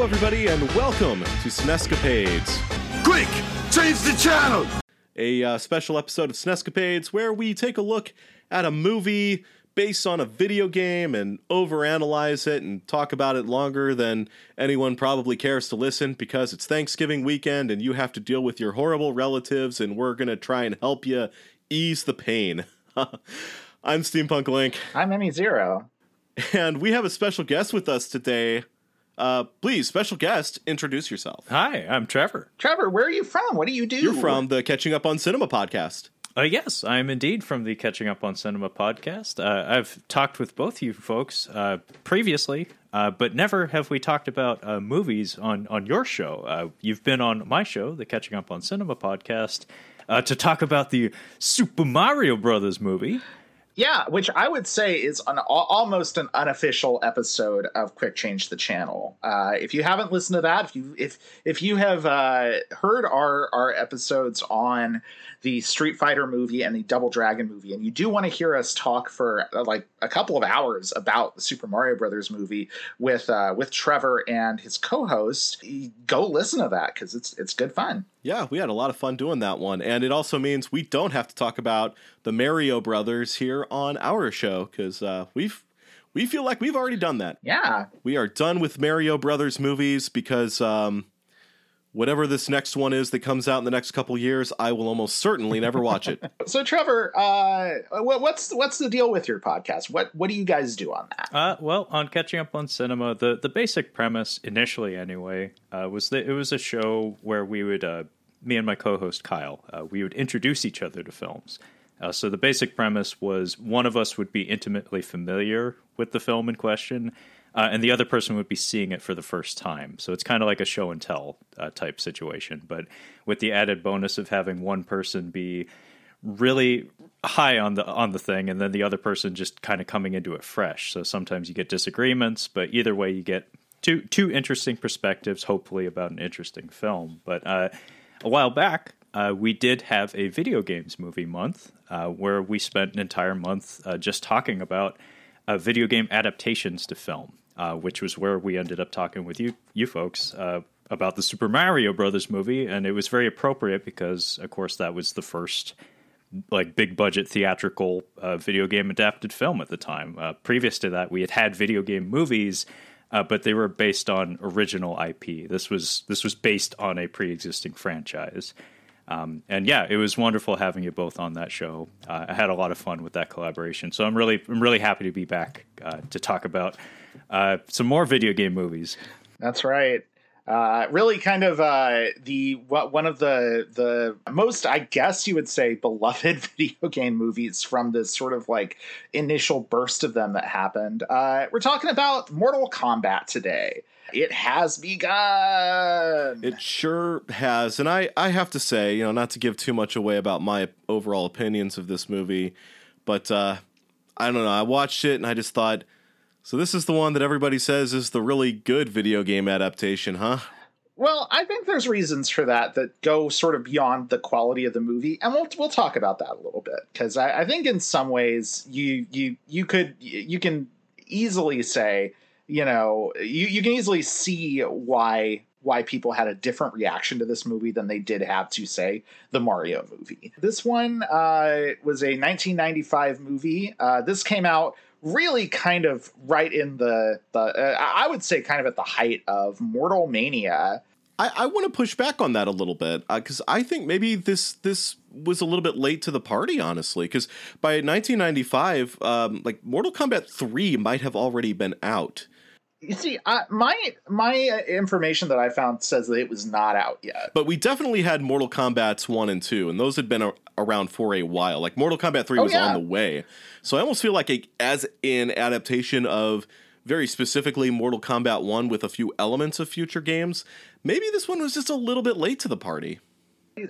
Hello, everybody, and welcome to Snescapades, Quick, change the channel! a uh, special episode of Snescapades where we take a look at a movie based on a video game and overanalyze it and talk about it longer than anyone probably cares to listen because it's Thanksgiving weekend and you have to deal with your horrible relatives, and we're gonna try and help you ease the pain. I'm Steampunk Link, I'm Emmy Zero. and we have a special guest with us today. Uh, please, special guest, introduce yourself. Hi, I'm Trevor. Trevor, where are you from? What do you do? You're from the Catching Up on Cinema podcast. Uh, yes, I am indeed from the Catching Up on Cinema podcast. Uh, I've talked with both you folks uh, previously, uh, but never have we talked about uh, movies on, on your show. Uh, you've been on my show, the Catching Up on Cinema podcast, uh, to talk about the Super Mario Brothers movie. Yeah, which I would say is an almost an unofficial episode of Quick Change the Channel. Uh, if you haven't listened to that, if you if if you have uh, heard our our episodes on the Street Fighter movie and the Double Dragon movie, and you do want to hear us talk for uh, like a couple of hours about the Super Mario Brothers movie with uh, with Trevor and his co-host, go listen to that because it's it's good fun. Yeah, we had a lot of fun doing that one. And it also means we don't have to talk about the Mario brothers here on our show because uh, we've we feel like we've already done that. Yeah, We are done with Mario Brothers movies because um, whatever this next one is that comes out in the next couple years, I will almost certainly never watch it. So Trevor, uh, what's what's the deal with your podcast? What what do you guys do on that? Uh, well, on Catching Up on Cinema, the, the basic premise, initially anyway, uh, was that it was a show where we would, uh, me and my co host Kyle, uh, we would introduce each other to films. Uh, so the basic premise was one of us would be intimately familiar with the film in question, uh, and the other person would be seeing it for the first time. So it's kind of like a show and tell uh, type situation, but with the added bonus of having one person be really high on the on the thing and then the other person just kind of coming into it fresh so sometimes you get disagreements but either way you get two two interesting perspectives hopefully about an interesting film but uh, a while back uh, we did have a video games movie month uh, where we spent an entire month uh, just talking about uh, video game adaptations to film uh, which was where we ended up talking with you you folks uh, about the Super Mario Brothers movie and it was very appropriate because of course that was the first like big budget theatrical video game adapted film at the time. Previous to that, we had had video game movies, uh, but they were based on original IP. This was this was based on a pre existing franchise. Um, and yeah, it was wonderful having you both on that show. Uh, I had a lot of fun with that collaboration. So I'm really I'm really happy to be back uh, to talk about uh, some more video game movies. That's right. Uh, really, kind of uh, the one of the the most, I guess you would say, beloved video game movies from this sort of like initial burst of them that happened. Uh, we're talking about Mortal Kombat today. It has begun. It sure has. And I, I have to say, you know, not to give too much away about my overall opinions of this movie, but uh, I don't know. I watched it and I just thought, so this is the one that everybody says is the really good video game adaptation, huh? Well, I think there's reasons for that that go sort of beyond the quality of the movie, and we'll we'll talk about that a little bit because I, I think in some ways you you you could you can easily say you know you you can easily see why why people had a different reaction to this movie than they did have to say the Mario movie. This one uh, was a 1995 movie. Uh, this came out really kind of right in the the uh, I would say kind of at the height of Mortal Mania. I, I want to push back on that a little bit because I think maybe this this was a little bit late to the party, honestly. Because by 1995, um, like Mortal Kombat 3 might have already been out. You see, uh, my my uh, information that I found says that it was not out yet. But we definitely had Mortal Kombat's 1 and 2, and those had been a- around for a while. Like Mortal Kombat 3 Oh, was yeah. on the way. So I almost feel like a, as an adaptation of very specifically Mortal Kombat 1 with a few elements of future games, maybe this one was just a little bit late to the party.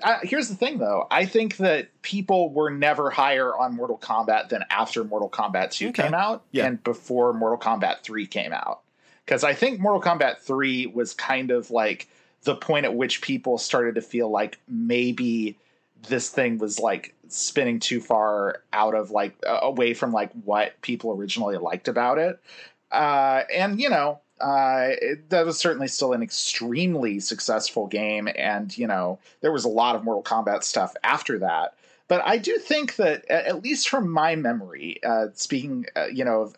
Uh, here's the thing, though. I think that people were never higher on Mortal Kombat than after Mortal Kombat 2 Okay. came out Yeah. and before Mortal Kombat 3 came out. Because I think Mortal Kombat 3 was kind of like the point at which people started to feel like maybe this thing was like spinning too far out of like uh, away from like what people originally liked about it. Uh, and you know, Uh, it, that was certainly still an extremely successful game, and you know there was a lot of Mortal Kombat stuff after that. But I do think that, at least from my memory, uh, speaking, uh, you know, of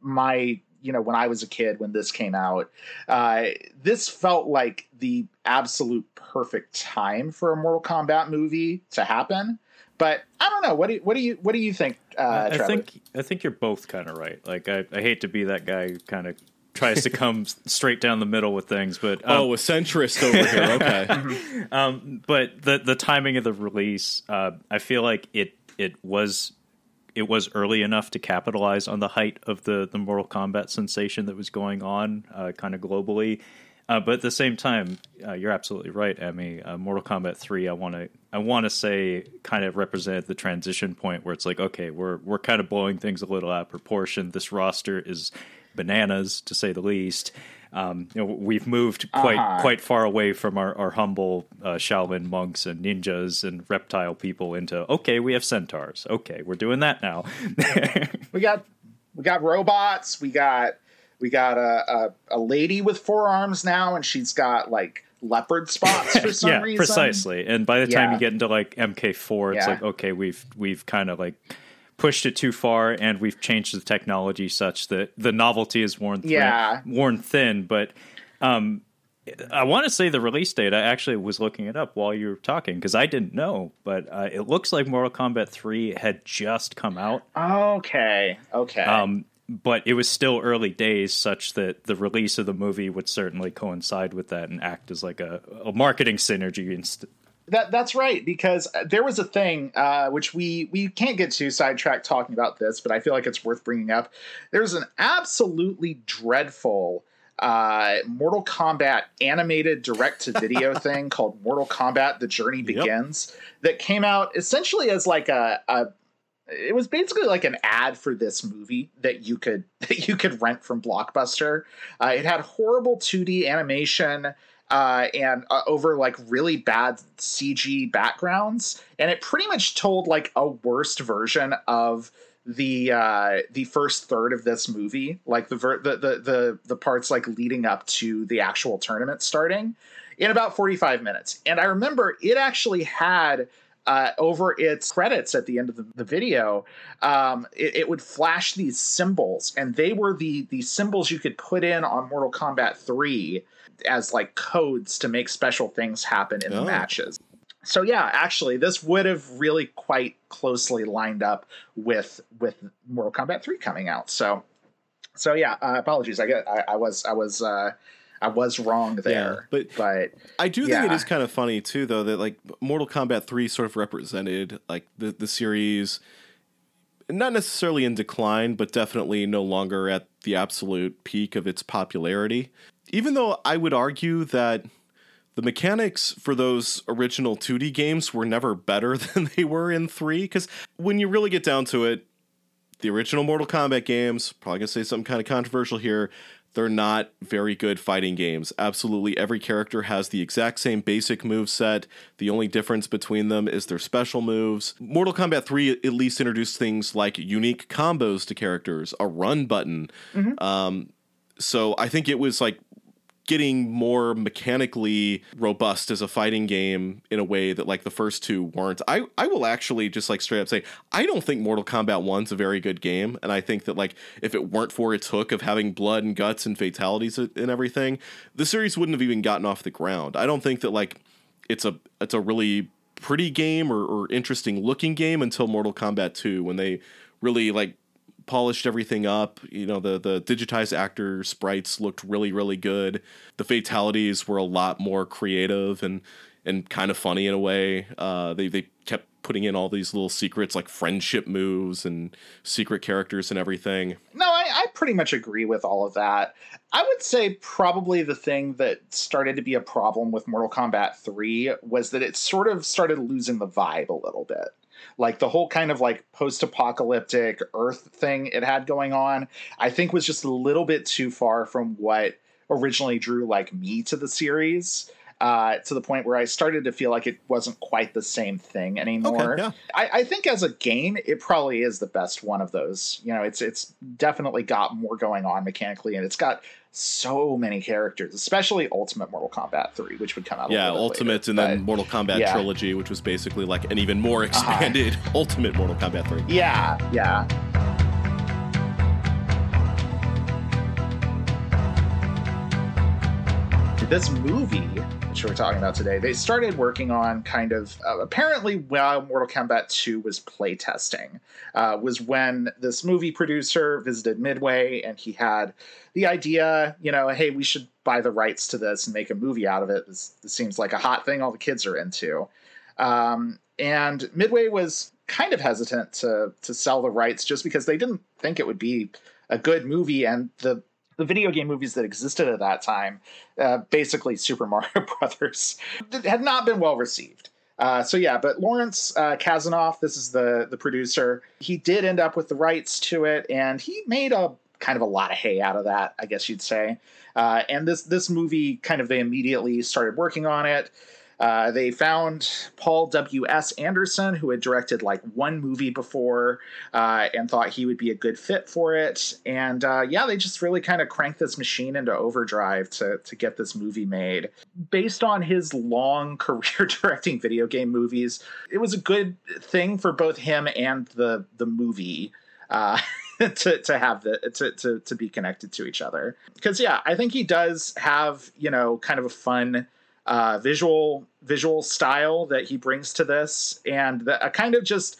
my you know when I was a kid when this came out, uh, this felt like the absolute perfect time for a Mortal Kombat movie to happen. But I don't know. What do you, what do you what do you think? Uh, I Trevor? think I think you're both kind of right. Like I, I hate to be that guy who kind of tries to come straight down the middle with things, but um, oh, a centrist over here. Okay. um, but the the timing of the release, uh, I feel like it it was it was early enough to capitalize on the height of the the Mortal Kombat sensation that was going on, uh, kind of globally. Uh, but at the same time, uh, you're absolutely right, Emmy. Uh, Mortal Kombat three, I want to, I want to say, kind of represented the transition point where it's like, okay, we're we're kind of blowing things a little out of proportion. This roster is bananas, to say the least. Um, you know, we've moved quite Uh-huh. quite far away from our, our humble uh, Shaolin monks and ninjas and reptile people into okay, we have centaurs. Okay, we're doing that now. we got we got robots. We got we got a, a, a lady with four arms now, and she's got like leopard spots for some yeah, reason. precisely. And by the time Yeah. you get into like MK4, it's Yeah. like okay, we've we've kind of like pushed it too far, and we've changed the technology such that the novelty is worn thin, Yeah. worn thin. But um, I want to say the release date. I actually was looking it up while you were talking because I didn't know, but uh, it looks like Mortal Kombat 3 had just come out. Okay, okay. Um, but it was still early days, such that the release of the movie would certainly coincide with that and act as like a, a marketing synergy. Inst- That that's right because uh, there was a thing uh, which we we can't get too sidetracked talking about this, but I feel like it's worth bringing up. There's an absolutely dreadful uh, Mortal Kombat animated direct to video thing called Mortal Kombat: The Journey Begins that came out essentially as like a, a it was basically like an ad for this movie that you could that you could rent from Blockbuster. Uh, it had horrible 2D animation uh, and uh, over like really bad CG backgrounds, and it pretty much told like a worst version of the uh the first third of this movie like the ver- the, the the the parts like leading up to the actual tournament starting in about 45 minutes. And i remember it actually had uh, over its credits at the end of the, the video, um, it, it would flash these symbols, and they were the the symbols you could put in on Mortal Kombat 3 as like codes to make special things happen in the Oh. matches. So yeah, actually, this would have really quite closely lined up with with Mortal Kombat 3 coming out. So so yeah, uh, apologies. I get I, I was I was uh, I was wrong there, but- but I do think it is kind of funny too, though, that like Mortal Kombat Three sort of represented like the the series, not necessarily in decline, but definitely no longer at the absolute peak of its popularity. Even though I would argue that the mechanics for those original 2D games were never better than they were in 3 because when you really get down to it the original Mortal Kombat games, probably gonna say something kind of controversial here. They're not very good fighting games. Absolutely every character has the exact same basic move set. The only difference between them is their special moves. Mortal Kombat 3 at least introduced things like unique combos to characters, a run button. Um, so I think it was like getting more mechanically robust as a fighting game in a way that like the first two weren't. I I will actually just like straight up say I don't think Mortal Kombat 1's a very good game and I think that like if it weren't for its hook of having blood and guts and fatalities and everything, the series wouldn't have even gotten off the ground. I don't think that like it's a it's a really pretty game or, or interesting looking game until Mortal Kombat 2 when they really like polished everything up. You know, the the digitized actor sprites looked really really good. The fatalities were a lot more creative and and kind of funny in a way. Uh, they they kept putting in all these little secrets like friendship moves and secret characters and everything. No, I, I pretty much agree with all of that. I would say probably the thing that started to be a problem with Mortal Kombat 3 was that it sort of started losing the vibe a little bit. Like the whole kind of like post apocalyptic Earth thing it had going on, I think was just a little bit too far from what originally drew like me to the series. uh, to the point where I started to feel like it wasn't quite the same thing anymore. Okay, yeah. I, I think as a game, it probably is the best one of those. You know, it's it's definitely got more going on mechanically, and it's got so many characters, especially Ultimate Mortal Kombat 3, which would come out. Yeah, Ultimate later, and then Mortal Kombat yeah. Uh-huh. Trilogy, which was basically like an even more expanded Ultimate Mortal Kombat 3. Yeah, yeah. This movie, which we're talking about today, they started working on kind of uh, apparently while Mortal Kombat 2 was playtesting, uh, was when this movie producer visited Midway and he had the idea, you know, hey, we should buy the rights to this and make a movie out of it. This, this seems like a hot thing all the kids are into. Um, and Midway was kind of hesitant to to sell the rights just because they didn't think it would be a good movie, and the the video game movies that existed at that time, uh, basically Super Mario Brothers, had not been well received. Uh, so yeah, but Lawrence uh, Kasanoff, this is the the producer. He did end up with the rights to it, and he made a kind of a lot of hay out of that, I guess you'd say. Uh, and this this movie kind of they immediately started working on it. Uh, they found Paul W. S. Anderson, who had directed like one movie before, uh, and thought he would be a good fit for it. And uh, yeah, they just really kind of cranked this machine into overdrive to to get this movie made. Based on his long career directing video game movies, it was a good thing for both him and the the movie. Uh, to, to have the to, to to be connected to each other because yeah i think he does have you know kind of a fun uh, visual visual style that he brings to this, and the, a kind of just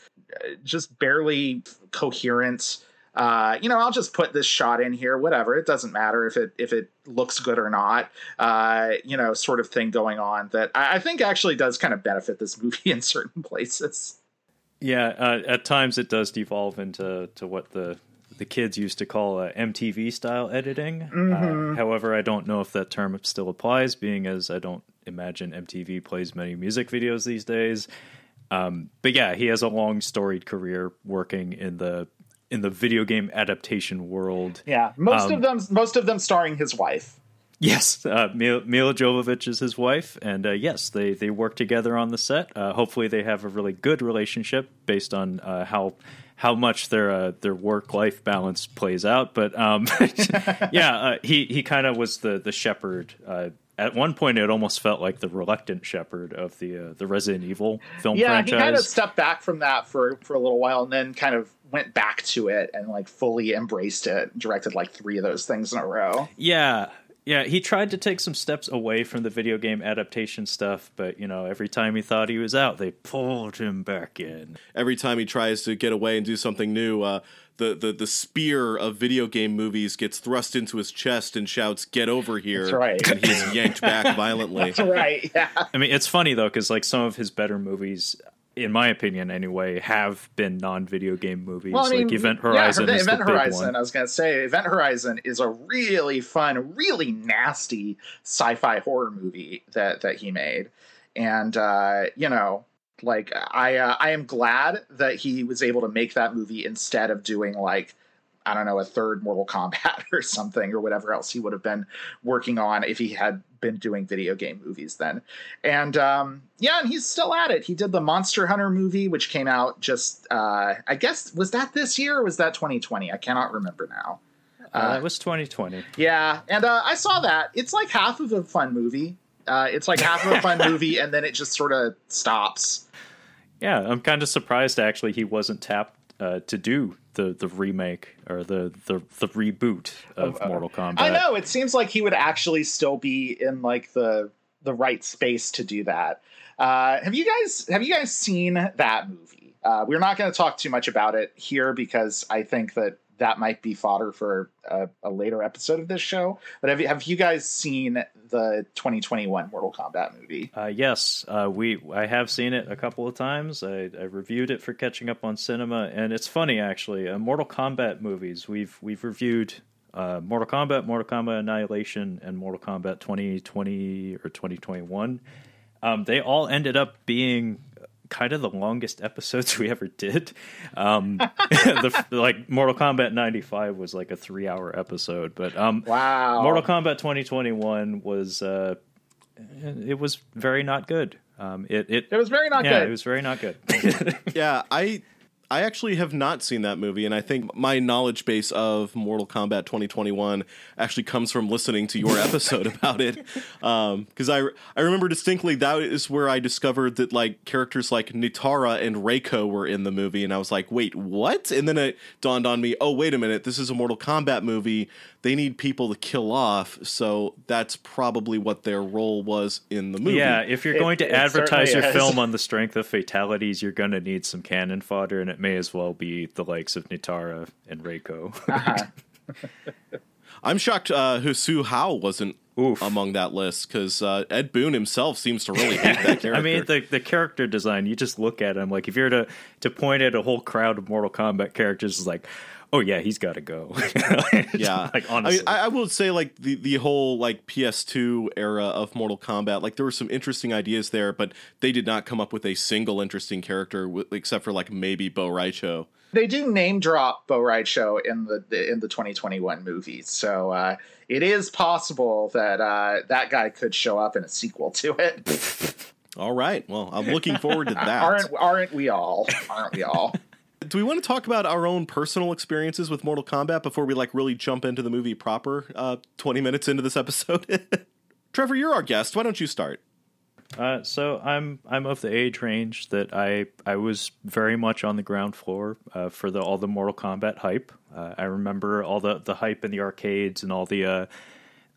just barely coherent. Uh, you know, I'll just put this shot in here. Whatever, it doesn't matter if it if it looks good or not. Uh, you know, sort of thing going on that I, I think actually does kind of benefit this movie in certain places. Yeah, uh, at times it does devolve into to what the the kids used to call uh, MTV style editing. Uh, however, I don't know if that term still applies, being as I don't imagine MTV plays many music videos these days. Um, but yeah, he has a long storied career working in the in the video game adaptation world. Yeah, most Um, of them most of them starring his wife. Yes, uh, Mil- Milla Jovovich is his wife, and uh, yes, they they work together on the set. Uh, hopefully, they have a really good relationship based on uh, how how much their uh, their work life balance plays out. But um, yeah, uh, he he kind of was the the shepherd. At one point, it almost felt like the reluctant shepherd of the uh, the Resident Evil film yeah, franchise. he kind of stepped back from that for for a little while, and then kind of went back to it and like fully embraced it. Directed like three of those things in a row. Yeah. Yeah, he tried to take some steps away from the video game adaptation stuff, but you know, every time he thought he was out, they pulled him back in. Every time he tries to get away and do something new, uh, the, the, the spear of video game movies gets thrust into his chest and shouts, Get over here. That's right. And he's yanked back violently. That's right. Yeah. I mean, it's funny though, because like some of his better movies, in my opinion anyway, have been non-video game movies. Well, I mean, like Event yeah, Horizon is Event the big Horizon. one. I was gonna say Event Horizon is a really fun, really nasty sci-fi horror movie that that he made, and uh, you know, like I uh, I am glad that he was able to make that movie instead of doing like. I don't know, a third Mortal Kombat or something, or whatever else he would have been working on if he had been doing video game movies then. And um, yeah, and he's still at it. He did the Monster Hunter movie, which came out just, uh, I guess, was that this year or was that 2020? I cannot remember now. Uh, that was 2020. Yeah, and uh, I saw that. It's like half of a fun movie. Uh, it's like half of a fun movie, and then it just sort of stops. Yeah, I'm kind of surprised actually he wasn't tapped uh, to do the the remake or the the, the reboot of Mortal Kombat. I know. It seems like he would actually still be in like the the right space to do that. Uh, have you guys have you guys seen that movie? Uh, we're not going to talk too much about it here because I think that that might be fodder for a, a later episode of this show. But have you, have you guys seen the 2021 Mortal Kombat movie? Uh, yes, uh, we I have seen it a couple of times. I, I reviewed it for catching up on cinema, and it's funny actually. Uh, Mortal Kombat movies we've we've reviewed uh, Mortal Kombat, Mortal Kombat Annihilation, and Mortal Kombat 2020 or 2021. Um, they all ended up being kind of the longest episodes we ever did. Um, the, like Mortal Kombat 95 was like a three hour episode, but um, Wow. Mortal Kombat 2021 was uh, it was very not good. Um, it, it It was very not yeah, good. it was very not good. yeah, I I actually have not seen that movie, and I think my knowledge base of Mortal Kombat 2021 actually comes from listening to your episode about it. Um, because I I remember distinctly that is where I discovered that like characters like Nitara and Reiko were in the movie, and I was like, wait, what? And then it dawned on me, oh wait a minute, this is a Mortal Kombat movie. They need people to kill off, so that's probably what their role was in the movie. Yeah, if you're It- going to it advertise your is. film on the strength of fatalities, you're going to need some cannon fodder, and it may as well be the likes of Nitara and Reiko. Uh-huh. I'm shocked uh, Hsu Hao wasn't Oof. among that list because uh, Ed Boon himself seems to really hate that character. I mean, the the character design. You just look at him like if you're to to point at a whole crowd of Mortal Kombat characters, it's like, oh yeah, he's got to go. yeah like I, honestly, mean, I, I will say like the, the whole like ps2 era of mortal kombat like there were some interesting ideas there but they did not come up with a single interesting character w- except for like maybe Bo' Rai Cho they do name drop Bo Show in the, the in the 2021 movie, so uh, it is possible that uh, that guy could show up in a sequel to it. all right well i'm looking forward to that aren't aren't we all? Aren't we all? Do we want to talk about our own personal experiences with mortal kombat before we like really jump into the movie proper uh 20 minutes into this episode? Trevor you're our guest. Why don't you start? Uh, so I'm I'm of the age range that I I was very much on the ground floor uh, for the all the Mortal Kombat hype. Uh, I remember all the the hype in the arcades and all the uh,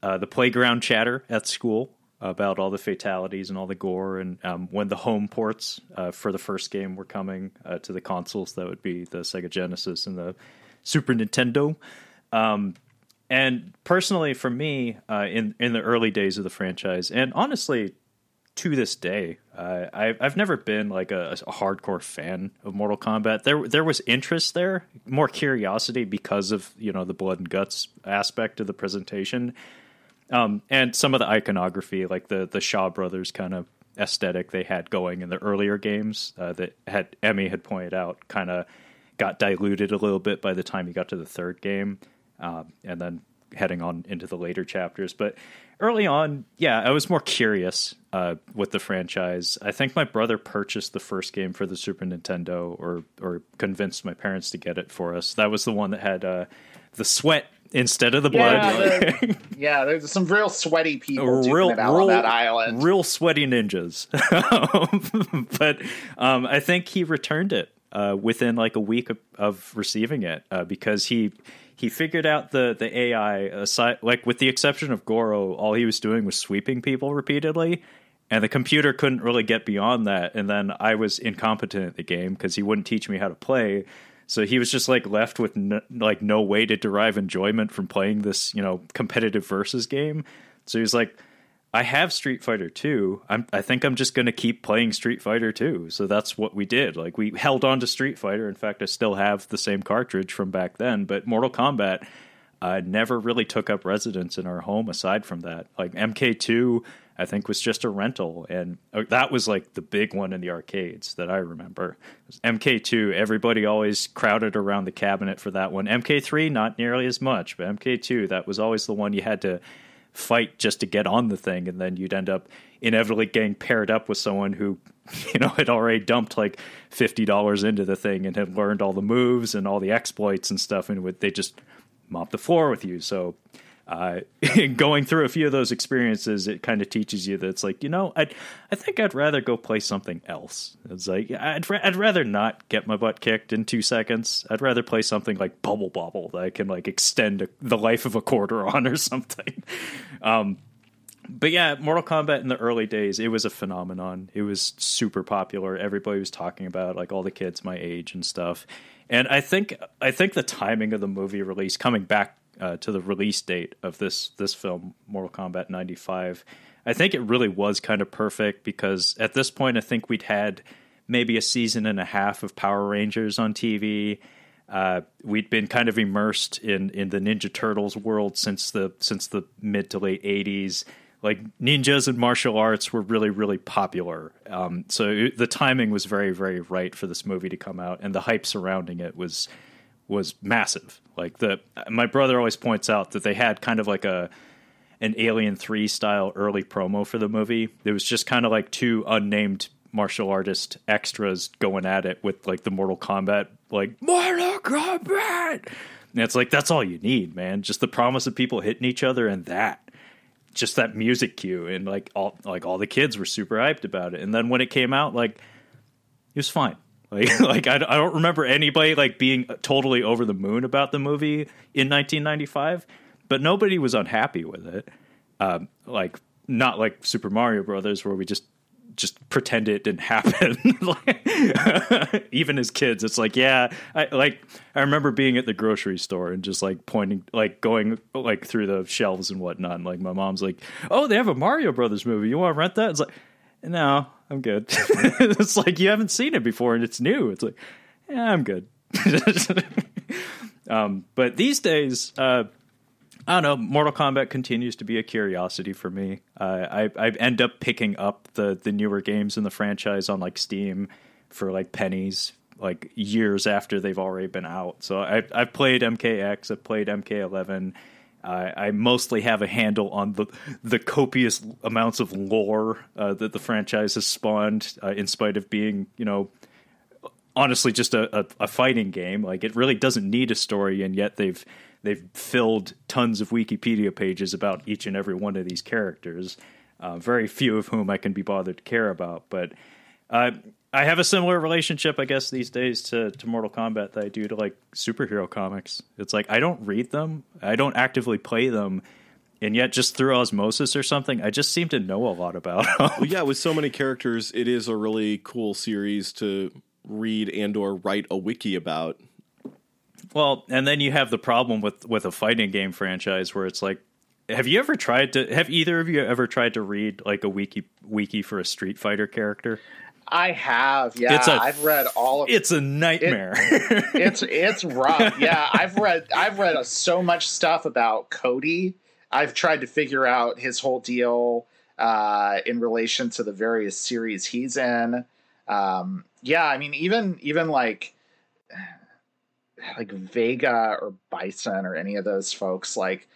uh, the playground chatter at school about all the fatalities and all the gore and um, when the home ports uh, for the first game were coming uh, to the consoles that would be the Sega Genesis and the Super Nintendo. Um, and personally, for me, uh, in in the early days of the franchise, and honestly, to this day, uh, I've I've never been like a, a hardcore fan of Mortal Kombat. There there was interest there, more curiosity because of you know the blood and guts aspect of the presentation, um, and some of the iconography, like the the Shaw brothers kind of aesthetic they had going in the earlier games uh, that had Emmy had pointed out, kind of got diluted a little bit by the time you got to the third game, um, and then heading on into the later chapters. But early on, yeah, I was more curious uh, with the franchise. I think my brother purchased the first game for the Super Nintendo, or or convinced my parents to get it for us. That was the one that had uh, the sweat instead of the blood. Yeah, there- yeah, there's some real sweaty people real, real, on that island. real sweaty ninjas. but um, I think he returned it uh, within like a week of, of receiving it uh, because he he figured out the the AI aside, like with the exception of Goro, all he was doing was sweeping people repeatedly. And the computer couldn't really get beyond that. And then I was incompetent at the game because he wouldn't teach me how to play. So he was just like left with like no way to derive enjoyment from playing this, you know, competitive versus game. So he was like, I have Street Fighter 2. I'm I think I'm just going to keep playing Street Fighter 2. So that's what we did. Like we held on to Street Fighter. In fact, I still have the same cartridge from back then, but Mortal Kombat uh, never really took up residence in our home aside from that. Like MK2 I think was just a rental, and uh, that was like the big one in the arcades that I remember. MK2, everybody always crowded around the cabinet for that one. MK3, not nearly as much, but MK2, that was always the one you had to fight just to get on the thing, and then you'd end up inevitably getting paired up with someone who, you know, had already dumped like fifty dollars into the thing and had learned all the moves and all the exploits and stuff, and would they just mop the floor with you. So uh, going through a few of those experiences, it kind of teaches you that it's like, you know, I I think I'd rather go play something else. It's like I'd ra- I'd rather not get my butt kicked in two seconds. I'd rather play something like Bubble Bobble that I can like extend a, the life of a quarter on or something. Um, but yeah, Mortal Kombat in the early days, it was a phenomenon. It was super popular. Everybody was talking about like all the kids my age and stuff. And I think I think the timing of the movie release, coming back uh, to the release date of this this film, Mortal Kombat '95, I think it really was kind of perfect because at this point, I think we'd had maybe a season and a half of Power Rangers on TV. Uh, we'd been kind of immersed in in the Ninja Turtles world since the since the mid to late '80s. Like ninjas and martial arts were really really popular, um, so it, the timing was very very right for this movie to come out, and the hype surrounding it was was massive. Like the my brother always points out that they had kind of like a an Alien 3 style early promo for the movie. It was just kind of like two unnamed martial artist extras going at it with like the Mortal Kombat, like Mortal Kombat. And it's like that's all you need, man. Just the promise of people hitting each other and that. Just that music cue and like all like all the kids were super hyped about it. And then when it came out, like it was fine. Like like I, I don't remember anybody like being totally over the moon about the movie in 1995, but nobody was unhappy with it. Um, like not like Super Mario Brothers where we just just pretend it didn't happen. Even as kids, it's like, yeah, I like I remember being at the grocery store and just like pointing, like going like through the shelves and whatnot. And, like my mom's like, "Oh, they have a Mario Brothers movie. You want to rent that?" It's like, no, I'm good. it's like you haven't seen it before and it's new. It's like, yeah, I'm good. um, but these days, uh, I don't know. Mortal Kombat continues to be a curiosity for me. Uh, I I end up picking up the the newer games in the franchise on like Steam for like pennies, like years after they've already been out. So I I've played MKX, I've played MK11. I mostly have a handle on the the copious amounts of lore uh, that the franchise has spawned, uh, in spite of being you know honestly just a, a, a fighting game. Like it really doesn't need a story, and yet they've they've filled tons of Wikipedia pages about each and every one of these characters. Uh, very few of whom I can be bothered to care about, but uh, I have a similar relationship, I guess, these days to, to Mortal Kombat that I do to like superhero comics. It's like I don't read them, I don't actively play them, and yet just through osmosis or something, I just seem to know a lot about them. Well, yeah, with so many characters, it is a really cool series to read and or write a wiki about. Well, and then you have the problem with with a fighting game franchise where it's like have you ever tried to have either of you ever tried to read like a wiki wiki for a Street Fighter character? I have, yeah. It's a- I've read all of It's a nightmare. it's it's rough. Yeah, I've read I've read so much stuff about Cody. I've tried to figure out his whole deal uh, in relation to the various series he's in. Um, yeah, I mean, even even like like Vega or Bison or any of those folks, like,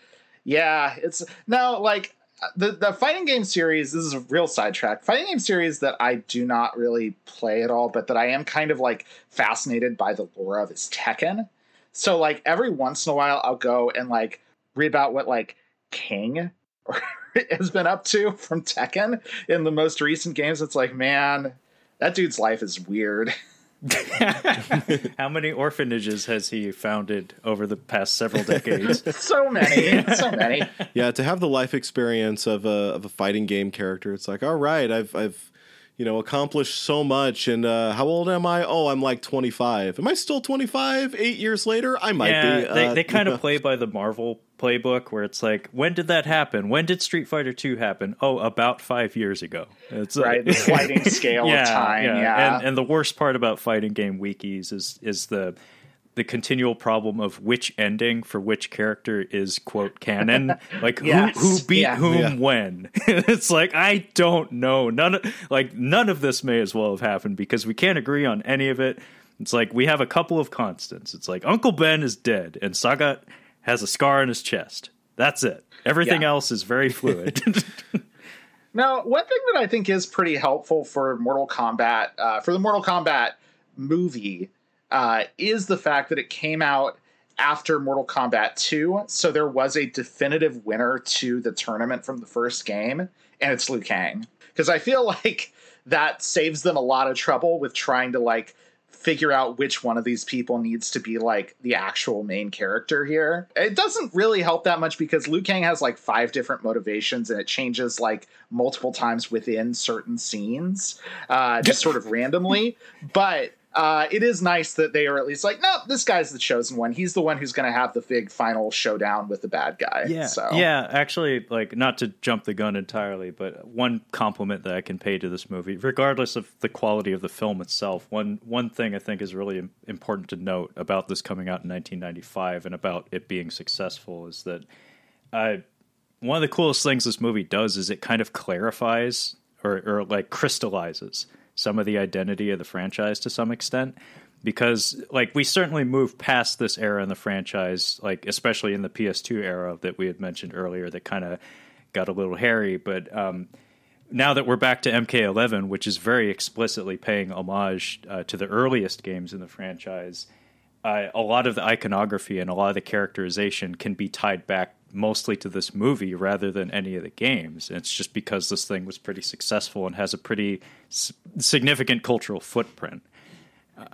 yeah, it's no like the the fighting game series. This is a real sidetrack. Fighting game series that I do not really play at all, but that I am kind of like fascinated by the lore of is Tekken. So like every once in a while, I'll go and like read about what like King has been up to from Tekken in the most recent games. It's like, man, that dude's life is weird. How many orphanages has he founded over the past several decades? so many, so many. Yeah, to have the life experience of a of a fighting game character, it's like, all right, I've I've you know accomplished so much, and uh, how old am I? Oh, I'm like 25. Am I still 25? Eight years later, I might yeah, be. they Uh, they kind of play by the Marvel playbook where it's like, when did that happen? When did Street Fighter Two happen? Oh, about five years ago. It's Right, the sliding scale of time, yeah. And, and the worst part about fighting game wikis is is the the continual problem of which ending for which character is quote canon. Like Yes, who who beat yeah. whom Yeah. when? it's like I don't know. None of, like none of this may as well have happened because we can't agree on any of it. It's like we have a couple of constants. It's like Uncle Ben is dead and Sagat has a scar on his chest. That's it. Everything Yeah. else is very fluid. Now, one thing that I think is pretty helpful for Mortal Kombat, uh, for the Mortal Kombat movie, uh, is the fact that it came out after Mortal Kombat 2. So there was a definitive winner to the tournament from the first game, and it's Liu Kang. Because I feel like that saves them a lot of trouble with trying to like figure out which one of these people needs to be like the actual main character here. It doesn't really help that much because Liu Kang has like five different motivations and it changes like multiple times within certain scenes, uh, just sort of randomly. But uh, it is nice that they are at least like, nope, this guy's the chosen one. He's the one who's going to have the big final showdown with the bad guy. Yeah, So yeah. Actually, like not to jump the gun entirely, but one compliment that I can pay to this movie, regardless of the quality of the film itself, one one thing I think is really important to note about this coming out in 1995 and about it being successful is that uh, one of the coolest things this movie does is it kind of clarifies or, or like crystallizes some of the identity of the franchise to some extent because like we certainly moved past this era in the franchise like especially in the PS2 era that we had mentioned earlier that kind of got a little hairy. But um, now that we're back to MK11, which is very explicitly paying homage uh, to the earliest games in the franchise, uh, a lot of the iconography and a lot of the characterization can be tied back mostly to this movie rather than any of the games. And it's just because this thing was pretty successful and has a pretty s- significant cultural footprint.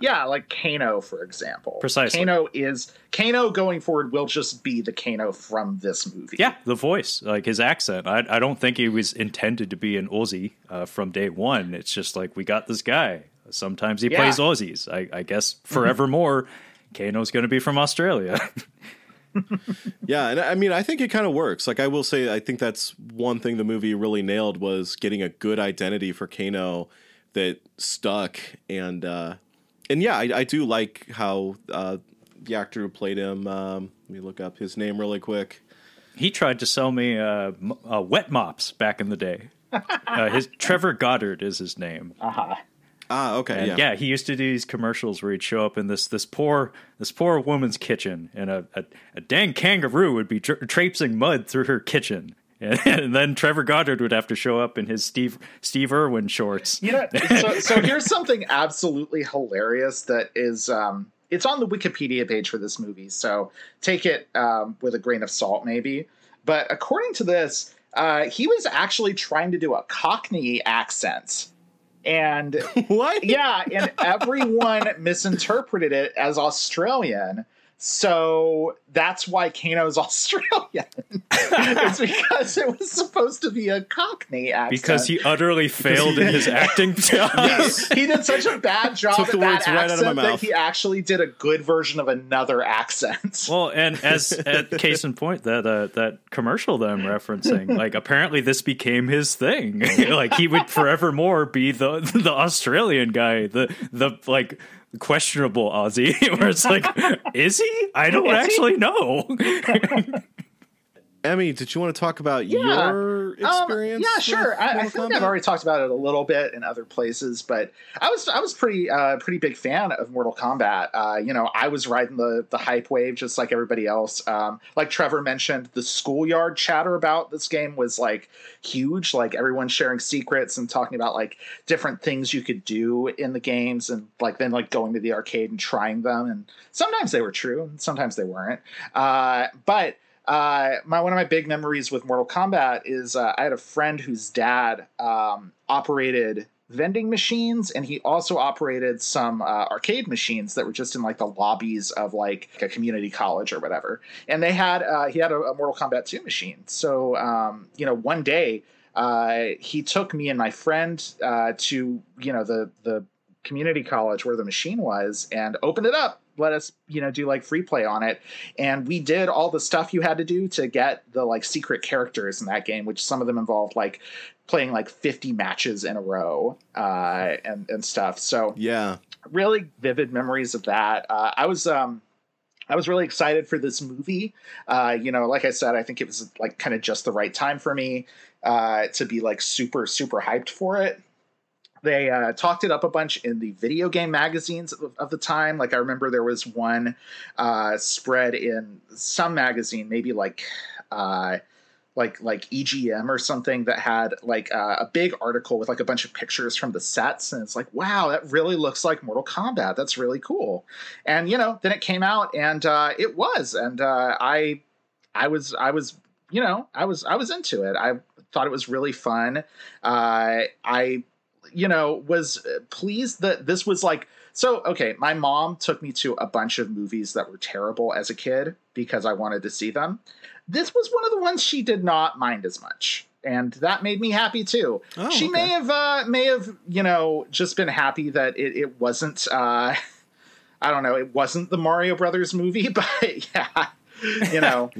Yeah, like Kano, for example. Precisely. Kano is Kano going forward will just be the Kano from this movie. Yeah, the voice, like his accent. I, I don't think he was intended to be an Aussie uh, from day one. It's just like we got this guy. Sometimes he Yeah. plays Aussies. I, I guess forevermore, Kano's going to be from Australia. Yeah, and I mean, I think it kind of works. Like I will say, I think that's one thing the movie really nailed was getting a good identity for Kano that stuck, and uh, and yeah, I, I do like how uh, the actor who played him. Um, let me look up his name really quick. he tried to sell me uh, m- uh, wet mops back in the day. Uh, his Trevor Goddard is his name. Ah, okay, And yeah. yeah. he used to do these commercials where he'd show up in this this poor this poor woman's kitchen, and a a, a dang kangaroo would be tra- traipsing mud through her kitchen, and, and then Trevor Goddard would have to show up in his Steve Steve Irwin shorts. You know, so, so here's something absolutely hilarious that is um it's on the Wikipedia page for this movie, so take it um, with a grain of salt, maybe. But according to this, uh, he was actually trying to do a Cockney accent, and What? yeah, and everyone misinterpreted it as Australian. So that's why Kano's Australian. it's because it was supposed to be a Cockney accent. because he utterly failed in his acting job. he did such a bad job Took the that words right out of my that mouth. he actually did a good version of another accent. Well, and as at case in point, that uh, that commercial that I'm referencing, like apparently this became his thing. like he would forevermore be the the Australian guy, the the like questionable Aussie. Where it's like, is he? I don't Is he? actually know. Emmy, did you want to talk about Yeah. your Um, experience? yeah, sure. I, I think I've already talked about it a little bit in other places, but I was I was pretty uh, pretty big fan of Mortal Kombat. Uh, you know, I was riding the the hype wave just like everybody else. Um, like Trevor mentioned, the schoolyard chatter about this game was like huge. Like everyone sharing secrets and talking about like different things you could do in the games, and like then like going to the arcade and trying them. And sometimes they were true, and sometimes they weren't. Uh, but uh, my one of my big memories with Mortal Kombat is uh, I had a friend whose dad um, operated vending machines, and he also operated some uh, arcade machines that were just in like the lobbies of like a community college or whatever. And they had uh, he had a, a Mortal Kombat 2 machine. So um, you know, one day uh, he took me and my friend uh, to you know the the community college where the machine was and opened it up let us you know do like free play on it and we did all the stuff you had to do to get the like secret characters in that game which some of them involved like playing like 50 matches in a row uh and and stuff so Yeah. really vivid memories of that uh i was um I was really excited for this movie. Uh, you know, like I said, I think it was like kind of just the right time for me uh, to be like super, super hyped for it they uh, talked it up a bunch in the video game magazines of, of the time. Like I remember there was one uh, spread in some magazine, maybe like uh, like like EGM or something that had like uh, a big article with like a bunch of pictures from the sets, and it's like, wow, that really looks like Mortal Kombat. That's really cool. And you know, then it came out, and uh, it was, and uh, I I was I was you know I was I was into it. I thought it was really fun. I you know, was pleased that this was like so okay, my mom took me to a bunch of movies that were terrible as a kid because I wanted to see them. This was one of the ones she did not mind as much. And that made me happy too. Oh, she okay. may have uh may have, you know, just been happy that it, it wasn't uh I don't know, it wasn't the Mario Brothers movie, but yeah. You know,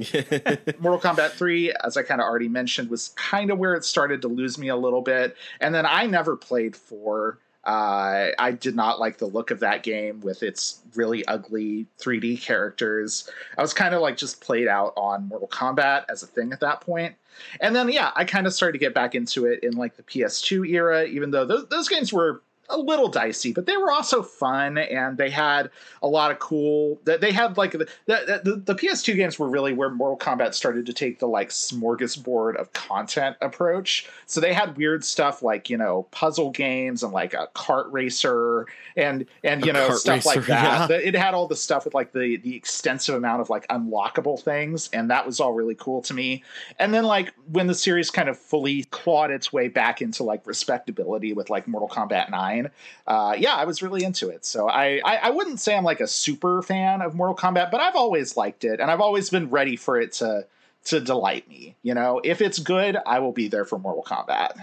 Mortal Kombat 3, as I kind of already mentioned, was kind of where it started to lose me a little bit. And then I never played 4. Uh, I did not like the look of that game with its really ugly 3D characters. I was kind of like just played out on Mortal Kombat as a thing at that point. And then, yeah, I kind of started to get back into it in like the PS2 era, even though those, those games were a little dicey, but they were also fun and they had a lot of cool. They had like the the, the, the PS2 games were really where Mortal Kombat started to take the like smorgasbord of content approach. So they had weird stuff like you know puzzle games and like a kart racer and and you A know stuff racer, like that. yeah. It had all the stuff with like the the extensive amount of like unlockable things, and that was all really cool to me. And then like when the series kind of fully clawed its way back into like respectability with like Mortal Kombat 9, uh, yeah, I was really into it. So I, I I wouldn't say I'm like a super fan of Mortal Kombat, but I've always liked it, and I've always been ready for it to to delight me. You know, if it's good, I will be there for Mortal Kombat.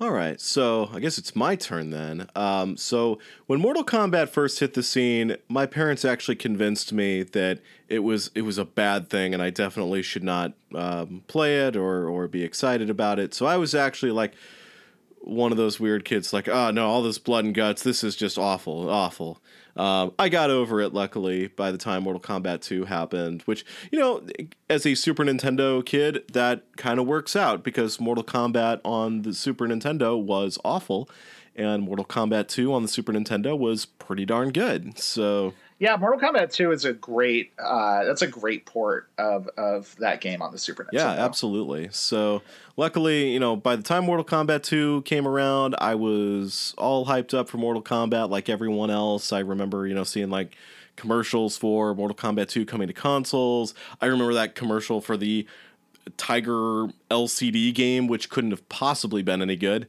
All right, so I guess it's my turn then. Um, so when Mortal Kombat first hit the scene, my parents actually convinced me that it was it was a bad thing, and I definitely should not um, play it or or be excited about it. So I was actually like one of those weird kids, like, oh no, all this blood and guts, this is just awful, awful. Um, I got over it, luckily, by the time Mortal Kombat 2 happened, which, you know, as a Super Nintendo kid, that kind of works out because Mortal Kombat on the Super Nintendo was awful, and Mortal Kombat 2 on the Super Nintendo was pretty darn good. So, Yeah, Mortal Kombat 2 is a great uh that's a great port of of that game on the Super Nintendo. Yeah, absolutely. So, luckily, you know, by the time Mortal Kombat 2 came around, I was all hyped up for Mortal Kombat like everyone else. I remember, you know, seeing like commercials for Mortal Kombat 2 coming to consoles. I remember that commercial for the Tiger LCD game which couldn't have possibly been any good.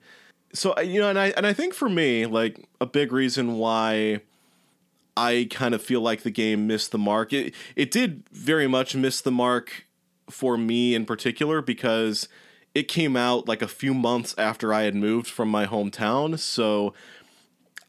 So, you know, and I and I think for me, like a big reason why I kind of feel like the game missed the mark. It it did very much miss the mark for me in particular because it came out like a few months after I had moved from my hometown, so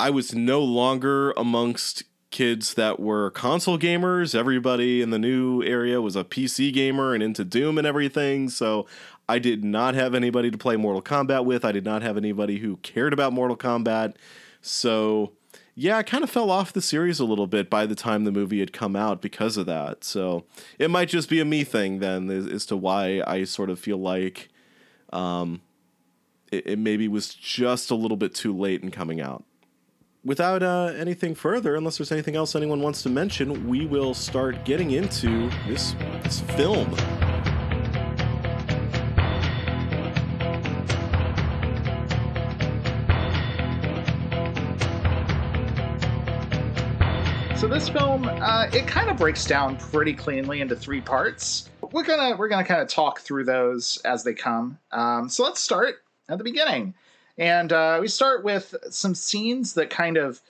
I was no longer amongst kids that were console gamers. Everybody in the new area was a PC gamer and into Doom and everything, so I did not have anybody to play Mortal Kombat with. I did not have anybody who cared about Mortal Kombat. So, yeah, I kind of fell off the series a little bit by the time the movie had come out because of that. So, it might just be a me thing then as, as to why I sort of feel like um, it, it maybe was just a little bit too late in coming out. Without uh, anything further, unless there's anything else anyone wants to mention, we will start getting into this this film. So this film, uh, it kind of breaks down pretty cleanly into three parts. We're gonna we're gonna kind of talk through those as they come. Um, so let's start at the beginning, and uh, we start with some scenes that kind of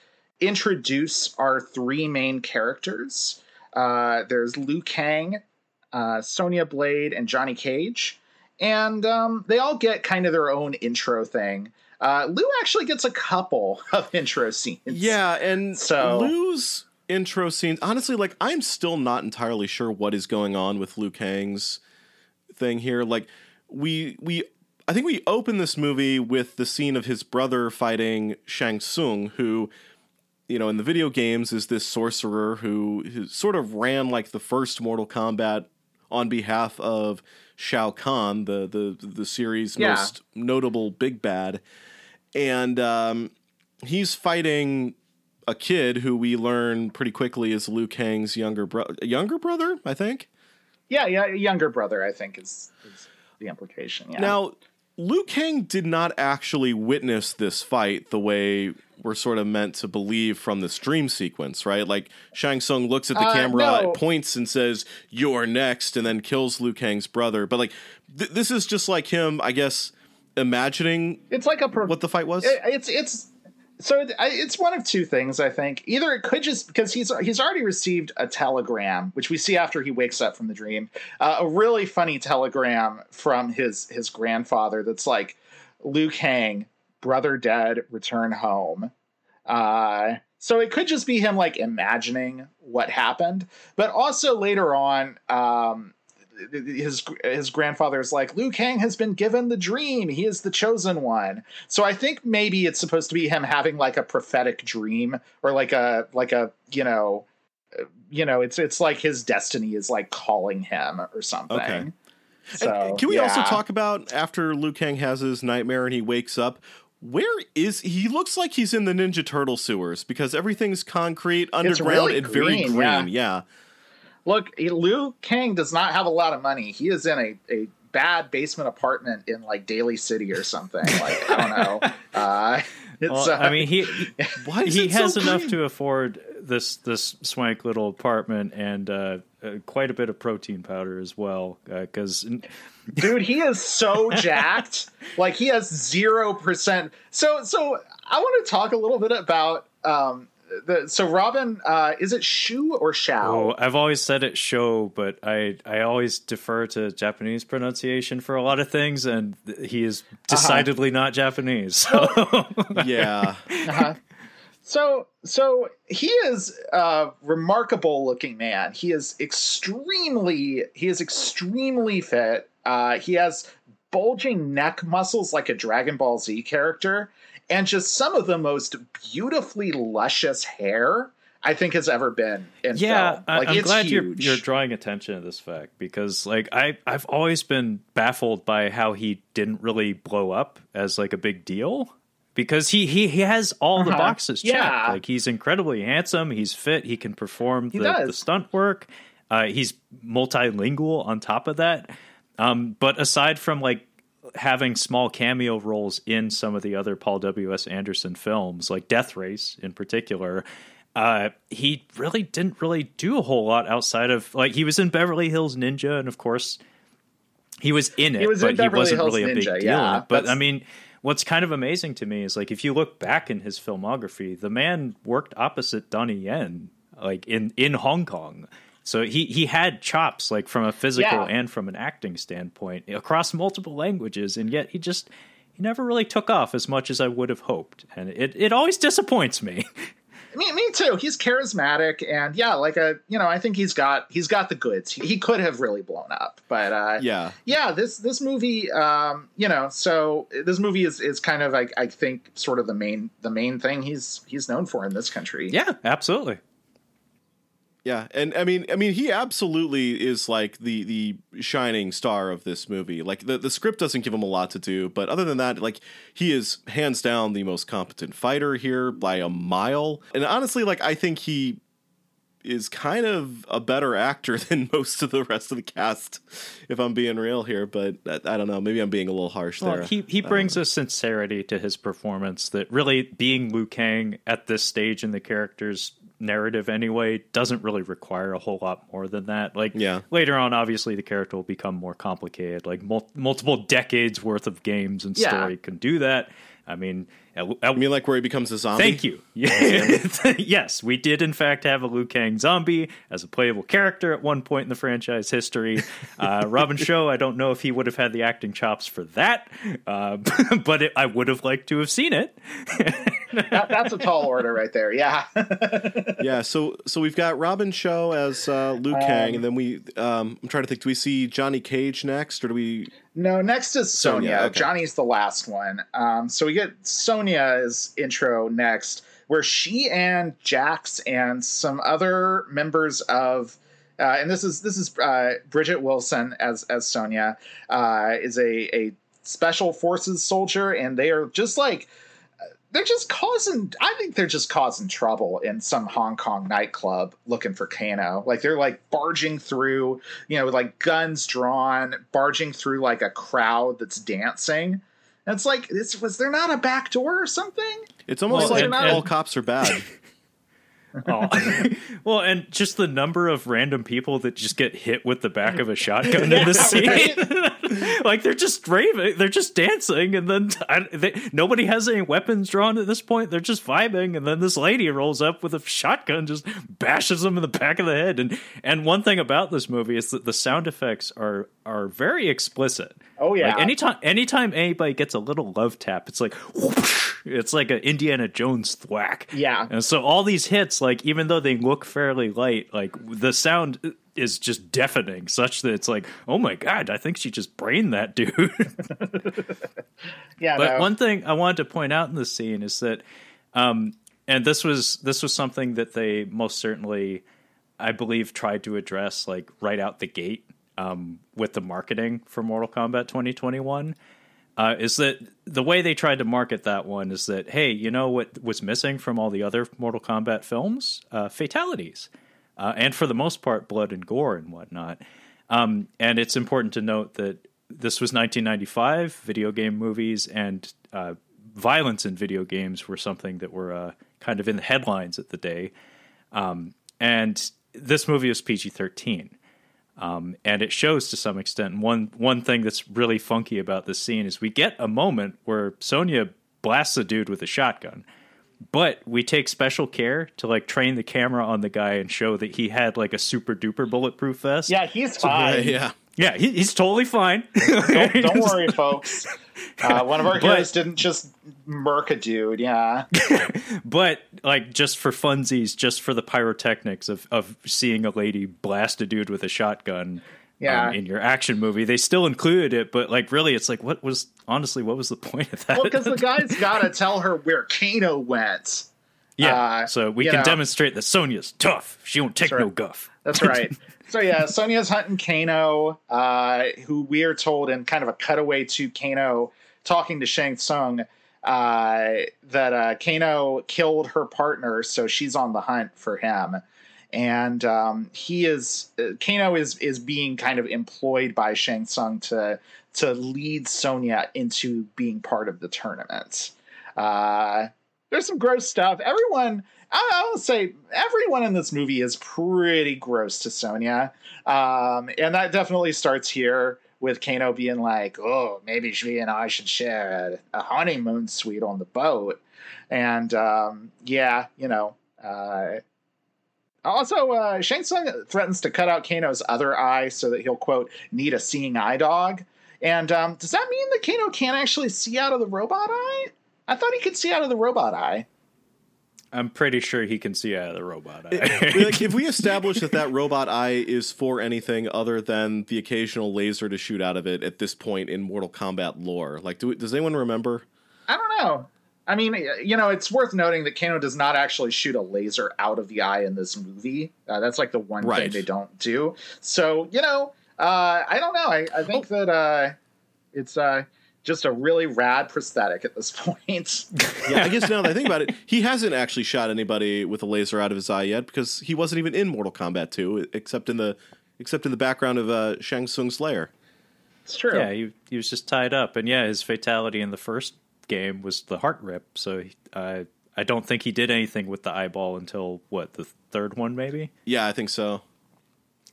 introduce our three main characters. Uh, there's Liu Kang, uh, Sonya Blade, and Johnny Cage, and um, they all get kind of their own intro thing. Uh, Liu actually gets a couple of intro scenes. Yeah, and So- Liu's intro scenes, honestly, like I'm still not entirely sure what is going on with Liu Kang's thing here. Like we we I think we open this movie with the scene of his brother fighting Shang Tsung, who you know in the video games is this sorcerer who, who sort of ran like the first Mortal Kombat on behalf of Shao Kahn, the the the series' Yeah. most notable big bad, and um, he's fighting a kid who we learn pretty quickly is Liu Kang's younger brother. Younger brother, I think. Yeah, yeah, younger brother, I think is, is the implication. Yeah. Now, Liu Kang did not actually witness this fight the way we're sort of meant to believe from this dream sequence, right? Like Shang Tsung looks at the Uh, camera, no. points and says, "You're next," and then kills Liu Kang's brother. But like, th- this is just like him, I guess, imagining it's like a pro- what the fight was. it- it's it's so it's one of two things. I think either it could just because he's he's already received a telegram, which we see after he wakes up from the dream, uh, a really funny telegram from his his grandfather that's like, Liu Kang, brother dead, return home. Uh, so it could just be him like imagining what happened, but also later on, um, his his grandfather is like, Liu Kang has been given the dream. He is the chosen one. So I think maybe it's supposed to be him having like a prophetic dream or like a like a you know, uh, you know, it's it's like his destiny is like calling him or something. Okay. So can we also talk about after Liu Kang has his nightmare and he wakes up? Where is he? Looks like he's in the Ninja Turtle sewers because everything's concrete, underground, really and very green, green. yeah. Yeah. Look, Liu Kang does not have a lot of money. He is in a, a bad basement apartment in like Daly City or something. Like I don't know. Uh, it's, Well, uh, I mean, he Why he it so has enough to afford this this swank little apartment and uh, uh, quite a bit of protein powder as well. Because dude, he is so jacked. Like he has zero percent. So so I want to talk a little bit about um the so Robin. Uh, is it Shu or Shao? oh, I've always said it show, but I I always defer to Japanese pronunciation for a lot of things, and he is decidedly not Japanese. So. Yeah. Uh-huh. So so he is a remarkable looking man. He is extremely he is extremely fit. Uh, he has bulging neck muscles like a Dragon Ball Z character, and just some of the most beautifully luscious hair I think has ever been in yeah, film. Like I'm glad you're you're drawing attention to this fact because like I I've always been baffled by how he didn't really blow up as like a big deal because he he, he has all the Uh-huh. boxes checked. Yeah. Like he's incredibly handsome, he's fit, he can perform the, the stunt work. Uh, he's multilingual on top of that. Um, but aside from like having small cameo roles in some of the other Paul W. S. Anderson films, like Death Race in particular, uh, he really didn't really do a whole lot outside of like he was in Beverly Hills Ninja, and of course he was in it, He was but Beverly he wasn't Hills really a big deal. yeah. But I mean, what's kind of amazing to me is like if you look back in his filmography, the man worked opposite Donnie Yen, like in in Hong Kong. So he he had chops like from a physical Yeah. and from an acting standpoint across multiple languages, and yet he just he never really took off as much as I would have hoped, and it it always disappoints me. Me, me too. He's charismatic, and yeah, like a you know, I think he's got he's got the goods. He, he could have really blown up, but uh, Yeah. yeah. This this movie, um, you know, so this movie is is kind of like I think sort of the main the main thing he's he's known for in this country. yeah, absolutely. Yeah, and I mean, I mean, he absolutely is like the the shining star of this movie. Like the the script doesn't give him a lot to do, but other than that, like he is hands down the most competent fighter here by a mile. And honestly, like I think he is kind of a better actor than most of the rest of the cast, if I'm being real here. But I, I don't know, maybe I'm being a little harsh Well, there. he he brings a sincerity to his performance that really being Liu Kang at this stage in the character's narrative anyway doesn't really require a whole lot more than that. Like Yeah. later on, obviously the character will become more complicated. Like mul- multiple decades worth of games and Yeah. story can do that. I mean, I mean, like where he becomes a zombie. Thank you. yes, we did in fact have a Liu Kang zombie as a playable character at one point in the franchise history. Uh, Robin Shou, I don't know if he would have had the acting chops for that, uh, but it, I would have liked to have seen it. that, that's a tall order right there. Yeah. yeah, so so we've got Robin Shou as uh, Liu Kang, and then we um, I'm trying to think. Do we see Johnny Cage next, or do we? No, next is Sonia. Sonya, okay. Johnny's the last one. Um, so we get Sonya's intro next, where she and Jax and some other members of uh, and this is this is uh, Bridgette Wilson as as Sonya uh, is a a special forces soldier, and they are just like they're just causing i think they're just causing trouble in some hong kong nightclub looking for kano. Like they're like barging through you know with like guns drawn barging through like a crowd that's dancing. And it's like this was there not a back door or something? It's almost Well, like and- all cops are bad. Oh. well, and just the number of random people that just get hit with the back of a shotgun in the scene. like they're just raving, they're just dancing, and then I, they, nobody has any weapons drawn at this point. They're just vibing, and then this lady rolls up with a shotgun, just bashes them in the back of the head. And and one thing about this movie is that the sound effects are are very explicit. Oh, yeah. Like anytime anytime anybody gets a little love tap, it's like whoosh, it's like an Indiana Jones thwack. Yeah. And so all these hits, like even though they look fairly light, like the sound is just deafening, such that it's like, oh my god, I think she just brained that dude. yeah But no. one thing I wanted to point out in the scene is that, um, and this was this was something that they most certainly, I believe, tried to address like right out the gate um, with the marketing for Mortal Kombat 2021. Uh, is that the way they tried to market that one is that hey, you know what was missing from all the other Mortal Kombat films? Uh, fatalities, uh, and for the most part, blood and gore and whatnot. Um, and it's important to note that this was 1995. Video game movies and uh, violence in video games were something that were uh, kind of in the headlines at the day. Um, and this movie was PG 13. Um, and it shows to some extent. One one thing that's really funky about this scene is we get a moment where Sonya blasts a dude with a shotgun, but we take special care to like train the camera on the guy and show that he had like a super duper bulletproof vest. Yeah, he's fine. yeah. Yeah, he, he's totally fine. don't, don't worry, folks. Uh, one of our heroes didn't just murk a dude. Yeah, but like just for funsies, just for the pyrotechnics of of seeing a lady blast a dude with a shotgun. Yeah. Um, in your action movie, they still included it, but like really, it's like what was honestly what was the point of that? well, because the guy's got to tell her where Kano went. Yeah, uh, so we can know. demonstrate that Sonya's tough. She won't take That's no guff. That's right. so yeah, Sonya's hunting Kano, uh, who we are told in kind of a cutaway to Kano talking to Shang Tsung uh, that uh, Kano killed her partner, so she's on the hunt for him. And um, he is uh, Kano is is being kind of employed by Shang Tsung to to lead Sonya into being part of the tournament. Uh, there's some gross stuff. Everyone, I, I will say, everyone in this movie is pretty gross to Sonya, um, and that definitely starts here with Kano being like, "Oh, maybe she and I should share a, a honeymoon suite on the boat," and um, yeah, you know. Uh, also, uh, Shang Tsung threatens to cut out Kano's other eye so that he'll quote need a seeing eye dog. And um, does that mean that Kano can't actually see out of the robot eye? I thought he could see out of the robot eye. I'm pretty sure he can see out of the robot eye. like if we establish that that robot eye is for anything other than the occasional laser to shoot out of it at this point in Mortal Kombat lore, like do, does anyone remember? I don't know. I mean, you know, it's worth noting that Kano does not actually shoot a laser out of the eye in this movie. Uh, that's like the one thing they don't do. So, you know, uh, I don't know. I, I think that uh, it's uh, just a really rad prosthetic at this point. Yeah, I guess now that I think about it, he hasn't actually shot anybody with a laser out of his eye yet because he wasn't even in Mortal Kombat 2, except in the except in the background of uh, Shang Tsung's lair. it's true. yeah, he, he was just tied up, and yeah, his fatality in the first game was the heart rip. So uh, I don't think he did anything with the eyeball until what the third one, maybe. Yeah, I think so.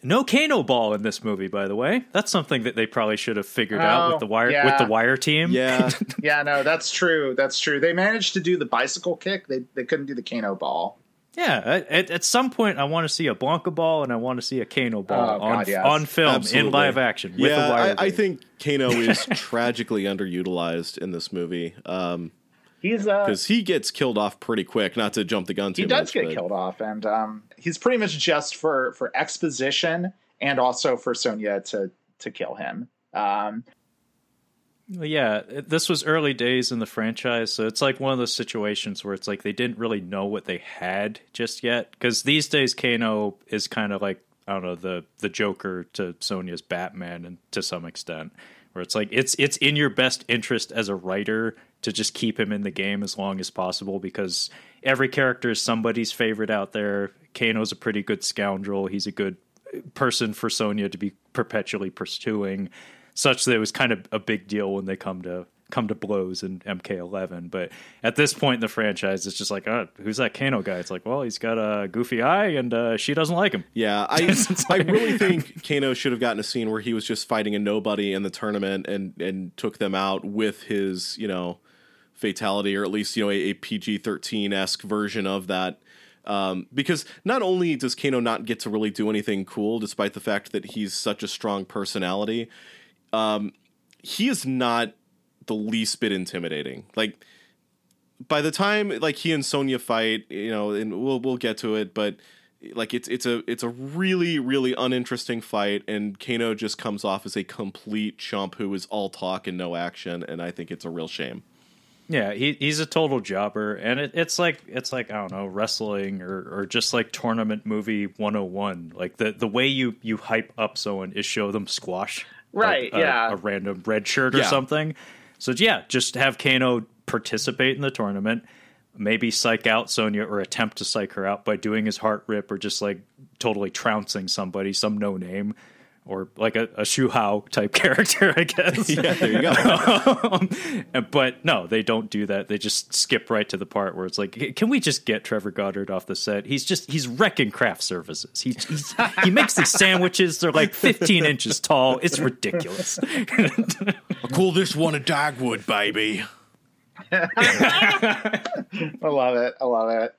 No Kano ball in this movie, by the way. That's something that they probably should have figured out Oh, with the wire yeah. with the wire team. Yeah, Yeah, no, that's true. That's true. They managed to do the bicycle kick. They they couldn't do the Kano ball. Yeah, at, at some point, I want to see a Blanka ball and I want to see a Kano ball Oh, on God, yes. on film Absolutely. in live action with a yeah. wire. I, I think Kano is tragically underutilized in this movie because He's uh he gets killed off pretty quick. Not to jump the gun too he does much, get but- killed off, and um, he's pretty much just for for exposition and also for Sonya to to kill him. Um, Well, yeah, this was early days in the franchise, so it's like one of those situations where it's like they didn't really know what they had just yet. Because these days, Kano is kind of like I don't know the the Joker to Sonya's Batman, and to some extent, where it's like it's it's in your best interest as a writer to just keep him in the game as long as possible because every character is somebody's favorite out there. Kano's a pretty good scoundrel. He's a good person for Sonya to be perpetually pursuing, such that it was kind of a big deal when they come to come to blows in MK11. But at this point in the franchise, it's just like, oh, who's that Kano guy? It's like, well, he's got a goofy eye, and uh, she doesn't like him. Yeah, I I really think Kano should have gotten a scene where he was just fighting a nobody in the tournament and and took them out with his you know fatality or at least you know a, a PG thirteen esque version of that. Um, because not only does Kano not get to really do anything cool, despite the fact that he's such a strong personality, um, he is not the least bit intimidating. Like by the time like he and Sonya fight, you know, and we'll we'll get to it, but like it's it's a it's a really really uninteresting fight, and Kano just comes off as a complete chump who is all talk and no action, and I think it's a real shame. Yeah, he, he's a total jobber, and it, it's like it's like I don't know wrestling or, or just like tournament movie 101. Like the, the way you, you hype up someone is show them squash, Right, like, a- yeah. a, random red shirt or Yeah. something. So yeah, just have Kano participate in the tournament, maybe psych out Sonya or attempt to psych her out by doing his heart rip or just like totally trouncing somebody, some no name. Or like a, a Hsu Hao type character, I guess. Yeah, there you go. but no, they don't do that. They just skip right to the part where it's like, can we just get Trevor Goddard off the set? He's just he's wrecking craft services. He he's, he makes these sandwiches. They're like 15 inches tall. It's ridiculous. I Call this one a Dagwood, baby. I love it. I love it.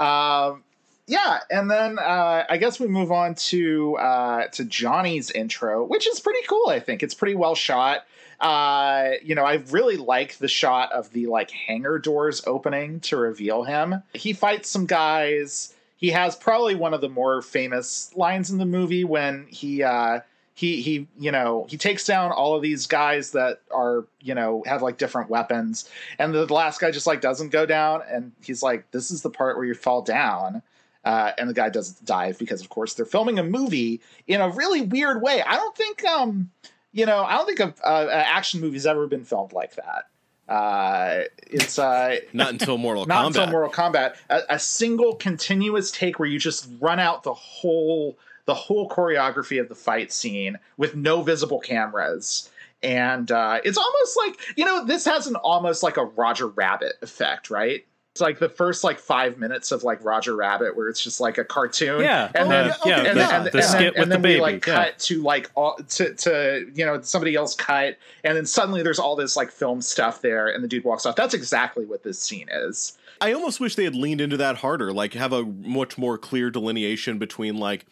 Um, yeah, and then uh, I guess we move on to uh, to Johnny's intro, which is pretty cool. I think it's pretty well shot. Uh, you know, I really like the shot of the like hangar doors opening to reveal him. He fights some guys. He has probably one of the more famous lines in the movie when he uh, he he you know he takes down all of these guys that are you know have like different weapons, and the last guy just like doesn't go down, and he's like, "This is the part where you fall down." Uh, and the guy doesn't dive because, of course, they're filming a movie in a really weird way. I don't think, um, you know, I don't think an a, a action movie's ever been filmed like that. Uh, it's uh, Not until Mortal not Kombat. until Mortal Kombat. A, a single continuous take where you just run out the whole the whole choreography of the fight scene with no visible cameras. And uh, it's almost like you know this has an almost like a Roger Rabbit effect, right? It's like the first like five minutes of like Roger Rabbit, where it's just like a cartoon, Yeah. and Oh, then yeah, yeah, and, the- then, and, the skit then, with and then the we baby, like yeah. cut to like all to, to you know somebody else cut, and then suddenly there's all this like film stuff there, and the dude walks off. That's exactly what this scene is. I almost wish they had leaned into that harder, like have a much more clear delineation between like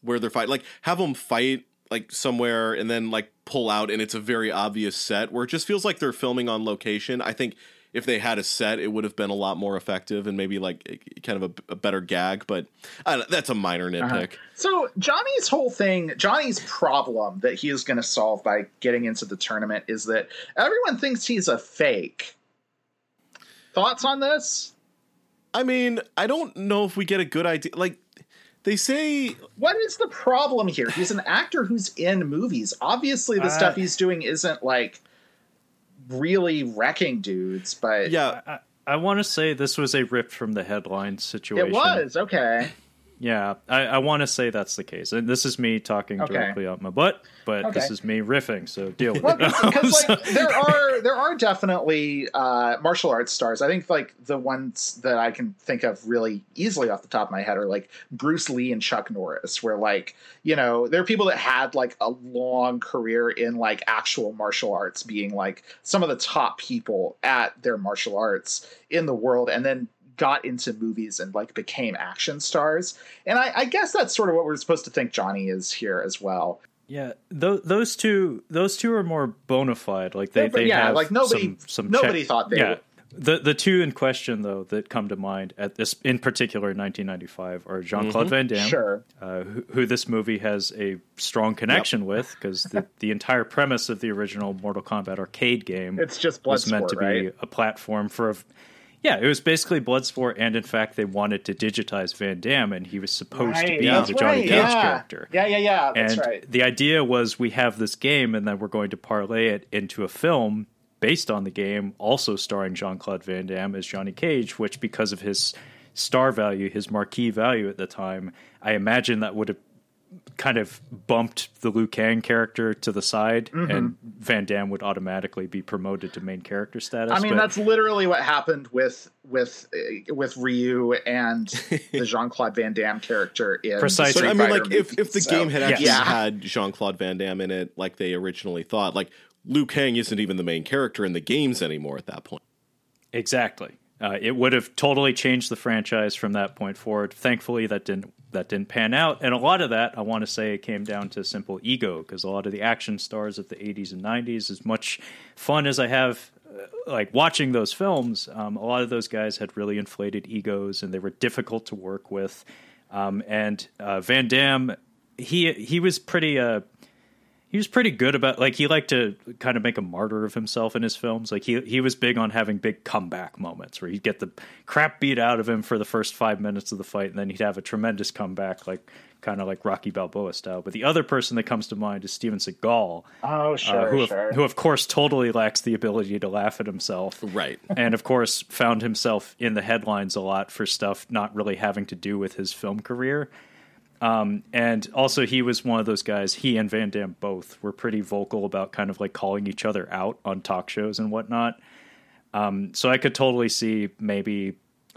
where they're fighting, like have them fight like somewhere and then like pull out, and it's a very obvious set where it just feels like they're filming on location. I think if they had a set, it would have been a lot more effective and maybe like kind of a, a better gag. But I don't, that's a minor nitpick. So Johnny's whole thing, Johnny's problem that he is going to solve by getting into the tournament is that everyone thinks he's a fake. Thoughts on this? I mean, I don't know if we get a good idea. Like they say, What is the problem here? He's an actor who's in movies. Obviously, the Uh, stuff he's doing isn't like really wrecking dudes, but yeah, I, I want to say this was a rip from the headline situation. it was okay. Yeah, I, I want to say that's the case. And this is me talking Okay. directly out my butt, but this is me riffing, so deal with Well, it. because like there are there are definitely uh, martial arts stars. I think like the ones that I can think of really easily off the top of my head are like Bruce Lee and Chuck Norris, where like you know there are people that had like a long career in like actual martial arts, being like some of the top people at their martial arts in the world, and then got into movies and like became action stars. And I, I guess that's sort of what we're supposed to think Johnny is here as well. yeah, th- those two, those two are more bona fide. Like they, Yeah, they yeah, have like nobody- some, some nobody check- thought they Yeah, would. the the two in question though that come to mind at this, in particular, in 1995, are Jean Claude Van Damme, Sure. uh, who, who this movie has a strong connection with because the, the entire premise of the original Mortal Kombat arcade game It's just was meant Bloodsport, to be right? a platform for a, yeah, it was basically Bloodsport, and in fact, they wanted to digitize Van Damme, and he was supposed to be that's the Johnny right, Cage yeah. character. Yeah, yeah, yeah. That's and right. the idea was we have this game, and then we're going to parlay it into a film based on the game, also starring Jean Claude Van Damme as Johnny Cage, which, because of his star value, his marquee value at the time, I imagine that would have kind of bumped the Liu Kang character to the side, Mm-hmm. and Van Damme would automatically be promoted to main character status. I mean, but- that's literally what happened with with uh, with Ryu and the Jean Claude Van Damme character in Precisely. Street But I mean, Fighter like if if the so- game had actually Yeah. had Jean Claude Van Damme in it, like they originally thought, like Liu Kang isn't even the main character in the games anymore at that point. Exactly. Uh, it would have totally changed the franchise from that point forward. Thankfully, that didn't that didn't pan out, and a lot of that I want to say came down to simple ego because a lot of the action stars of the '80s and '90s, as much fun as I have uh, like watching those films, um, a lot of those guys had really inflated egos and they were difficult to work with. Um, and uh, Van Damme, he he was pretty. Uh, he was pretty good about like he liked to kind of make a martyr of himself in his films. Like he he was big on having big comeback moments where he'd get the crap beat out of him for the first five minutes of the fight, and then he'd have a tremendous comeback, like kind of like Rocky Balboa style. But the other person that comes to mind is Steven Seagal, Oh, uh, sure, who sure. of, who of course totally lacks the ability to laugh at himself, Right. and of course found himself in the headlines a lot for stuff not really having to do with his film career. Um, and also he was one of those guys. He and Van Damme both were pretty vocal about kind of like calling each other out on talk shows and whatnot. Um, so I could totally see maybe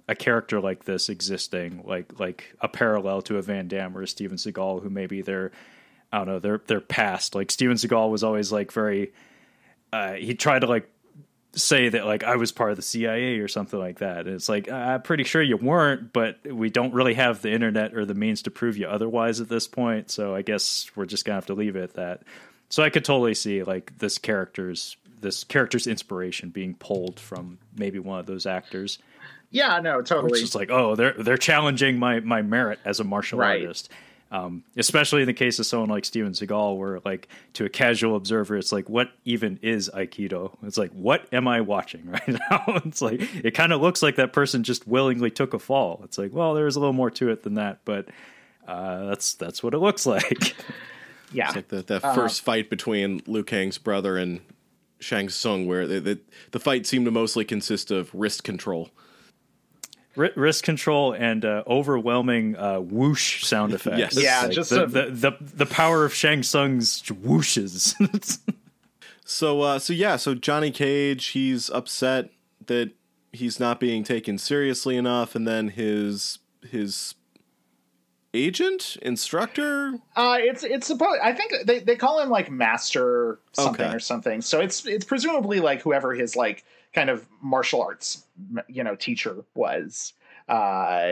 a character like this existing, like like a parallel to a Van Damme or a Steven Seagal, who maybe they're I don't know, they're they're past. Like Steven Seagal was always like very uh, he tried to like say that like I was part of the CIA or something like that. And it's like I'm pretty sure you weren't, but we don't really have the internet or the means to prove you otherwise at this point. So I guess we're just gonna have to leave it at that. So I could totally see like this character's this character's inspiration being pulled from maybe one of those actors. yeah, no, totally. It's just like, oh, they're they're challenging my my merit as a martial Right. artist. Um, especially in the case of someone like Steven Seagal, where like to a casual observer, it's like, what even is Aikido? It's like, what am I watching right now? it's like it kind of looks like that person just willingly took a fall. It's like, well, there's a little more to it than that, but uh, that's that's what it looks like. yeah. Like the, the first fight between Liu Kang's brother and Shang Tsung, where the, the, the fight seemed to mostly consist of wrist control. Ri- Wrist control and uh, overwhelming uh, whoosh sound effects. Yes. Yeah, Like, just the, a- the, the the power of Shang Tsung's whooshes. So uh, so yeah, so Johnny Cage, he's upset that he's not being taken seriously enough, and then his his agent, instructor, Uh, it's it's supposed. I think they, they call him like master something Okay. or something. So it's it's presumably like whoever his like kind of martial arts you know teacher was, uh,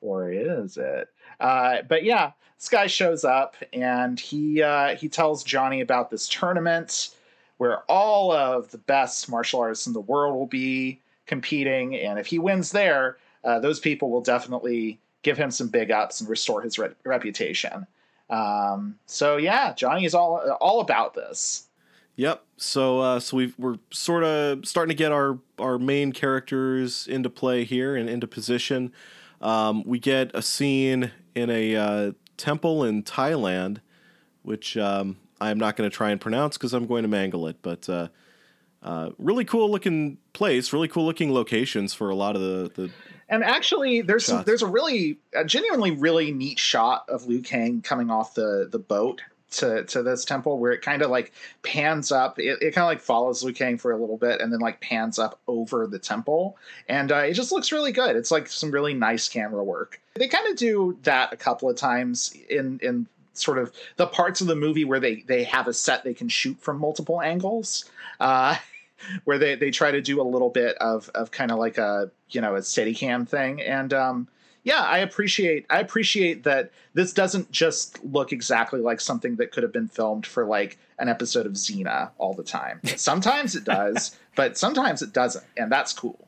or is it? Uh, but yeah, this guy shows up and he uh, he tells Johnny about this tournament where all of the best martial artists in the world will be competing, and if he wins there, uh, those people will definitely give him some big ups and restore his re- reputation. Um, so yeah, Johnny is all all about this. Yep. So uh, so we we're sort of starting to get our our main characters into play here and into position. Um, we get a scene in a uh, temple in Thailand, which um, I'm not going to try and pronounce because I'm going to mangle it. But uh, uh, really cool looking place, really cool looking locations for a lot of the, the And actually, there's some, there's a really a genuinely really neat shot of Liu Kang coming off the the boat to to this temple where it kind of like pans up. It, it kind of like follows Liu Kang for a little bit and then like pans up over the temple, and uh, it just looks really good. It's like some really nice camera work. They kind of do that a couple of times in in sort of the parts of the movie where they they have a set they can shoot from multiple angles. Uh, where they, they try to do a little bit of, of kind of like a you know a steady cam thing and um, yeah i appreciate i appreciate that this doesn't just look exactly like something that could have been filmed for like an episode of xena all the time sometimes it does but sometimes it doesn't and that's cool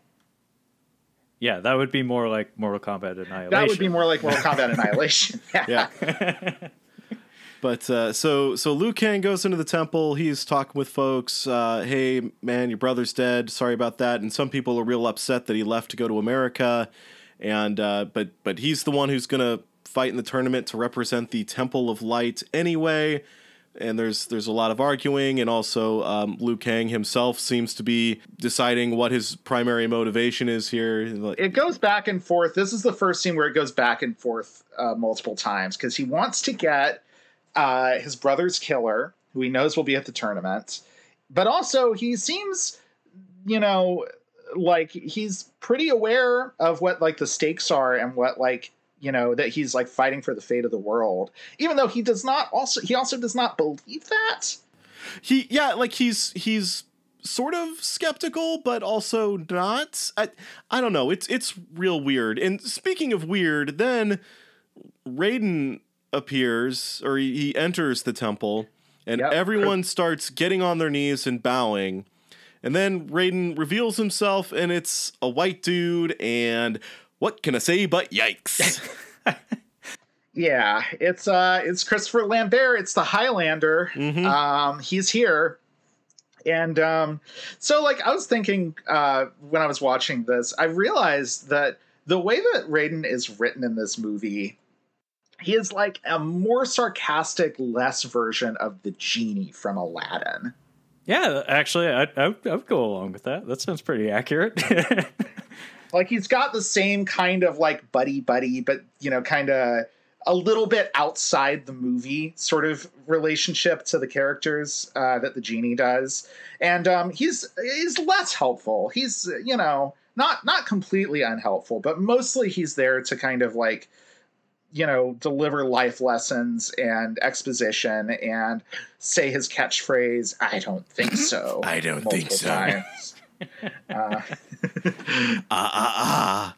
yeah, that would be more like Mortal Kombat Annihilation. that would be more like mortal kombat annihilation yeah. but uh, so so Liu Kang goes into the temple. He's talking with folks. Uh, hey man, your brother's dead. Sorry about that. And some people are real upset that he left to go to America. And uh, but but he's the one who's gonna fight in the tournament to represent the Temple of Light anyway. And there's there's a lot of arguing, and also um, Liu Kang himself seems to be deciding what his primary motivation is here. It goes back and forth. This is the first scene where it goes back and forth uh, multiple times because he wants to get uh, his brother's killer, who he knows will be at the tournament, but also he seems, you know, like he's pretty aware of what like the stakes are and what like you know that he's like fighting for the fate of the world. Even though he does not also he also does not believe that. He yeah like he's he's sort of skeptical but also not. I i don't know. It's it's real weird. And speaking of weird then raiden appears or he, he enters the temple and Yep. everyone starts getting on their knees and bowing and then raiden reveals himself and it's a white dude and what can i say but yikes Yeah, it's uh it's Christopher Lambert, it's the Highlander. Mhm. Um he's here. And um so like I was thinking uh when I was watching this, I realized that the way that Raiden is written in this movie, he is like a more sarcastic, less version of the genie from Aladdin. Yeah, actually, I, I, I would go along with that. That sounds pretty accurate. like he's got the same kind of like buddy buddy but you know kind of a little bit outside the movie sort of relationship to the characters uh, that the genie does and um, he's he's less helpful he's you know not not completely unhelpful but mostly he's there to kind of like you know deliver life lessons and exposition and say his catchphrase i don't think so I don't think so. times. uh, Ah ah ah.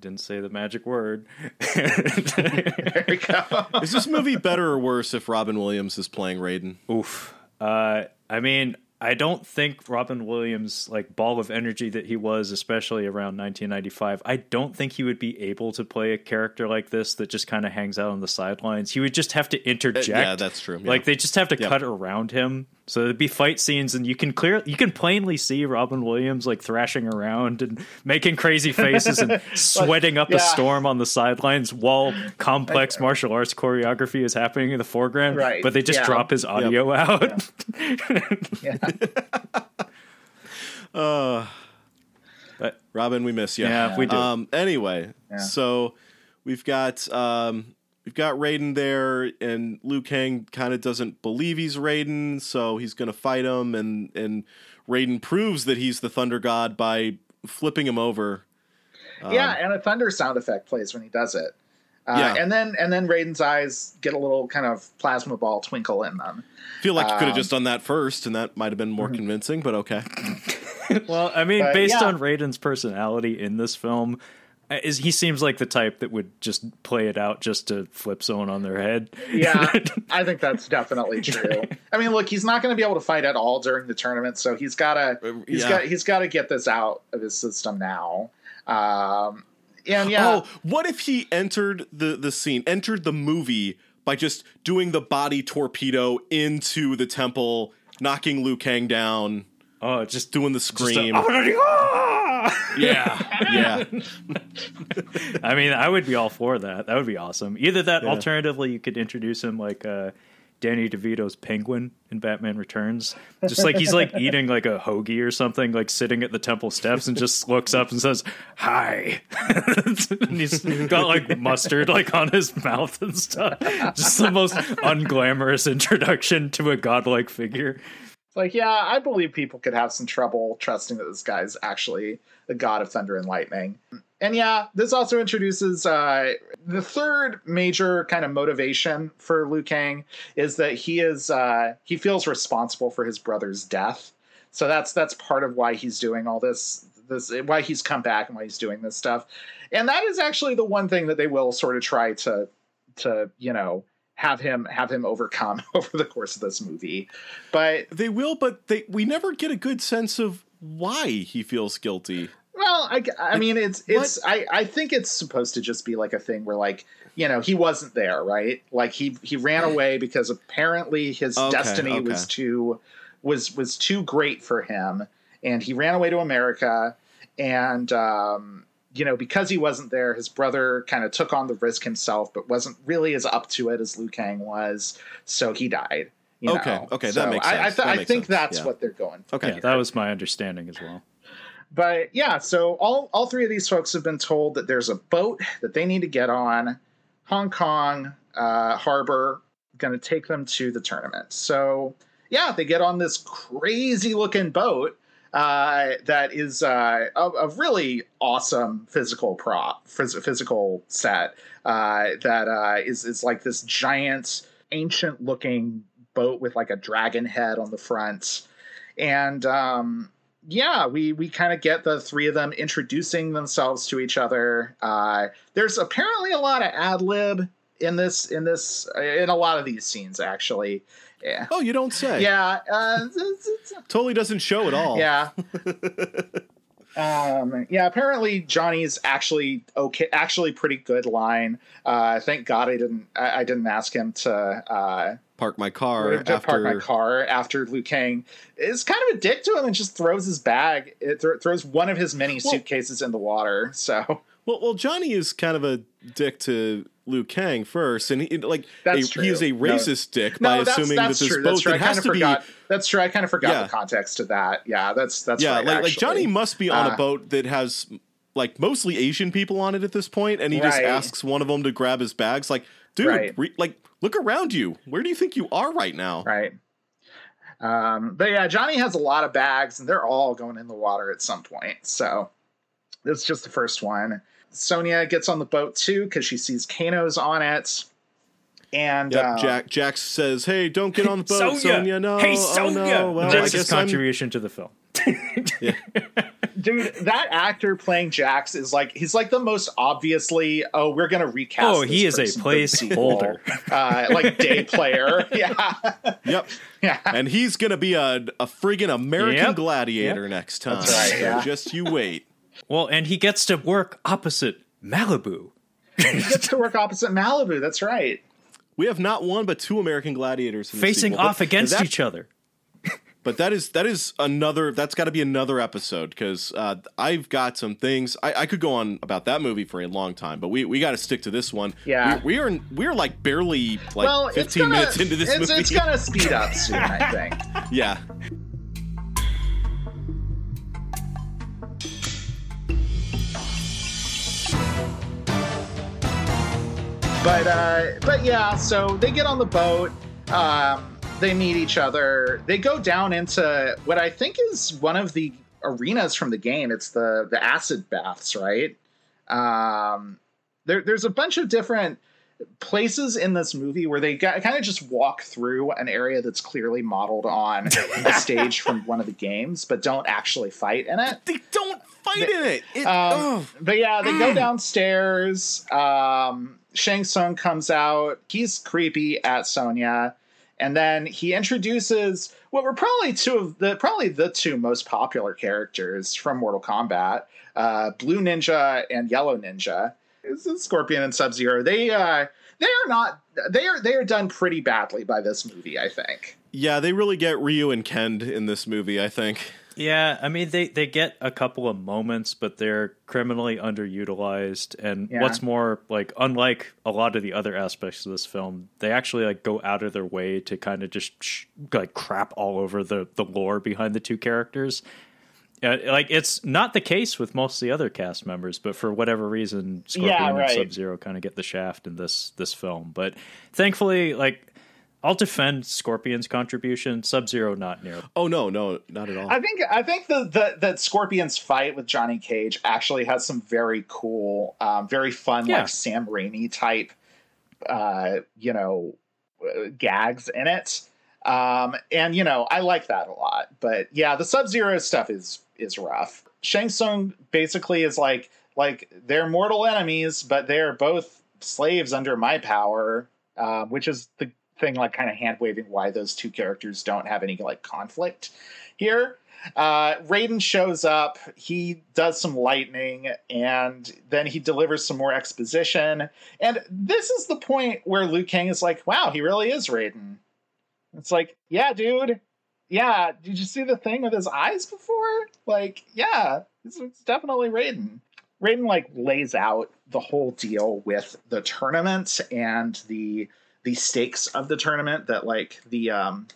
Didn't say the magic word. there we go Is this movie better or worse if Robin Williams is playing Raiden? Oof. Uh, I mean, I don't think Robin Williams, like ball of energy that he was, especially around 1995, I don't think he would be able to play a character like this that just kind of hangs out on the sidelines. He would just have to interject. Uh, yeah, that's true, yeah. Like they just have to Yeah. cut around him. So there'd be fight scenes, and you can clear, you can plainly see Robin Williams like thrashing around and making crazy faces and sweating up a storm on the sidelines while complex martial arts choreography is happening in the foreground. Right, But they just yeah. drop his audio out. yeah. But Robin, we miss you. Yeah, we do. Um, anyway, Yeah. so we've got um, we've got Raiden there, and Liu Kang kind of doesn't believe he's Raiden, so he's gonna fight him, and and Raiden proves that he's the Thunder God by flipping him over. yeah, and a thunder sound effect plays when he does it. Uh, Yeah. and then and then Raiden's eyes get a little kind of plasma ball twinkle in them. feel like you could have Um, just done that first, and that might have been more convincing, but okay. well, I mean, But, based yeah. on Raiden's personality in this film, is he seems like the type that would just play it out just to flip someone on their head. Yeah, I think that's definitely true. I mean, look, he's not going to be able to fight at all during the tournament, so he's got to he's yeah. got he's got to get this out of his system now. Um, and yeah, Oh, what if he entered the the scene, entered the movie by just doing the body torpedo into the temple, knocking Liu Kang down, oh, just doing the just a- scream. Ah! yeah, yeah. I mean, I would be all for that. That would be awesome. Either that, Yeah. alternatively, you could introduce him like uh, Danny DeVito's Penguin in Batman Returns. Just like he's like eating like a hoagie or something, like sitting at the temple steps and just looks up and says, Hi. and he's got like mustard like on his mouth and stuff. Just the most unglamorous introduction to a godlike figure. Like, yeah, I believe people could have some trouble trusting that this guy's actually the god of thunder and lightning. And yeah, this also introduces uh, the third major kind of motivation for Liu Kang is that he is uh, he feels responsible for his brother's death. So that's that's part of why he's doing all this this why he's come back and why he's doing this stuff. And that is actually the one thing that they will sort of try to to you know have him have him overcome over the course of this movie. But They will, but they we never get a good sense of why he feels guilty. Well, I, I mean, it's it's I, I think it's supposed to just be like a thing where like you know he wasn't there, right? Like he he ran away because apparently his Okay, destiny okay. was too was was too great for him, and he ran away to America, and um, you know because he wasn't there, his brother kind of took on the risk himself, but wasn't really as up to it as Liu Kang was, so he died. you Okay, know? okay, that So makes I, I, sense. th- That I think sense, that's yeah. what they're going for. Okay. Yeah, that was my understanding as well. But yeah, so all all three of these folks have been told that there's a boat that they need to get on. Hong Kong uh, harbor going to take them to the tournament. So yeah, they get on this crazy looking boat uh, that is uh, a, a really awesome physical prop, phys- physical set uh, that uh, is is like this giant, ancient looking boat with like a dragon head on the front, and um, yeah, we we kind of get the three of them introducing themselves to each other. Uh, there's apparently a lot of ad lib in this in this in a lot of these scenes actually. Yeah. Oh, you don't say. Yeah, uh, it's- it's- Totally doesn't show at all. yeah. Um, yeah, apparently Johnny's actually okay, actually pretty good line. Uh, thank God I didn't I, I didn't ask him to uh, Park my car to after park my car after Liu Kang is kind of a dick to him and just throws his bag, it th- throws one of his many Well- suitcases in the water. So Well, well, Johnny is kind of a dick to Liu Kang first, and he like a, he is a true. No. racist dick by no, that's, assuming that's that this true. boat That's true. I it kind has of to forgot. be That's true. I kind of forgot Yeah. the context of that. Yeah, that's that's yeah, right. like, like. Johnny must be on Uh, a boat that has like mostly Asian people on it at this point, and he just asks one of them to grab his bags. Like, dude, Right. re- like look around you. Where do you think you are right now? right. Um, but yeah, Johnny has a lot of bags, and they're all going in the water at some point. So this is just the first one. Sonya gets on the boat too because she sees Kano's on it, and Yep, um, Jack Jack says, "Hey, don't get on the boat, Sonya! Sonya. No, hey, oh no. Well, That's I his guess I'm contribution to the film. dude, that actor playing Jax is like he's like the most obviously. Oh, we're gonna recast. Oh, he is a person for placeholder. uh, like day player. Yeah, Yep. yeah. And he's gonna be a a friggin' American Yep. gladiator next time. That's right, So yeah. just you wait. Well, and he gets to work opposite Malibu. He gets to work opposite Malibu. That's right. We have not one but two American gladiators in facing sequel, off against that- each other. But that is that is another. That's got to be another episode because uh, I've got some things. I, I could go on about that movie for a long time, but we, we got to stick to this one. Yeah. we, we are we are like barely like well, fifteen gonna, minutes into this it's, movie. It's gonna speed up soon, I think. yeah, But uh, but yeah, so they get on the boat. Um, they meet each other. They go down into what I think is one of the arenas from the game. It's the the acid baths, right? Um, there, there's a bunch of different places in this movie where they kind of just walk through an area that's clearly modeled on a stage from one of the games, but don't actually fight in it. they don't fight in it. it Um. But yeah, they go downstairs. Um, Shang Tsung comes out. He's creepy at Sonya, and then he introduces what were probably two of the probably the two most popular characters from Mortal Kombat: uh, Blue Ninja and Yellow Ninja. Scorpion and Sub Zero. They uh, they are not. They are they are done pretty badly by this movie. I think. Yeah, they really get Ryu and Ken in this movie. I think. Yeah, I mean they they get a couple of moments, but they're criminally underutilized. And Yeah. what's more, like unlike a lot of the other aspects of this film, they actually like go out of their way to kind of just sh- like crap all over the the lore behind the two characters. Uh, like it's not the case with most of the other cast members, but for whatever reason, Scorpion Yeah, and. Sub Zero kind of get the shaft in this this film. But thankfully, like I'll defend Scorpion's contribution. Sub Zero not near. Oh no, no, not at all. I think I think the, the that Scorpion's fight with Johnny Cage actually has some very cool, um, very fun, Yeah. like Sam Raimi type, uh, you know, uh, gags in it. Um, and you know, I like that a lot. But yeah, the Sub Zero stuff is is rough. Shang Tsung basically is like like they're mortal enemies, but they're both slaves under my power, um, which is the thing like kind of hand waving why those two characters don't have any like conflict here. Uh, Raiden shows up. He does some lightning, and then he delivers some more exposition. And this is the point where Liu Kang is like, "Wow, he really is Raiden." It's like, "Yeah, dude. Yeah, did you see the thing with his eyes before? Like, yeah, it's, it's definitely Raiden." Raiden like lays out the whole deal with the tournament and the the stakes of the tournament that like the um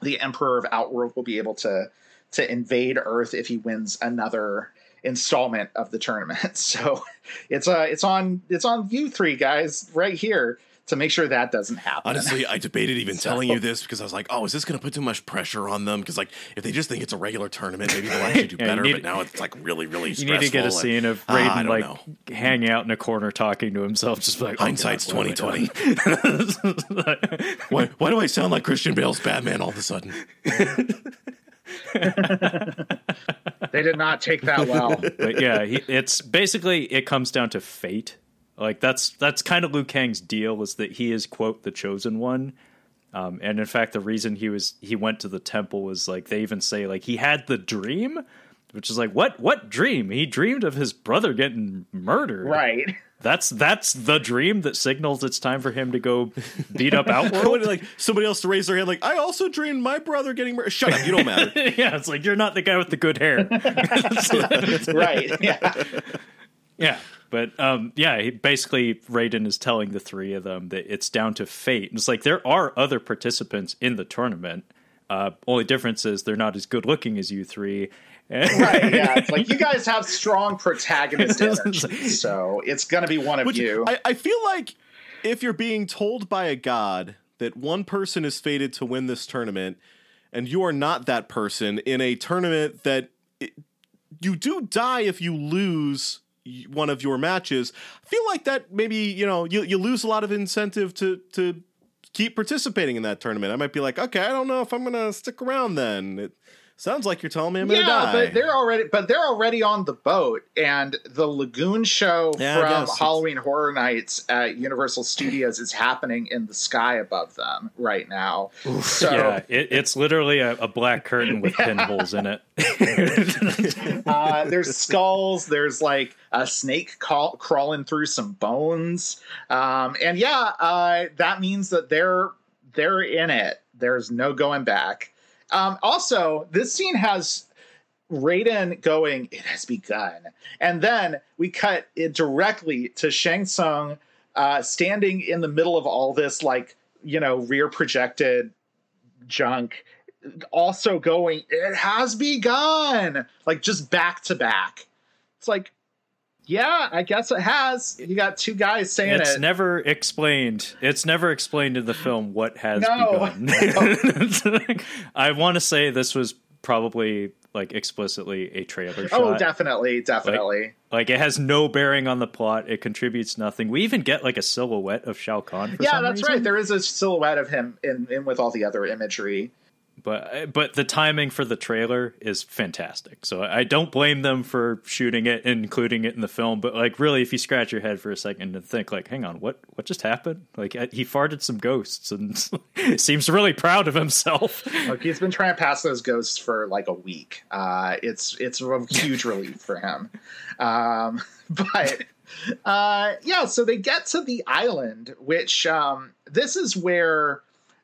the Emperor of Outworld will be able to to invade Earth if he wins another installment of the tournament. So it's uh it's on it's on you three guys right here to make sure that doesn't happen. Honestly, I debated even So- telling you this because I was like, "Oh, is this going to put too much pressure on them?" Because like, if they just think it's a regular tournament, maybe they'll actually do Yeah, better. need- but now it's like really, really You stressful. need to get a and- scene of Ah, Raiden don't like know. hanging out in a corner talking to himself, just like oh, Hindsight's God, what twenty am I twenty. doing? why, why do I sound like Christian Bale's Batman all of a sudden? they did not take that well. but yeah, he, it's basically it comes down to fate. Like that's that's kind of Liu Kang's deal is that he is quote the chosen one. Um, and in fact, the reason he was he went to the temple was like they even say like he had the dream, which is like what what dream? He dreamed of his brother getting murdered. Right. That's that's the dream that signals it's time for him to go beat up I Outworld. like somebody else to raise their hand, like I also dreamed my brother getting murdered. Shut up, you don't matter. yeah, it's like you're not the guy with the good hair. right. Yeah. Yeah, but um, yeah, basically Raiden is telling the three of them that it's down to fate. And it's like there are other participants in the tournament. Uh, only difference is they're not as good looking as you three. Right. Yeah. It's like you guys have strong protagonist energy, so it's gonna be one of Which you. I, I feel like if you're being told by a god that one person is fated to win this tournament, and you are not that person in a tournament that it, you do die if you lose y- one of your matches, I feel like that maybe you know you you lose a lot of incentive to to keep participating in that tournament. I might be like, okay, I don't know if I'm gonna stick around. Then it sounds like you're telling me I'm gonna yeah, die. but they're already but they're already on the boat, and the Lagoon show Yeah, from guess. It's- Halloween Horror Nights at Universal Studios is happening in the sky above them right now. So yeah, it, it's literally a, a black curtain with pinholes in it. uh, there's skulls. There's like a snake crawl- crawling through some bones, um, and yeah, uh, that means that they're they're in it. There's no going back. Um, also, this scene has Raiden going, "It has begun," and then we cut it directly to Shang Tsung uh, standing in the middle of all this, like you know, rear projected junk also going, it has begun. Like just back to back. It's like, yeah, I guess it has. You got two guys saying it's it. never explained. It's never explained in the film what has No. begun. I want to say this was probably like explicitly a trailer oh, shot. oh, definitely, definitely. Like it has no bearing on the plot. It contributes nothing. We even get like a silhouette of Shao Kahn. For yeah, that's reason. right. There is a silhouette of him in, in with all the other imagery. But but the timing for the trailer is fantastic. So I don't blame them for shooting it and including it in the film. But like really, if you scratch your head for a second and think like, hang on, what what just happened? Like he farted some ghosts and seems really proud of himself. Look, he's been trying to pass those ghosts for like a week. Uh, it's it's a huge relief for him. Um, but uh, yeah, so they get to the island, which um, this is where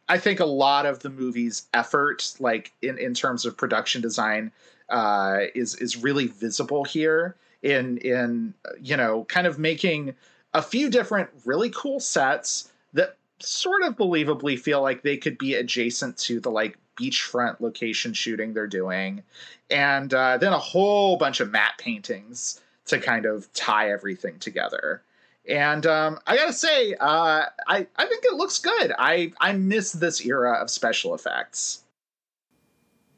I think a lot of the movie's effort, like in, in terms of production design, uh, is is really visible here. In in you know, kind of making a few different really cool sets that sort of believably feel like they could be adjacent to the like beachfront location shooting they're doing, and uh, then a whole bunch of matte paintings to kind of tie everything together. And um, I gotta say, uh, I I think it looks good. I I miss this era of special effects.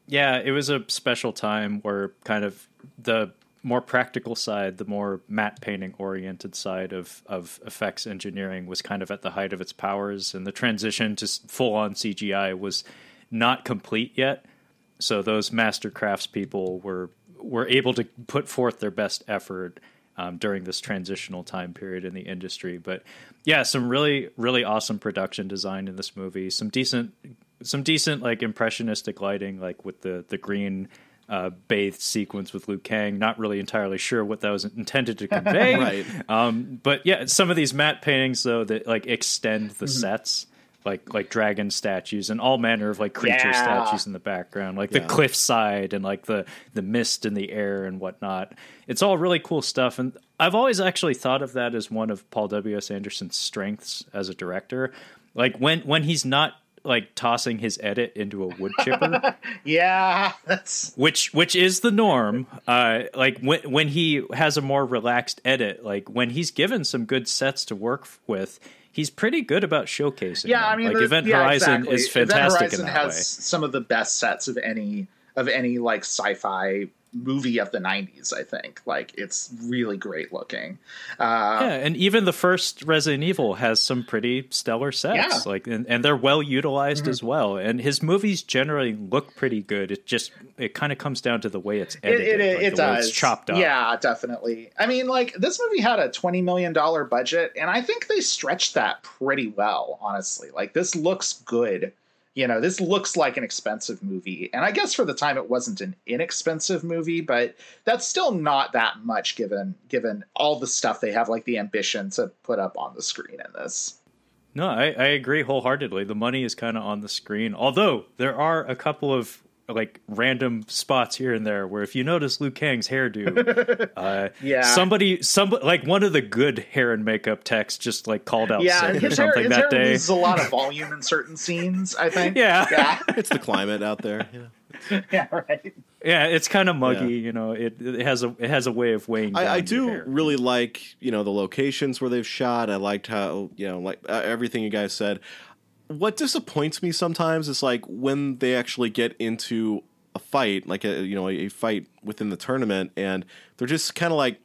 Yeah, it was a special time where kind of the more practical side, the more matte painting oriented side of, of effects engineering was kind of at the height of its powers, and the transition to full on CGI was not complete yet. So those master crafts people were were able to put forth their best effort um, during this transitional time period in the industry. But yeah, some really really awesome production design in this movie. Some decent some decent like impressionistic lighting, like with the the green uh, bathed sequence with Liu Kang. Not really entirely sure what that was intended to convey. Right. Um, but yeah, some of these matte paintings though that like extend the sets. Like like dragon statues and all manner of like creature Yeah. statues in the background, like the cliffside and like the the mist in the air and whatnot. It's all really cool stuff, and I've always actually thought of that as one of Paul W S Anderson's strengths as a director. Like when when he's not like tossing his edit into a wood chipper, Yeah, that's which which is the norm. Uh, like when when he has a more relaxed edit, like when he's given some good sets to work with, he's pretty good about showcasing. yeah. them. I mean, like Event yeah, Horizon exactly. is fantastic Event Horizon in that has way. some of the best sets of any of any like sci-fi movie of the 90s i think like it's really great looking uh Yeah, and even the first Resident Evil has some pretty stellar sets, Yeah. Mm-hmm. like, and, and they're well utilized as well. And his movies generally look pretty good. It just it kind of comes down to the way it's edited, it, like it does it's chopped up. yeah definitely i mean like this movie had a 20 million dollar budget and i think they stretched that pretty well honestly like this looks good you know, this looks like an expensive movie. And I guess for the time it wasn't an inexpensive movie, but that's still not that much given given all the stuff they have like the ambition to put up on the screen in this. No, I, I agree wholeheartedly. The money is kind of on the screen, although there are a couple of like random spots here and there where if you notice Liu Kang's hairdo, uh, Yeah. somebody, somebody, like one of the good hair and makeup techs just like called out Yeah, and sick or his hair, something his hair that day. loses a lot of volume in certain scenes, I think. Yeah. Yeah. It's the climate out there. Yeah. yeah, right. Yeah, it's kind of muggy. Yeah. You know, it it has a it has a way of weighing. down I, I do hair. really like you know the locations where they've shot. I liked how you know like uh, everything you guys said. What disappoints me sometimes is like when they actually get into a fight, like a you know a, fight within the tournament, and they're just kind of like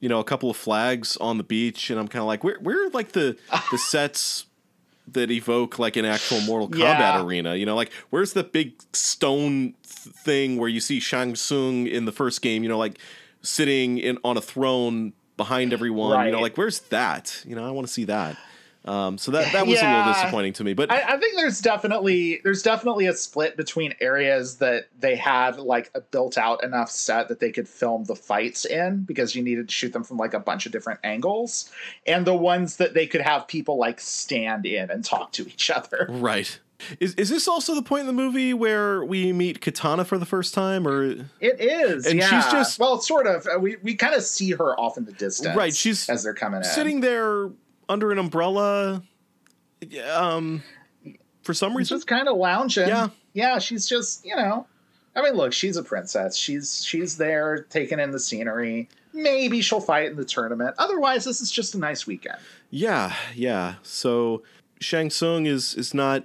you know a couple of flags on the beach, and I'm kind of like where where are like the the sets that evoke like an actual Mortal Kombat Yeah. arena. You know, like where's the big stone th- thing where you see Shang Tsung in the first game? You know, like sitting in on a throne behind everyone. You know, like where's that? You know, I want to see that. Um, so that that was a little disappointing to me. But I, I think there's definitely there's definitely a split between areas that they had like a built out enough set that they could film the fights in because you needed to shoot them from like a bunch of different angles, and the ones that they could have people like stand in and talk to each other. right. Is is this also the point in the movie where we meet Katana for the first time, or It is, And yeah. she's just- well, sort of. Uh, We we kind of see her off in the distance, Right, she's as they're coming in. sitting there under an umbrella? Um, for some reason, just kind of lounging. Yeah. yeah. She's just you know, I mean, look, she's a princess. She's she's there taking in the scenery. Maybe she'll fight in the tournament. Otherwise, this is just a nice weekend. Yeah, yeah. So Shang Tsung is is not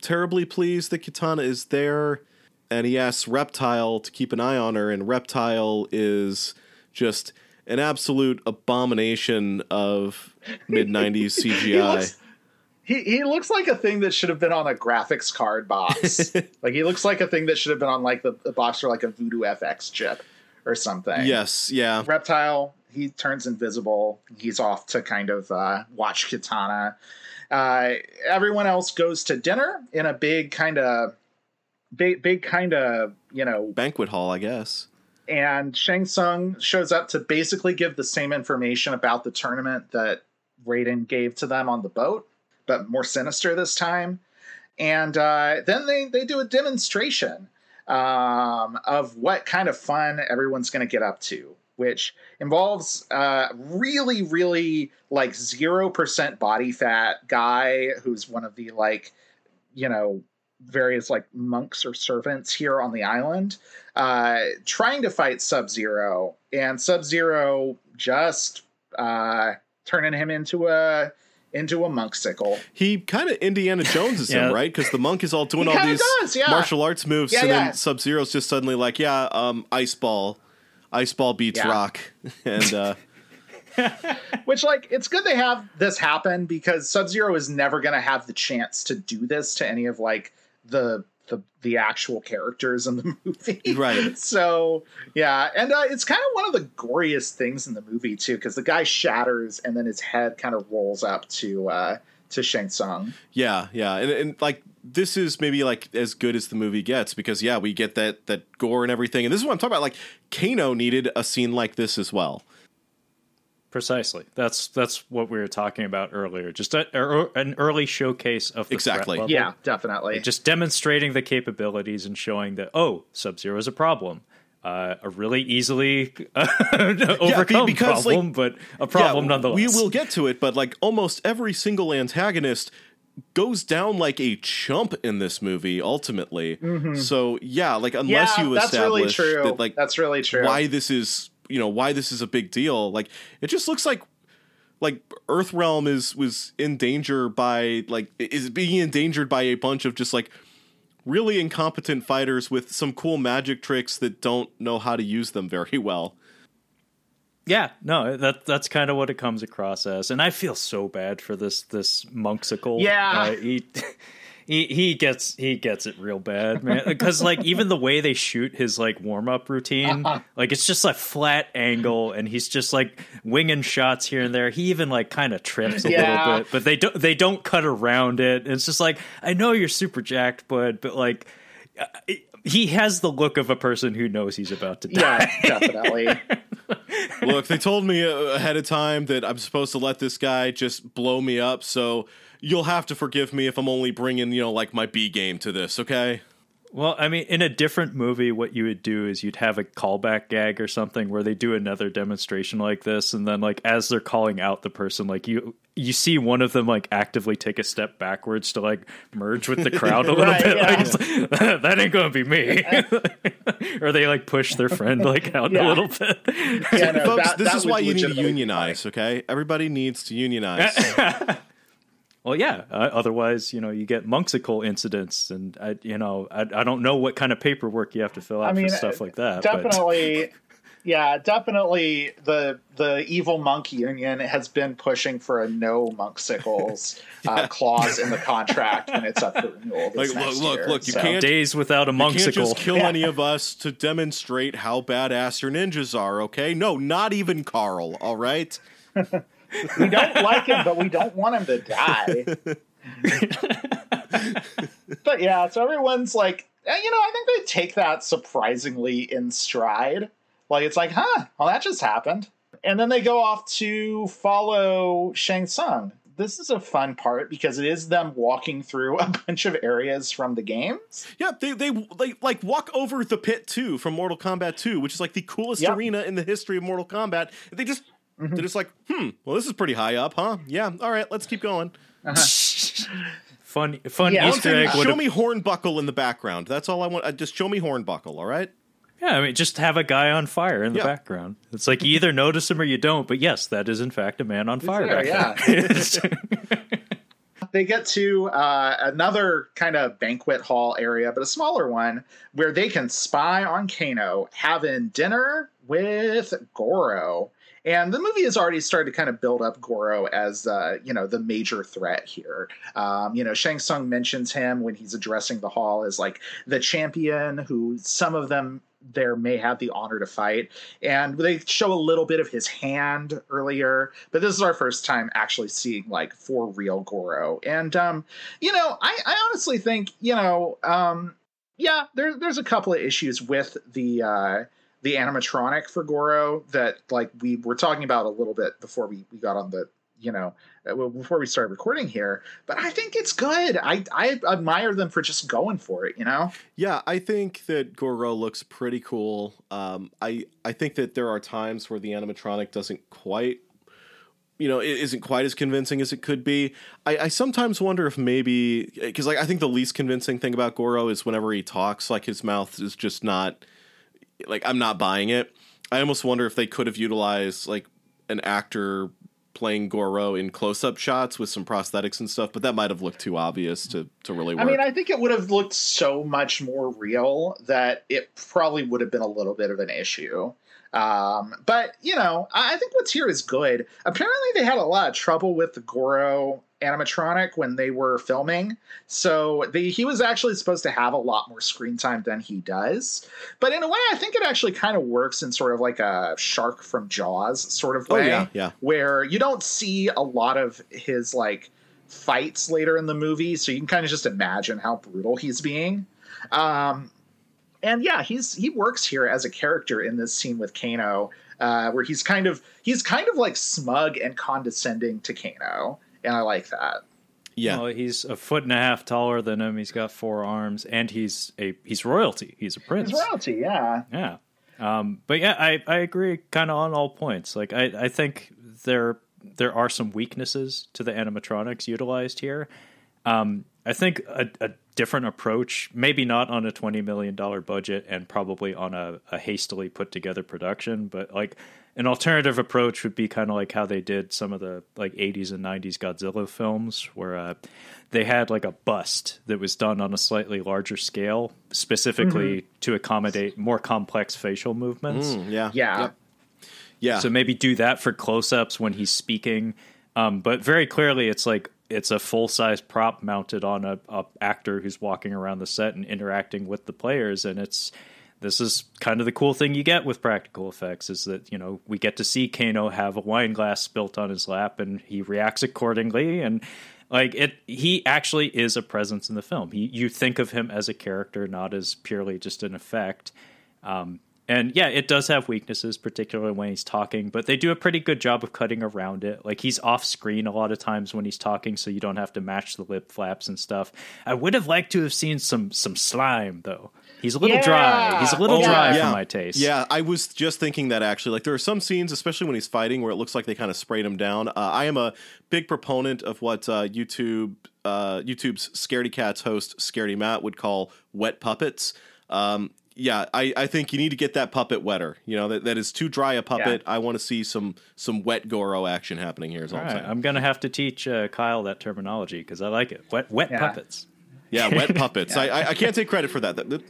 terribly pleased that Katana is there, and he asks Reptile to keep an eye on her, and Reptile is just an absolute abomination of mid '90s He CGI. looks, he, he looks like a thing that should have been on a graphics card box. like he looks like a thing that should have been on like the, the box for like a Voodoo FX chip or something. yes, yeah, reptile he turns invisible he's off to kind of uh, watch katana uh, everyone else goes to dinner in a big kind of big big kind of you know banquet hall, I guess. and shang Tsung shows up to basically give the same information about the tournament that Raiden gave to them on the boat but more sinister this time. And uh, then they they do a demonstration um, of what kind of fun everyone's going to get up to, which involves uh, really, really like zero percent body fat guy who's one of the like, you know, various like monks or servants here on the island, uh, trying to fight Sub Zero, and Sub Zero just uh, turning him into a into a monksicle. He kind of Indiana Jones is Yeah. him, right? Because the monk is all doing all these does, yeah. martial arts moves, Yeah, and yeah. then Sub Zero's just suddenly like, yeah, um, ice ball, ice ball beats Yeah. rock, and uh, Which, like, it's good they have this happen because Sub Zero is never going to have the chance to do this to any of like the the the actual characters in the movie. Right. So yeah, and uh, it's kind of one of the goriest things in the movie too, because the guy shatters and then his head kind of rolls up to uh, to Shang Tsung. Yeah, yeah, and, and like this is maybe like as good as the movie gets because yeah, we get that that gore and everything, and this is what I'm talking about. Like Kano needed a scene like this as well. Precisely. That's that's what we were talking about earlier. Just a, a- an early showcase of the Exactly. level. Yeah, definitely. just demonstrating the capabilities and showing that oh, Sub Zero is a problem. Uh, a really easily overcome because, like- problem, but a problem yeah, nonetheless. We will get to it, but like almost every single antagonist goes down like a chump in this movie ultimately. So yeah, like unless Mm-hmm. yeah, you that's really establish true. that like that's really true. why this is you know why this is a big deal like it just looks like like earthrealm is was in danger by like is being endangered by a bunch of just like really incompetent fighters with some cool magic tricks that don't know how to use them very well Yeah, no, that that's kind of what it comes across as, and I feel so bad for this this monksicle. Yeah. uh, he he he gets he gets it real bad, man. Because like even the way they shoot his like warm up routine, like it's just a flat angle, and he's just like winging shots here and there. He even like kind of trips a Yeah. little bit, but they don't they don't cut around it. It's just like I know you're super jacked, bud, but like. uh, He has the look of a person who knows he's about to die. Yeah, definitely. Look, they told me uh, ahead of time that I'm supposed to let this guy just blow me up, so you'll have to forgive me if I'm only bringing, you know, like my B game to this, okay? Well, I mean, in a different movie, what you would do is you'd have a callback gag or something where they do another demonstration like this, and then like as they're calling out the person, like you you see one of them like actively take a step backwards to like merge with the crowd a little Right, bit. yeah. Like, it's like, that ain't gonna be me. or they like push their friend like out a little bit. Yeah, no, Folks, that- this that is why you need to unionize, okay? Everybody needs to unionize. Well, yeah. Uh, otherwise, you know, you get monksicle incidents, and I, you know, I, I don't know what kind of paperwork you have to fill out I mean, for stuff like that. but- definitely yeah definitely the the evil monk union has been pushing for a no monksicles uh, clause in the contract when it's up for renewal Like, this look, next look, year. look, you So- can't- days without a You can't just kill any of us to demonstrate how badass your ninjas are, okay? No, not even Carl, all right? we don't like him but we don't want him to die but yeah so everyone's like eh, you know i think they take that surprisingly in stride like it's like huh well that just happened and then they go off to follow shang Tsung. this is a fun part because it is them walking through a bunch of areas from the games Yeah, they they they like walk over the pit 2 from Mortal Kombat 2, which is like the coolest Yep. arena in the history of Mortal Kombat. They just they're just like, "Hmm, well this is pretty high up, huh? Yeah, all right, let's keep going." fun, fun Yeah, Easter egg. Show have- me Hornbuckle in the background. That's all I want. Uh, just show me Hornbuckle, all right? Yeah, I mean, just have a guy on fire in the Yeah. background. It's like you either notice him or you don't. But yes, that is in fact a man on fire. there, back yeah. they get to uh, another kind of banquet hall area, but a smaller one, where they can spy on Kano having dinner with Goro. And the movie has already started to kind of build up Goro as, uh, you know, the major threat here. Um, you know, Shang Tsung mentions him when he's addressing the hall as like the champion who some of them there may have the honor to fight. And they show a little bit of his hand earlier, but this is our first time actually seeing like for real Goro. And um, you know, I, I honestly think, you know, um, yeah, there, there's a couple of issues with the uh, the animatronic for Goro that like we were talking about a little bit before we, we got on the you know uh, before we started recording here but i think it's good i i admire them for just going for it you know Yeah, I think that Goro looks pretty cool. Um, I I think that there are times where the animatronic doesn't quite, you know, it isn't quite as convincing as it could be. I, I sometimes wonder if maybe because like I think the least convincing thing about Goro is whenever he talks, like his mouth is just not like I'm not buying it. I almost wonder if they could have utilized like an actor playing Goro in close-up shots with some prosthetics and stuff, but that might have looked too obvious to to really work. I mean, I think it would have looked so much more real that it probably would have been a little bit of an issue. Um, but you know, I I think what's here is good. Apparently, they had a lot of trouble with the Goro animatronic when they were filming, so they, he was actually supposed to have a lot more screen time than he does. But in a way, I think it actually kind of works in sort of like a shark from Jaws sort of oh way yeah, yeah. where you don't see a lot of his like fights later in the movie, so you can kind of just imagine how brutal he's being. Um, and yeah, he's he works here as a character in this scene with Kano, uh, where he's kind of he's kind of like smug and condescending to Kano, and I like that. Yeah. Well, he's a foot and a half taller than him. He's got four arms, and he's a he's royalty. He's a prince. It's royalty, yeah. Yeah. Um, but yeah, I, I agree kind of on all points. Like I, I think there there are some weaknesses to the animatronics utilized here. Um, I think a, a different approach, maybe not on a twenty million dollar budget and probably on a, a hastily put together production, but like an alternative approach would be kind of like how they did some of the like 80s and 90s Godzilla films where uh, they had like a bust that was done on a slightly larger scale specifically to accommodate more complex facial movements. Mm, yeah. Yeah. Yep. Yeah. So maybe do that for close-ups when he's speaking. Um, but very clearly, it's like it's a full size prop mounted on a, a actor who's walking around the set and interacting with the players, and it's this is kind of the cool thing you get with practical effects is that you know we get to see Kano have a wine glass spilt on his lap and he reacts accordingly. And like it he actually is a presence in the film. He, you think of him as a character not as purely just an effect. Um, and yeah it does have weaknesses particularly when he's talking but they do a pretty good job of cutting around it. Like he's off screen a lot of times when he's talking so you don't have to match the lip flaps and stuff. I would have liked to have seen some some slime though He's a little Yeah. dry. He's a little Oh, dry yeah. for my taste. Yeah, I was just thinking that actually. Like, there are some scenes, especially when he's fighting, where it looks like they kind of sprayed him down. Uh, I am a big proponent of what uh, YouTube, uh, YouTube's Scaredy Cats host, Scaredy Matt, would call wet puppets. Um, yeah, I, I think you need to get that puppet wetter. You know, that, that is too dry a puppet. I want to see some some wet Goro action happening here. Is all, All I'm. I'm gonna have to teach uh, Kyle that terminology because I like it. Wet, wet Yeah. puppets. Yeah, wet puppets. I, I I can't take credit for that. That that,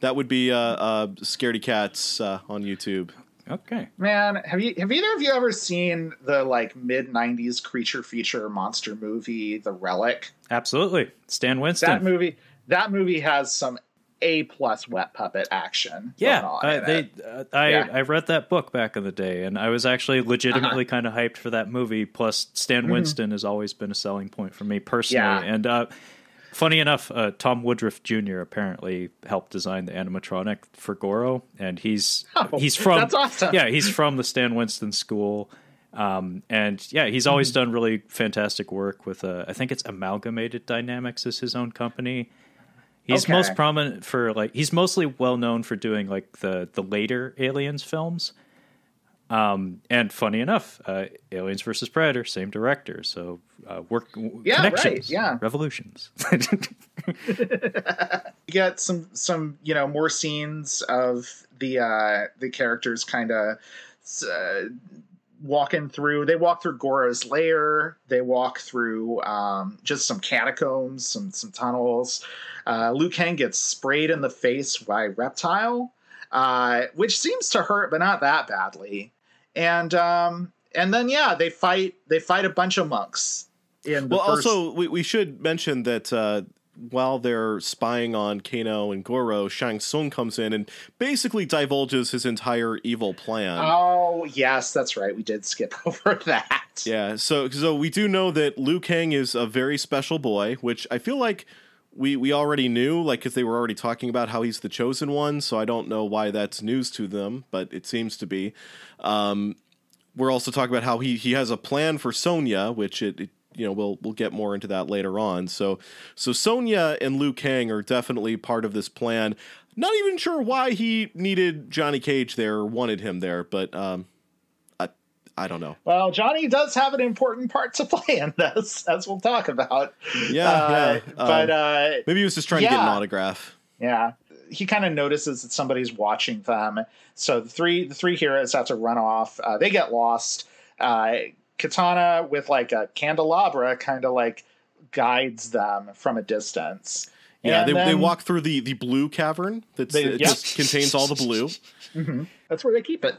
that would be uh, uh, Scaredy Cats uh, on YouTube. Okay. Man, have you have either of you ever seen the like mid '90s creature feature monster movie, The Relic? Absolutely. Stan Winston. That movie, that movie has some A plus wet puppet action. yeah, going on I, in they. it. Uh, I Yeah. I read that book back in the day, and I was actually legitimately Uh-huh. kind of hyped for that movie. Plus, Stan Winston has always been a selling point for me personally. Mm-hmm. Yeah. And uh, funny enough, uh, Tom Woodruff Jr. apparently helped design the animatronic for Goro, and he's Oh, he's from that's awesome. yeah he's from the Stan Winston school. Um, and yeah, he's always Mm-hmm. done really fantastic work with, uh, I think it's Amalgamated Dynamics is his own company. He's Okay. most prominent for like he's mostly well known for doing like the the later Aliens films. Um, and funny enough, uh, Aliens versus Predator, same director, so uh, work Yeah, right, connections, yeah. revolutions. you get some some you know more scenes of the uh the characters kind of uh, walking through. They walk through Goro's lair. They walk through um just some catacombs some some tunnels. Uh liu kang gets sprayed in the face by reptile uh which seems to hurt but not that badly and um and then yeah they fight they fight a bunch of monks in the Well, first, also we, we should mention that uh, while they're spying on Kano and Goro, Shang Tsung comes in and basically divulges his entire evil plan. Oh yes, that's right. We did skip over that. Yeah, so so we do know that Liu Kang is a very special boy, which I feel like we we already knew, like because they were already talking about how he's the chosen one. So I don't know why that's news to them, but it seems to be. Um, we're also talking about how he he has a plan for Sonya, which it, it you know we'll we'll get more into that later on. So so Sonya and Liu Kang are definitely part of this plan. Not even sure why he needed Johnny Cage there or wanted him there, but um, I don't know. Well, Johnny does have an important part to play in this, as we'll talk about. Yeah, Uh, yeah. But Um, uh, maybe he was just trying to get an autograph. yeah, he kind of notices that somebody's watching them. So the three the three heroes have to run off. Uh, they get lost. Uh, Katana with like a candelabra kind of like guides them from a distance. Yeah, And they, they walk through the, the blue cavern that yep. just contains all the blue. hmm That's where they keep it.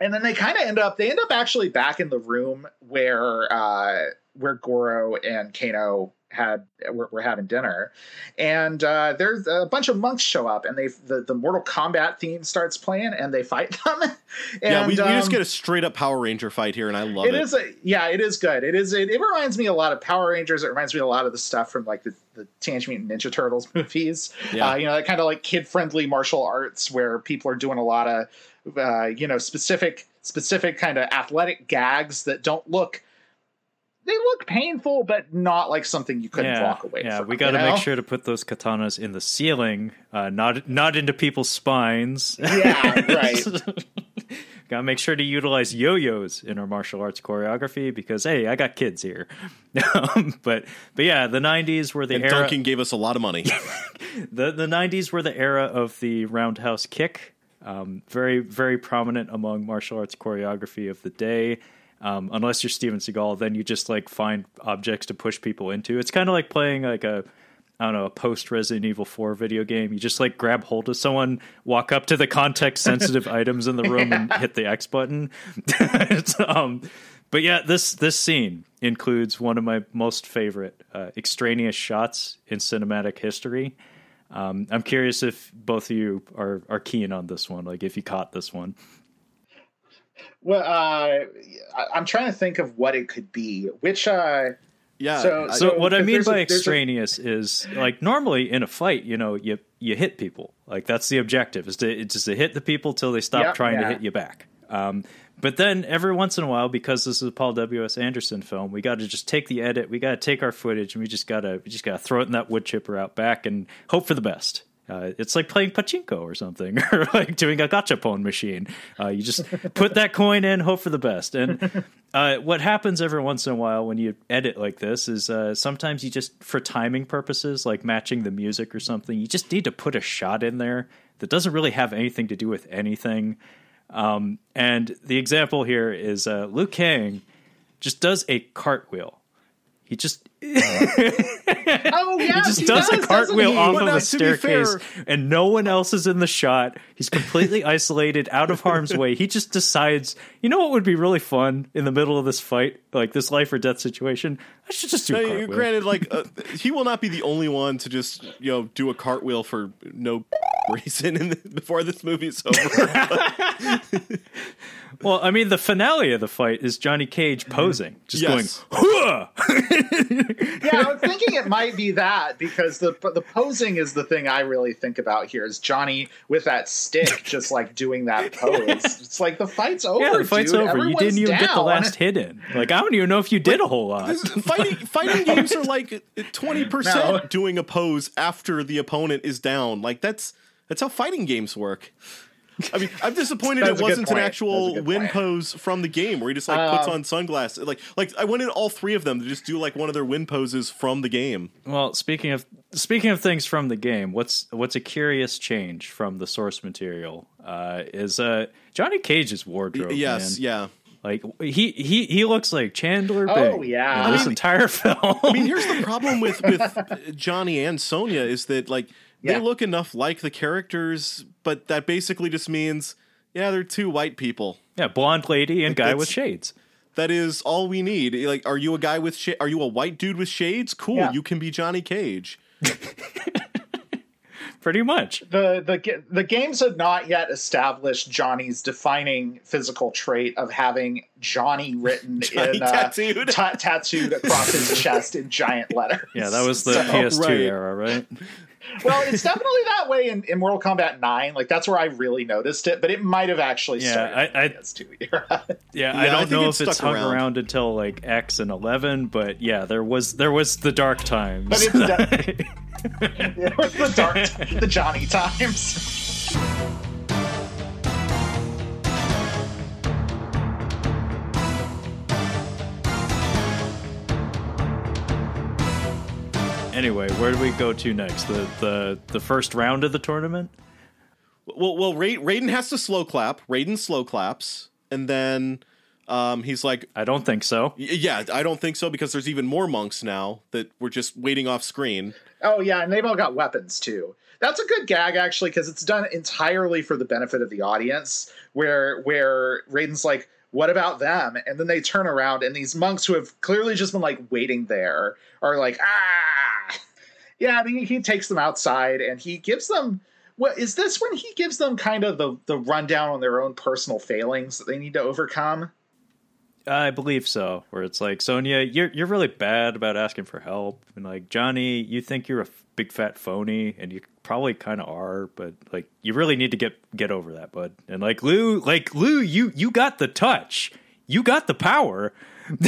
And then they kind of end up. They end up actually back in the room where uh, where Goro and Kano had were, were having dinner, and uh, there's a bunch of monks show up, and they the, the Mortal Kombat theme starts playing, and they fight them. and, yeah, we, we just um, get a straight up Power Ranger fight here, and I love it. it is a yeah, it is good. It is it, it reminds me a lot of Power Rangers. It reminds me a lot of the stuff from like the, the Teenage Mutant Ninja Turtles movies. Yeah. Uh, you know, that kind of like kid friendly martial arts where people are doing a lot of uh, you know specific specific kind of athletic gags that don't look they look painful, but not like something you couldn't yeah, walk away from. yeah. from. we got to you know? make sure to put those katanas in the ceiling, uh, not not into people's spines. Yeah, right. got to make sure to utilize yo-yos in our martial arts choreography because hey, I got kids here. Um, but but yeah, the '90s were the and era. Duncan gave us a lot of money. the the 90s were the era of the roundhouse kick um, very very prominent among martial arts choreography of the day um, unless you're steven seagal then you just like find objects to push people into it's kind of like playing like a I don't know, a post Resident Evil 4 video game. You just like grab hold of someone, walk up to the context sensitive items in the room and hit the X button. um, but yeah, this this scene includes one of my most favorite uh, extraneous shots in cinematic history. Um, I'm curious if both of you are are keen on this one, like if you caught this one. Well, uh, I'm trying to think of what it could be. Which, uh, yeah. So- So what I mean a- by a- extraneous is like normally in a fight, you know, you you hit people. Like that's the objective is to it's just to hit the people till they stop Yep, trying to hit you back. Um, but then every once in a while, because this is a Paul W S Anderson film, we got to just take the edit, we got to take our footage, and we just gotta we just gotta throw it in that wood chipper out back and hope for the best. Uh, it's like playing pachinko or something, or like doing a gachapon machine. Uh, you just put that coin in, hope for the best. And uh, what happens every once in a while when you edit like this is uh, sometimes you just, for timing purposes, like matching the music or something, you just need to put a shot in there that doesn't really have anything to do with anything. Um, and the example here is uh, Liu Kang just does a cartwheel. He just oh yeah, he just does, a doesn't cartwheel off But of now, a to be fair- staircase, and no one else is in the shot. He's completely isolated, out of harm's way. He just decides, you know what would be really fun in the middle of this fight, like this life or death situation? I should just do Now, cartwheel. granted, like uh, he will not be the only one to just you know do a cartwheel for no reason in the, before this movie is over. Well, I mean, the finale of the fight is Johnny Cage mm-hmm. posing, just Yes. going, "Hua!" yeah, I'm thinking it might be that because the the posing is the thing I really think about here. Is Johnny with that stick just like doing that pose? It's like the fight's over. yeah, the fight's dude. over. you didn't even get the last hit in. Like, I don't even know if you did a whole lot. This- fighting fighting games are like twenty No. percent doing a pose after the opponent is down. Like that's that's how fighting games work. I mean, I'm disappointed it wasn't an actual That's win point. pose from the game where he just like puts Um, on sunglasses. Like like I wanted all three of them to just do like one of their win poses from the game. Well, speaking of speaking of things from the game, what's what's a curious change from the source material uh, is uh, Johnny Cage's wardrobe. yes, man. yeah. like he he he looks like Chandler Bing. Oh, yeah. in I this mean- entire film. I mean, here's the problem with with Johnny and Sonya is that like they look enough like the characters, but that basically just means yeah, they're two white people. yeah, blonde lady and guy with shades. That is all we need. Like, are you a guy with sh- Are you a white dude with shades? Cool, Yeah. you can be Johnny Cage. Pretty much. the the the games have not yet established Johnny's defining physical trait of having Johnny written Johnny in uh, tattooed. ta- tattooed across his chest in giant letters. Yeah, that was the So- PS2 right. era, right? Well, it's definitely that way in, in Mortal Kombat Nine. Like that's where I really noticed it, but it might have actually Yeah, started I- in I- PS2 era. Yeah, I Yeah, I don't think know it if it's hung around. around. until like X and eleven, but yeah, there was there was the dark times. But it's de- it was the dark, the Johnny times. Anyway, where do we go to next? The the the first round of the tournament. Well, well, Ra- Raiden has to slow clap. Raiden slow claps, and then um, he's like, I don't think so. "Y- "Yeah, I don't think so because there's even more monks now that we're just waiting off screen." Oh yeah, and they've all got weapons too. That's a good gag actually because it's done entirely for the benefit of the audience. Where where Raiden's like, "What about them?" And then they turn around and these monks who have clearly just been like waiting there are like, "Ah!" Yeah, and he, he takes them outside and he gives them. What is this when he gives them kind of the the rundown on their own personal failings that they need to overcome? I believe so. Where it's like Sonya, you're you're really bad about asking for help, and like Johnny, you think you're a big fat phony, and you probably kind of are, but like you really need to get get over that, bud. And like Lou, like Lou, you you got the touch, you got the power.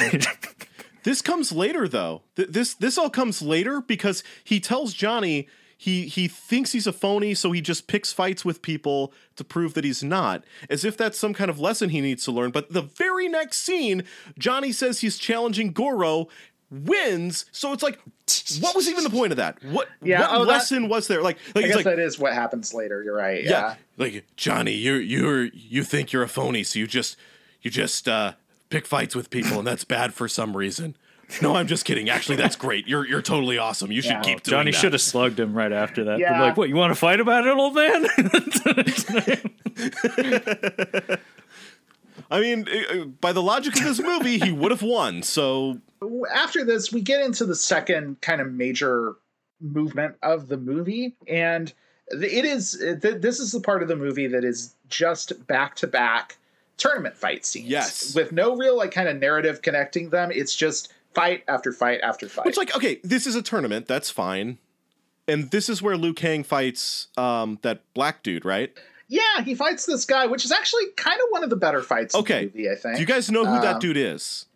This comes later though. Th- this this all comes later because he tells Johnny he he thinks he's a phony, so he just picks fights with people to prove that he's not, as if that's some kind of lesson he needs to learn. But the very next scene, Johnny says he's challenging Goro, wins. So it's like, what was even the point of that? What Yeah, what oh, that- lesson was there? Like like I guess like that is what happens later. You're right. yeah. yeah. like Johnny, you're you're you think you're a phony, so you just you just uh pick fights with people, and that's bad for some reason. No, I'm just kidding. Actually, that's great. You're you're totally awesome. You should Yeah. keep doing Johnny that. should have slugged him right after that. Yeah. like, what? You want to fight about it, old man? I mean, uh, by the logic of this movie, he would have won. So after this, we get into the second kind of major movement of the movie, and it is this is the part of the movie that is just back to back tournament fight scenes. Yes. with no real like kind of narrative connecting them. It's just fight after fight after fight. Which, like, okay, this is a tournament. That's fine. And this is where Liu Kang fights um, that black dude, right? yeah, he fights this guy, which is actually kind of one of the better fights Okay. in the movie. I think. Do you guys know who that Um, dude is?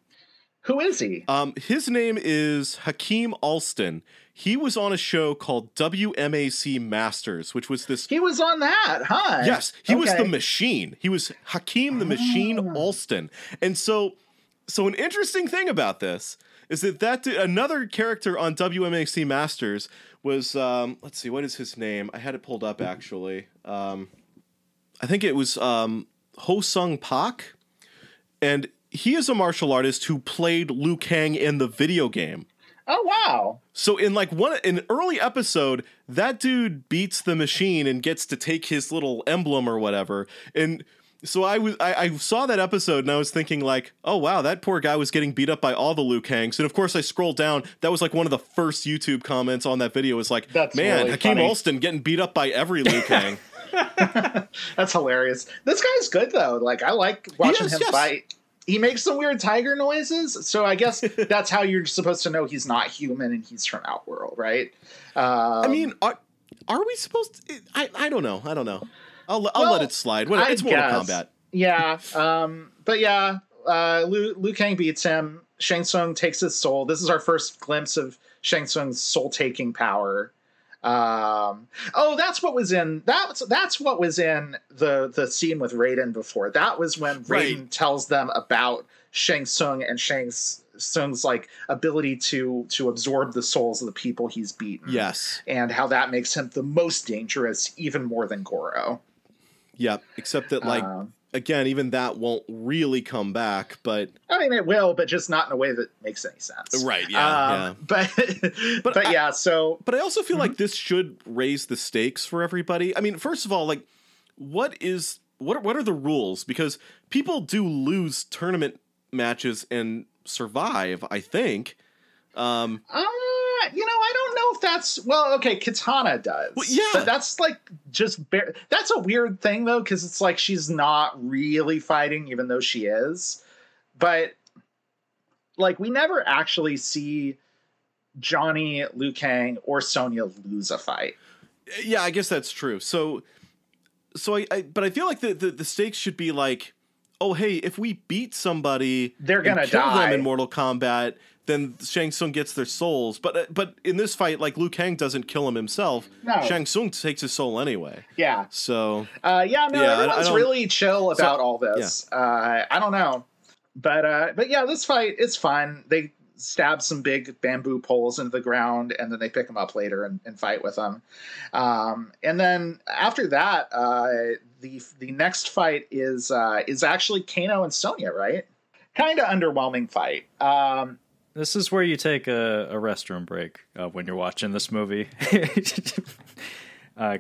Who is he? Um, his name is Hakeem Alston. He was on a show called WMAC Masters, which was this. he was on that, huh? Yes, he was the machine. He was Hakeem the Machine Ah. Alston. And so, so an interesting thing about this is that that du- another character on WMAC Masters was um, let's see, what is his name? I had it pulled up actually. Um, I think it was um, Ho Sung Pak, and he is a martial artist who played Liu Kang in the video game. Oh wow. So in like one in an early episode, that dude beats the machine and gets to take his little emblem or whatever. And so I was I, I saw that episode and I was thinking like, oh wow, that poor guy was getting beat up by all the Liu Kangs. And of course I scrolled down. That was like one of the first YouTube comments on that video. Was like, That's man, really Hakeem funny." Alston getting beat up by every Liu Kang. That's hilarious. This guy's good though. Like I like watching is, him yes. fight. He makes some weird tiger noises, so I guess that's how you're supposed to know he's not human and he's from Outworld, right? Um, I mean, are, are we supposed? To, I I don't know. I don't know. I'll I'll Well, let it slide. It's Mortal. Kombat. yeah, um, but yeah, uh, Liu, Liu Kang beats him. Shang Tsung takes his soul. This is our first glimpse of Shang Tsung's soul taking power. Um, oh, that's what was in that's that's what was in the the scene with Raiden before. That was when Raiden Right. tells them about Shang Tsung and Shang Tsung's like ability to to absorb the souls of the people he's beaten. Yes. and how that makes him the most dangerous, even more than Goro. Yep. Except that like Um, again, even that won't really come back. But I mean, it will, but just not in a way that makes any sense. Right, yeah, Um, But but, I- yeah. So But I also feel Mm-hmm. like this should raise the stakes for everybody. I mean, first of all, like, what is what? Are, what are the rules? Because people do lose tournament matches and survive. I think. Um, uh, you know, I don't know if that's well. Okay, Kitana does. Well, yeah. but that's like just bare, that's a weird thing though, because it's like she's not really fighting, even though she is. But like, we never actually see Johnny, Liu Kang, or Sonya lose a fight. yeah, I guess that's true. So, so I, I but I feel like the, the the stakes should be like, oh hey, if we beat somebody, They're gonna kill die. them in Mortal Kombat. Then Shang Tsung gets their souls, but uh, but in this fight, like Liu Kang doesn't kill him himself. No. Shang Tsung takes his soul anyway. Yeah. So Uh, yeah, no, Yeah, everyone's really chill about all this. Uh, I don't know, but uh, but yeah, this fight it's fun. They stab some big bamboo poles into the ground, and then they pick them up later and, and fight with them. Um, and then after that, uh, the the next fight is uh, is actually Kano and Sonya, right? Kind of underwhelming fight. Um, This is where you take a, a restroom break uh, when you're watching this movie. uh,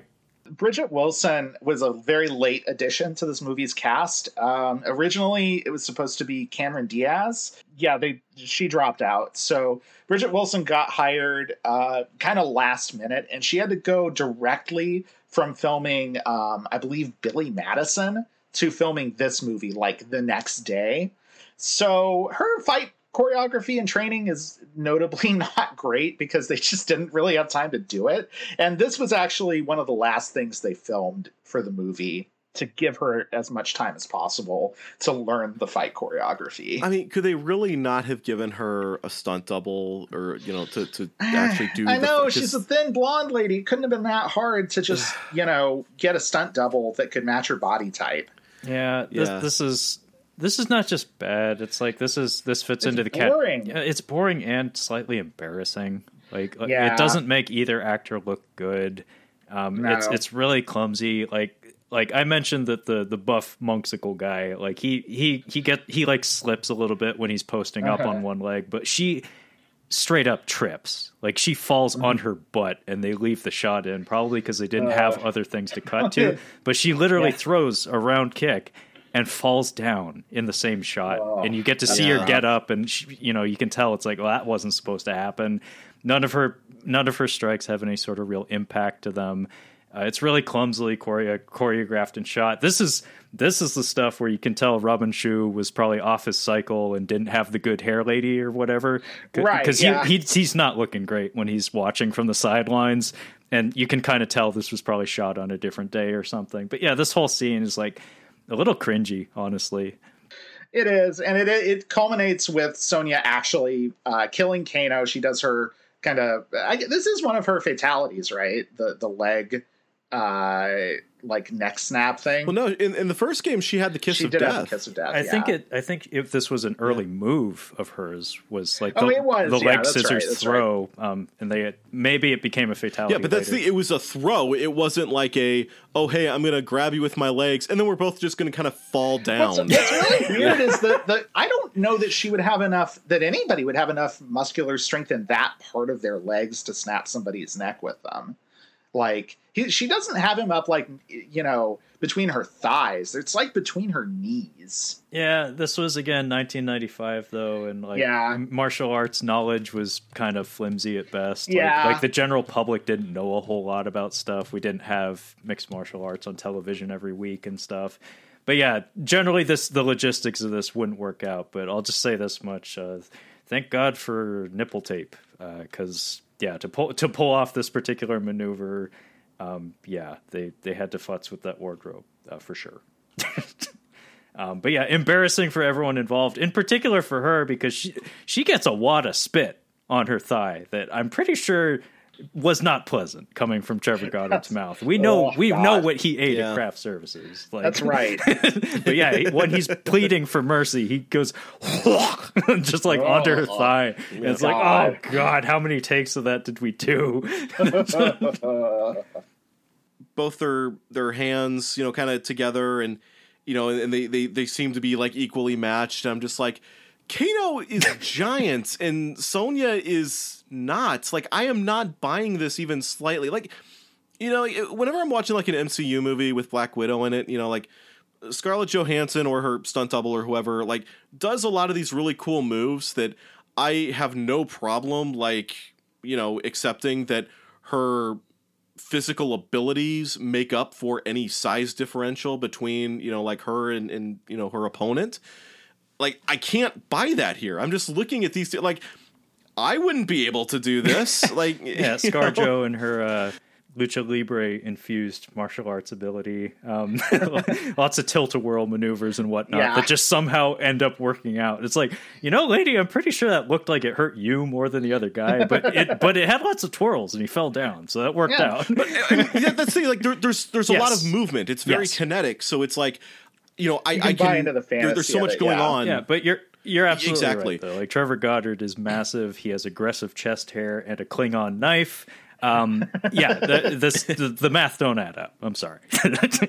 Bridgette Wilson was a very late addition to this movie's cast. Um, originally, it was supposed to be Cameron Diaz. Yeah, they she dropped out, so Bridgette Wilson got hired uh, kind of last minute, and she had to go directly from filming, um, I believe, Billy Madison to filming this movie like the next day. So her fight choreography and training is notably not great because they just didn't really have time to do it. And this was actually one of the last things they filmed for the movie to give her as much time as possible to learn the fight choreography. I mean, could they really not have given her a stunt double or you know to, to actually do? I the- she's a thin blonde lady. It couldn't have been that hard to just, you know, get a stunt double that could match her body type. yeah, this, Yeah. this is this is not just bad. It's like this is this fits It's into the boring. cat. Yeah, it's boring and slightly embarrassing. Like uh, Yeah. it doesn't make either actor look good. Um, It's No. it's really clumsy. Like like I mentioned that the the buff monksicle guy, like he he he get he like slips a little bit when he's posting up Uh-huh. on one leg, but she straight up trips. Like she falls Mm-hmm. on her butt and they leave the shot in probably because they didn't have other things to cut to. But she literally Uh. Yeah. throws a round kick and falls down in the same shot. Oh, and you get to see yeah. her get up and she, you know you can tell it's like well that wasn't supposed to happen. None of her none of her strikes have any sort of real impact to them. Uh, it's really clumsily choreo- choreographed and shot. This is this is the stuff where you can tell Robin Shou was probably off his cycle and didn't have the good hair lady or whatever. Right, because yeah. he, he he's not looking great when he's watching from the sidelines. And you can kind of tell this was probably shot on a different day or something. But yeah this whole scene is like a little cringy honestly It is, and it it culminates with Sonya actually uh, killing Kano. She does her kind of. I, this is one of her fatalities, right? The the leg, uh, like neck snap thing. Well, no, in, in the first game, she had the kiss she of did death. have a kiss of death. I yeah. think it. I think if this was an early move of hers, was like the, Oh, it was, the yeah, leg that's scissors right, that's throw, um, and they maybe it became a fatality. Yeah, but that's later. the. It was a throw. It wasn't like a oh hey I'm gonna grab you with my legs and then we're both just gonna kind of fall What's, down. what's really weird is that the I don't know that she would have enough that anybody would have enough muscular strength in that part of their legs to snap somebody's neck with them. Like he, she doesn't have him up like you know between her thighs. It's like between her knees. Yeah, this was again 1995 though, and like Yeah. martial arts knowledge was kind of flimsy at best. Like- Yeah. like, the general public didn't know a whole lot about stuff. We didn't have mixed martial arts on television every week and stuff. But yeah, generally this the logistics of this wouldn't work out. But I'll just say this much: uh, thank God for nipple tape, because yeah, to pull to pull off this particular maneuver, um, yeah, they they had to futz with that wardrobe uh, for sure. Um, but yeah, embarrassing for everyone involved, in particular for her because she she gets a wad of spit on her thigh that I'm pretty sure was not pleasant coming from Trevor Goddard's mouth. We know Oh, we God. know what he ate Yeah. at craft services. Like, That's right. but yeah, when he's pleading for mercy, he goes just like oh, under her thigh. And it's like, oh god, how many takes of that did we do? both their their hands, you know, kind of together, and you know, and they they they seem to be like equally matched. I'm just like, Kano is giant, and Sonya is not. Like, I am not buying this even slightly. Like, you know, whenever I'm watching like an MCU movie with Black Widow in it, you know, like Scarlett Johansson or her stunt double or whoever, like, does a lot of these really cool moves that I have no problem, like, you know, accepting that her physical abilities make up for any size differential between, you know, like her and, and you know, her opponent. Like, I can't buy that here. I'm just looking at these, two, like, I wouldn't be able to do this. Like, yeah, you know? ScarJo and her uh, lucha libre infused martial arts ability, um, lots of tilt a whirl maneuvers and whatnot Yeah. that just somehow end up working out. It's like, you know, lady, I'm pretty sure that looked like it hurt you more than the other guy, but it but it had lots of twirls and he fell down, so that worked Yeah. out. I mean, yeah, that's the thing. Like, there, there's there's a lot of movement. It's very Yes. kinetic, so it's like, you know, I can I can buy into the there- there's so much it, going yeah. on. yeah, but you're you're absolutely Exactly. right though. Like Trevor Goddard is massive. He has aggressive chest hair and a Klingon knife. Um, yeah, the, this the, the math don't add up. I'm sorry.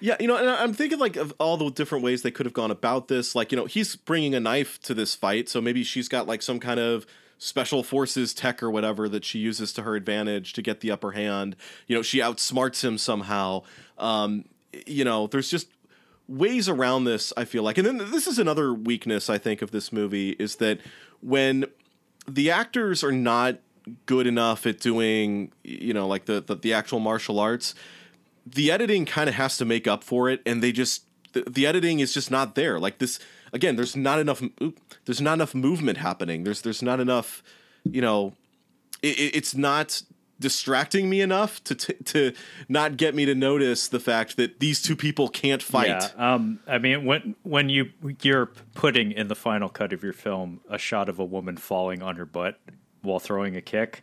Yeah, you know, and I- I'm thinking like of all the different ways they could have gone about this. Like, you know, he's bringing a knife to this fight, so maybe she's got like some kind of special forces tech or whatever that she uses to her advantage to get the upper hand. You know, she outsmarts him somehow. Um, you know, there's just ways around this. I feel like, and then this is another weakness I think of this movie is that when the actors are not good enough at doing, you know, like the the, the actual martial arts the editing kind of has to make up for it and they just the, the editing is just not there like this again there's not enough there's not enough movement happening there's there's not enough you know it- it's not distracting me enough to t- to not get me to notice the fact that these two people can't fight Yeah, um, I mean, when when you you're putting in the final cut of your film a shot of a woman falling on her butt while throwing a kick,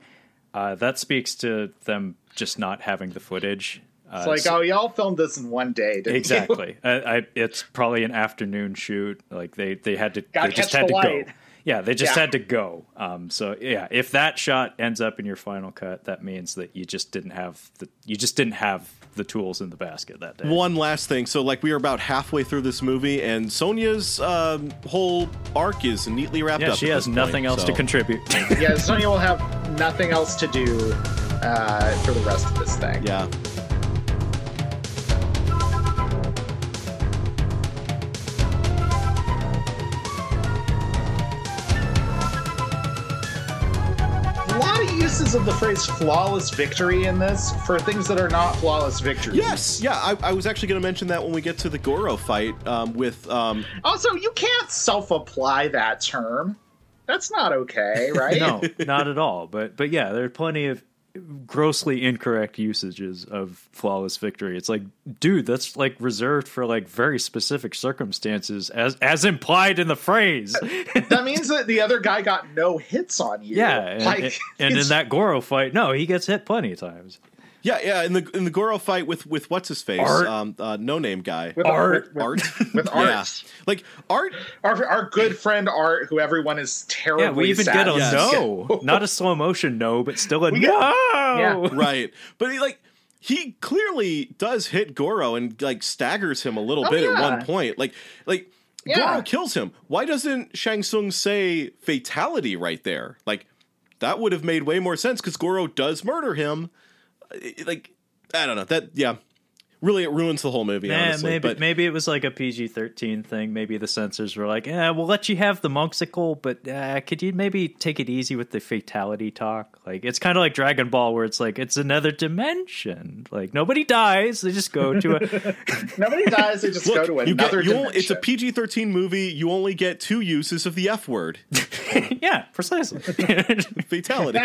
uh, that speaks to them just not having the footage. Uh, It's like, so- oh, y'all filmed this in one day, didn't you? exactly. I, I, it's probably an afternoon shoot. Like they they had to Gotta they just had to light. go. Yeah, they just Yeah. had to go. Um, so yeah, if that shot ends up in your final cut, that means that you just didn't have the you just didn't have the tools in the basket that day. One last thing. So, like, we are about halfway through this movie, and Sonya's um, whole arc is neatly wrapped yeah, up. she has nothing point, else to contribute. yeah, Sonya will have nothing else to do uh, for the rest of this thing. Yeah. Uses of the phrase flawless victory in this for things that are not flawless victories. Yes. Yeah. I, I was actually going to mention that when we get to the Goro fight um, with. Um, Also, you can't self apply that term. That's not okay, right? no, not at all. But but yeah, there are plenty of grossly incorrect usages of flawless victory. It's like, dude, that's like reserved for like very specific circumstances, as as implied in the phrase. Uh, that means that the other guy got no hits on you. yeah, and, like, and, and in that Goro fight, no, he gets hit plenty of times. Yeah. Yeah. In the in the Goro fight with with what's his face, Art. um, uh, no name guy. with Art. with, Art. with art. Yeah. Like Art. Our, our good friend Art, who everyone is terribly Yeah, we even sad get a Yes. no, not a slow motion no, but still a We get- no. Yeah. right. But he like he clearly does hit Goro and like staggers him a little Oh, bit at one point. Like like Yeah. Goro kills him. Why doesn't Shang Tsung say fatality right there? Like that would have made way more sense because Goro does murder him. Like I don't know that. Yeah, really, it ruins the whole movie. Nah, honestly, maybe but maybe it was like a PG thirteen thing. Maybe the censors were like, "Yeah, we'll let you have the monksicle, but uh, could you maybe take it easy with the fatality talk?" Like it's kind of like Dragon Ball, where it's like it's another dimension. Like nobody dies; they just go to a Nobody dies. They just go to you get another you only, it's a. PG thirteen movie. You only get two uses of the F word: yeah, precisely. fatality.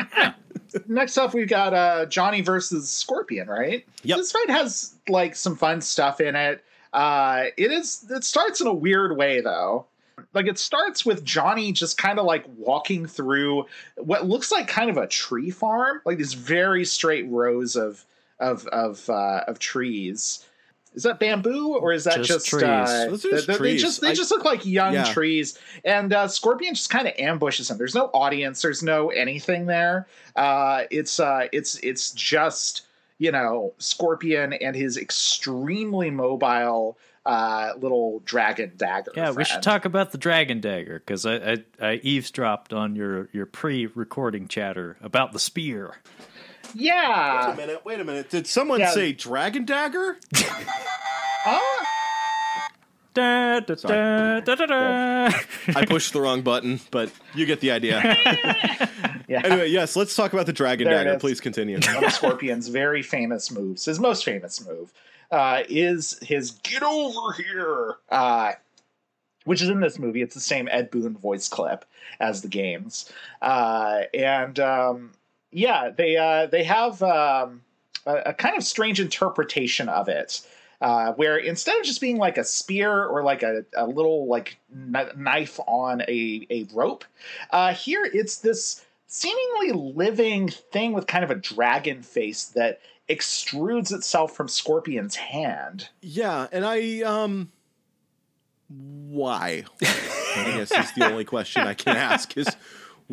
Next up, we've got uh, Johnny versus Scorpion. Right? Yep. This fight has like some fun stuff in it. Uh, it is. It starts in a weird way though. Like it starts with Johnny just kind of like walking through what looks like kind of a tree farm, like these very straight rows of of of uh, of trees. Is that bamboo or is that Just just, trees. Uh, just they, they trees. just they I- just look like young Yeah. trees, and uh, Scorpion just kind of ambushes him. There's no audience. There's no anything there. Uh, it's uh, it's it's just you know Scorpion and his extremely mobile uh, little dragon dagger. yeah, we should talk about the dragon dagger because I, I I eavesdropped on your your pre recording chatter about the spear. Wait a minute. Wait a minute. Did someone Yeah. say dragon dagger? Uh, Da, da, da, da, da, da. I pushed the wrong button, but you get the idea. yeah. anyway, yes, let's talk about the dragon There dagger. Please continue. one of Scorpion's very famous moves, his most famous move, uh, is his "Get over here," uh, which is in this movie. It's the same Ed Boon voice clip as the games, uh, and um, yeah, they uh, they have um, a, a kind of strange interpretation of it. Uh, where instead of just being like a spear or like a, a little like kn- knife on a, a rope, uh, here it's this seemingly living thing with kind of a dragon face that extrudes itself from Scorpion's hand. Yeah, and I um why? I guess is the only question I can ask is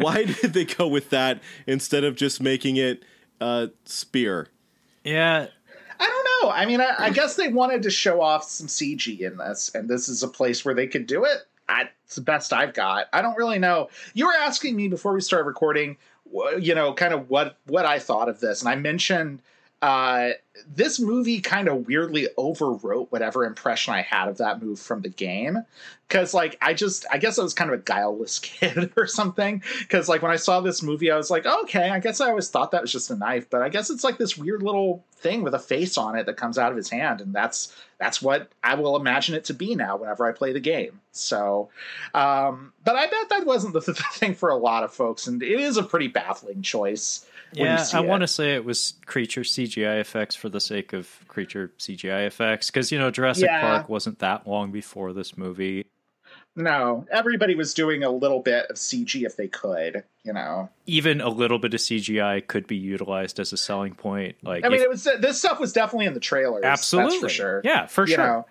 why did they go with that instead of just making it uh spear? yeah, I don't know. I mean, I, I guess they wanted to show off some CG in this, and this is a place where they could do it. I, it's the best I've got. I don't really know. You were asking me before we started recording, wh- you know, kind of what what I thought of this, and I mentioned uh, this movie kind of weirdly overwrote whatever impression I had of that move from the game. Because, like, I just, I guess I was kind of a guileless kid or something. Because, like, when I saw this movie, I was like, okay, I guess I always thought that was just a knife, but I guess it's like this weird little thing with a face on it that comes out of his hand, and that's that's what I will imagine it to be now whenever I play the game. So, um, but I bet that wasn't the, the thing for a lot of folks, and it is a pretty baffling choice. Yeah, I want to say it was creature CGI effects for the sake of creature CGI effects because you know Jurassic Yeah. Park wasn't that long before this movie. No, everybody was doing a little bit of CG if they could, you know. Even a little bit of CGI could be utilized as a selling point. Like, I mean, if- it was this stuff was definitely in the trailers. absolutely that's for sure. Yeah, for you sure. know,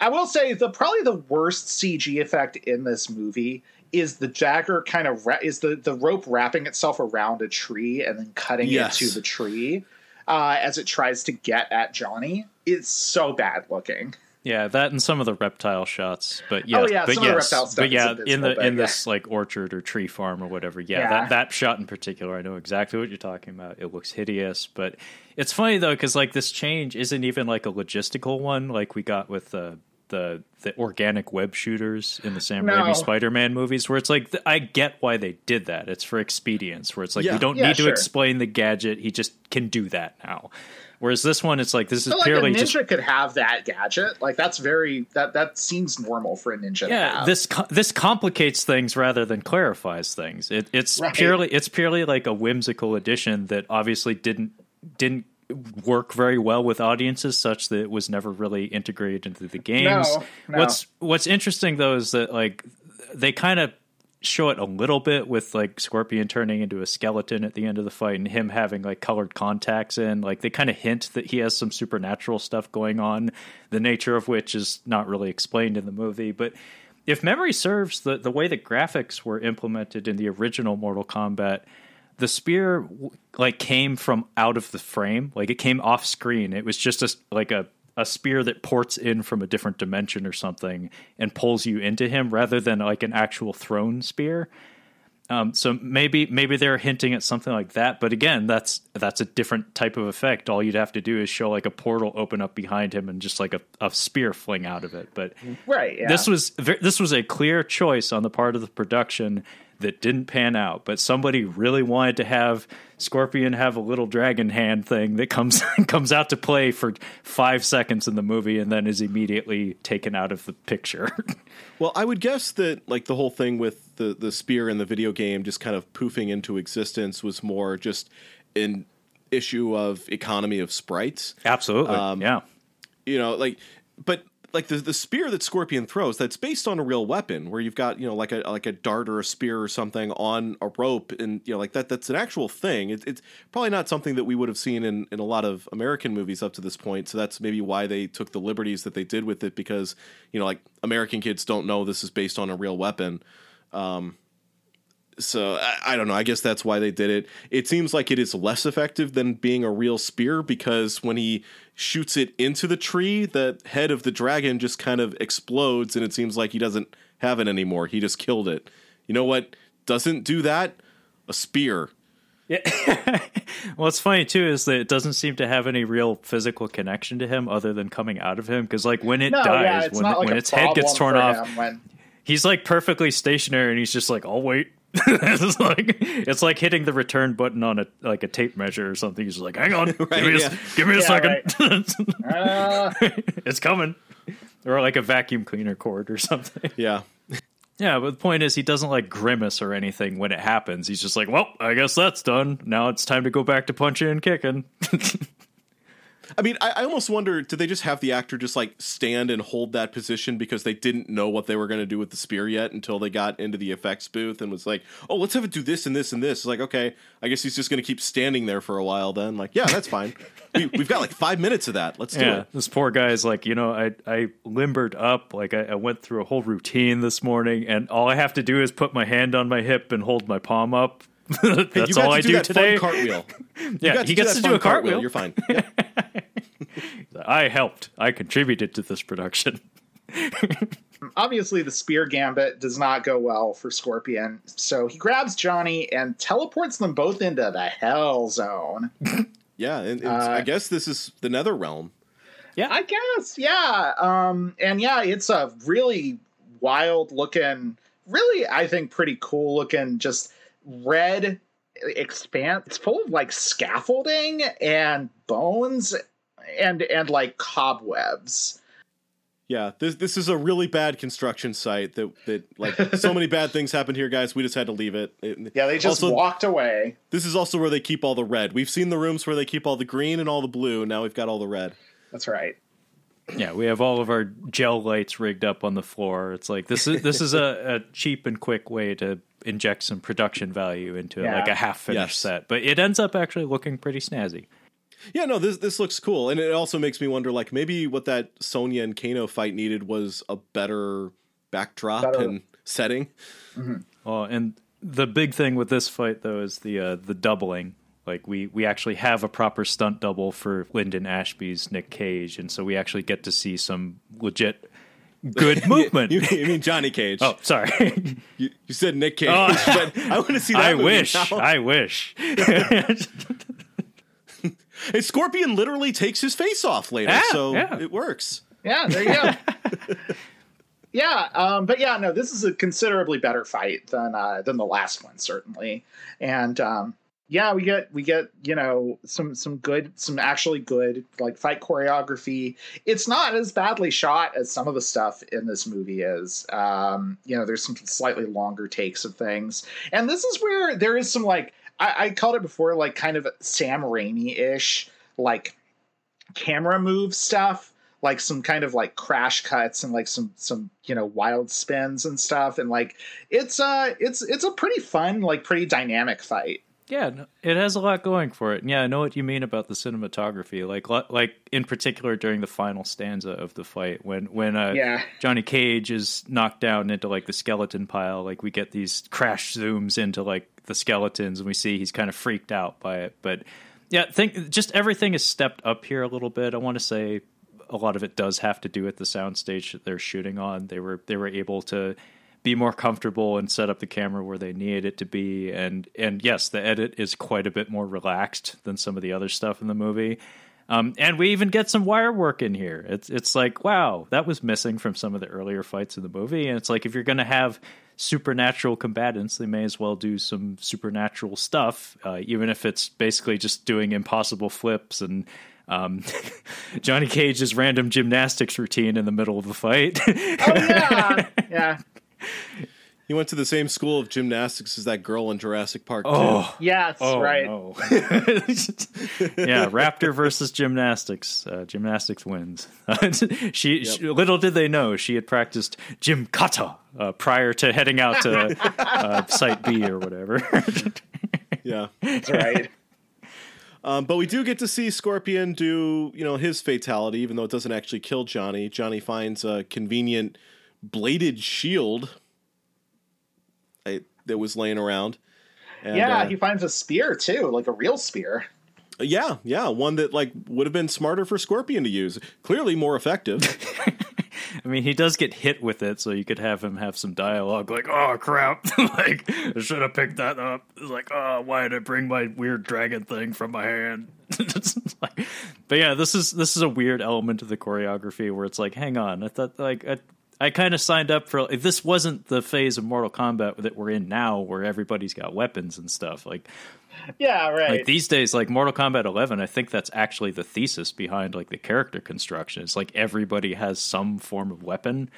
I will say the probably the worst CG effect in this movie is the dagger kind of ra- is the the rope wrapping itself around a tree and then cutting Yes. into the tree uh, as it tries to get at Johnny. It's so bad looking. Yeah, that and some of the reptile shots, but yeah, Oh, yeah, but some of the yes, but yeah, in the in yeah. this like orchard or tree farm or whatever. Yeah, Yeah. that that shot in particular, I know exactly what you're talking about. It looks hideous, but it's funny though because like this change isn't even like a logistical one, like we got with the the the organic web shooters in the Sam No. Raimi Spider-Man movies, where it's like I get why they did that. It's for expedience, where it's like Yeah. we don't Yeah, need to explain the gadget; he just can do that now. Whereas this one, it's like this is But like a ninja just could have that gadget. Like that's very that that seems normal for a ninja. to yeah have. this this complicates things rather than clarifies things it, it's Right. purely it's purely like a whimsical addition that obviously didn't didn't work very well with audiences such that it was never really integrated into the games No, no. what's what's interesting though is that like they kind of show it a little bit with like Scorpion turning into a skeleton at the end of the fight and him having like colored contacts in. Like they kind of hint that he has some supernatural stuff going on, the nature of which is not really explained in the movie. But if memory serves, the, the way the graphics were implemented in the original Mortal Kombat, the spear like came from out of the frame, like it came off screen. It was just a like a a spear that ports in from a different dimension or something and pulls you into him rather than like an actual thrown spear. Um, so maybe maybe they're hinting at something like that, but again, that's that's a different type of effect. All you'd have to do is show like a portal open up behind him and just like a, a spear fling out of it. But right. Yeah. this was this was a clear choice on the part of the production that didn't pan out. But somebody really wanted to have Scorpion have a little dragon hand thing that comes comes out to play for five seconds in the movie and then is immediately taken out of the picture. Well, I would guess that like the whole thing with the the spear in the video game just kind of poofing into existence was more just an issue of economy of sprites. Absolutely, um, yeah. You know, like but like the the spear that Scorpion throws, that's based on a real weapon where you've got, you know, like a like a dart or a spear or something on a rope and you know, like that that's an actual thing. It, it's probably not something that we would have seen in, in a lot of American movies up to this point. So that's maybe why they took the liberties that they did with it because, you know, like American kids don't know this is based on a real weapon. Um, so I, I don't know. I guess that's why they did it. It seems like it is less effective than being a real spear because when he shoots it into the tree, the head of the dragon just kind of explodes, and it seems like he doesn't have it anymore. He just killed it. You know what? Doesn't do that. A spear. Well, what's funny too is that it doesn't seem to have any real physical connection to him other than coming out of him. Because like when it no, yeah, dies, it's when, like when its head gets torn off, when he's like perfectly stationary and he's just like, "I'll wait." it's like it's like hitting the return button on a like a tape measure or something. He's like, "Hang on, give, me a, yeah. give me a Yeah, second, uh, it's coming." Or like a vacuum cleaner cord or something. Yeah. Yeah, but the point is, he doesn't like grimace or anything when it happens. He's just like, "Well, I guess that's done. Now it's time to go back to punching and kicking." I mean, I, I almost wonder did they just have the actor just like stand and hold that position because they didn't know what they were going to do with the spear yet until they got into the effects booth and was like, oh, let's have it do this and this and this. It's like, okay, I guess he's just going to keep standing there for a while then. Like, yeah, that's fine. we, we've got like five minutes of that. Let's do yeah, it. this poor guy is like, you know, I I limbered up, like I, I went through a whole routine this morning, and all I have to do is put my hand on my hip and hold my palm up. That's all I do, do that today. cartwheel. yeah, he gets to do fun a cartwheel. You're fine. Yeah. I helped. I contributed to this production. obviously the spear gambit does not go well for Scorpion, so he grabs Johnny and teleports them both into the Hell Zone. Yeah, and, and Uh, I guess this is the Nether Realm. Yeah, I guess, yeah. Um, and yeah, it's a really wild looking, really, I think, pretty cool looking, just red expanse. It's full of like scaffolding and bones and and like cobwebs. Yeah, this this is a really bad construction site that that like so many bad things happened here, guys. We just had to leave it. It- Yeah, they just Also- walked away. This is also where they keep all the red. We've seen the rooms where they keep all the green and all the blue. Now we've got all the red. That's right. Yeah, we have all of our gel lights rigged up on the floor. It's like this is this is a, a cheap and quick way to inject some production value into Yeah. like a half finished Yes. set, but it ends up actually looking pretty snazzy. Yeah, no, this this looks cool, and it also makes me wonder, like maybe what that Sonya and Kano fight needed was a better backdrop Better and setting. Well, and the big thing with this fight though is the uh, the doubling. Like we we actually have a proper stunt double for Linden Ashby's Nick Cage, and so we actually get to see some legit good movement. You, you mean Johnny Cage? oh, sorry. you, you said Nick Cage, Oh. but I want to see that. I movie wish. now. I wish. And Scorpion literally takes his face off later, Yeah, so yeah. it works. Yeah, there you go. yeah, um, but yeah, no, this is a considerably better fight than uh, than the last one, certainly. And um, yeah, we get we get you know some some good some actually good like fight choreography. It's not as badly shot as some of the stuff in this movie is. Um, you know, there's some slightly longer takes of things, and this is where there is some like I, I called it before, like kind of Sam Raimi ish like camera move stuff like some kind of like crash cuts and like some some you know wild spins and stuff and like it's uh it's it's a pretty fun like pretty dynamic fight Yeah, it has a lot going for it. And yeah, I know what you mean about the cinematography. Like, like in particular during the final stanza of the fight, when when uh, Yeah. Johnny Cage is knocked down into like the skeleton pile, like we get these crash zooms into like the skeletons, and we see he's kind of freaked out by it. But yeah, think just everything is stepped up here a little bit. I want to say a lot of it does have to do with the soundstage that they're shooting on. They were they were able to be more comfortable and set up the camera where they needed it to be. And and yes the edit is quite a bit more relaxed than some of the other stuff in the movie. Um, and we even get some wire work in here. It's it's like wow that was missing from some of the earlier fights in the movie. And it's like if you're going to have supernatural combatants they may as well do some supernatural stuff uh, even if it's basically just doing impossible flips and um, Johnny Cage's random gymnastics routine in the middle of the fight. oh yeah. Yeah He went to the same school of gymnastics as that girl in Jurassic Park. too. oh, yes Oh, right no. yeah, Raptor versus gymnastics. Uh, gymnastics wins. she, she- little did they know she had practiced gym kata uh, prior to heading out to uh, Site B or whatever. yeah. that's right Um, but we do get to see Scorpion do, you know, his fatality, even though it doesn't actually kill Johnny. Johnny finds a convenient bladed shield I, that was laying around. And, yeah uh, he finds a spear too like a real spear yeah, yeah, one that like would have been smarter for Scorpion to use. Clearly more effective. I mean, he does get hit with it, so you could have him have some dialogue like, "Oh crap! like, I should have picked that up." It's like, "Oh, why did I bring my weird dragon thing from my hand?" Like- but yeah, this is this is a weird element of the choreography where it's like, "Hang on, I thought like I, I kind of signed up for if this wasn't the phase of Mortal Kombat that we're in now, where everybody's got weapons and stuff. Like, yeah right. like these days like mortal kombat 11 i think that's actually the thesis behind like the character construction. It's like everybody has some form of weapon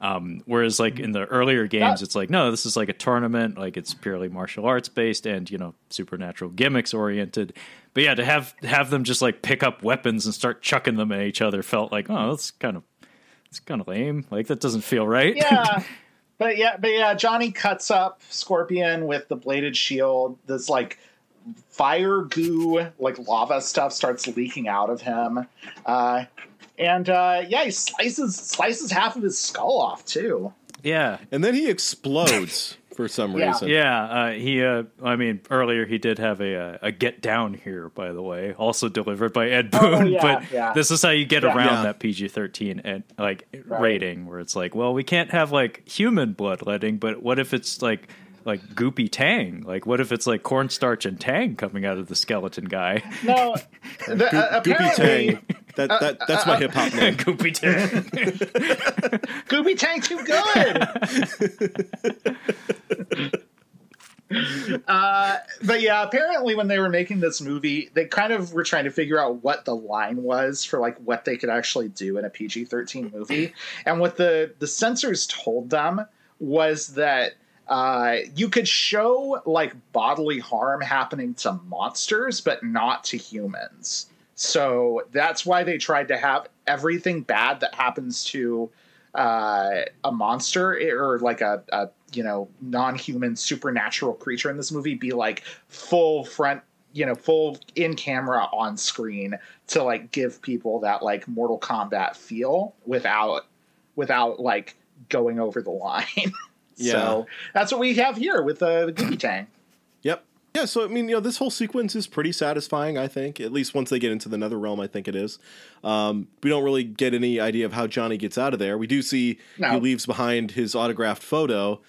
um, whereas like in the earlier games That- it's like no this is like a tournament like it's purely martial arts based and you know supernatural gimmicks oriented. But yeah to have have them just like pick up weapons and start chucking them at each other felt like oh that's kind of it's kind of lame. Like that doesn't feel right. Yeah. But yeah but yeah johnny cuts up scorpion with the bladed shield. This like fire goo like lava stuff starts leaking out of him. Uh and uh yeah he slices slices half of his skull off too. Yeah. And then he explodes for some Yeah. reason. Yeah, uh, he. Uh, I mean, earlier he did have a uh, a get down here, by the way, also delivered by Ed Boon. Oh, yeah, but yeah. this is how you get Yeah. around Yeah. that PG thirteen and like Right. rating, where it's like, well, we can't have like human bloodletting, but what if it's like like goopy tang? Like, what if it's like cornstarch and tang coming out of the skeleton guy? no the, uh, Goopy Tang. That, that, that's my hip hop name. goopy tang. goopy Tang too good. uh, but yeah, apparently when they were making this movie, they kind of were trying to figure out what the line was for like what they could actually do in a PG thirteen movie, and what the the censors told them was that. Uh, you could show like bodily harm happening to monsters, but not to humans. So that's why they tried to have everything bad that happens to uh, a monster or like a, a you know non-human supernatural creature in this movie be like full front you know full in camera on screen to like give people that like Mortal Kombat feel without without like going over the line. Yeah. So that's what we have here with uh, the Goopy Tang. Yep. Yeah, so I mean, you know, this whole sequence is pretty satisfying. I think, at least once they get into the Nether Realm, I think it is. Um, we don't really get any idea of how Johnny gets out of there. We do see No. he leaves behind his autographed photo.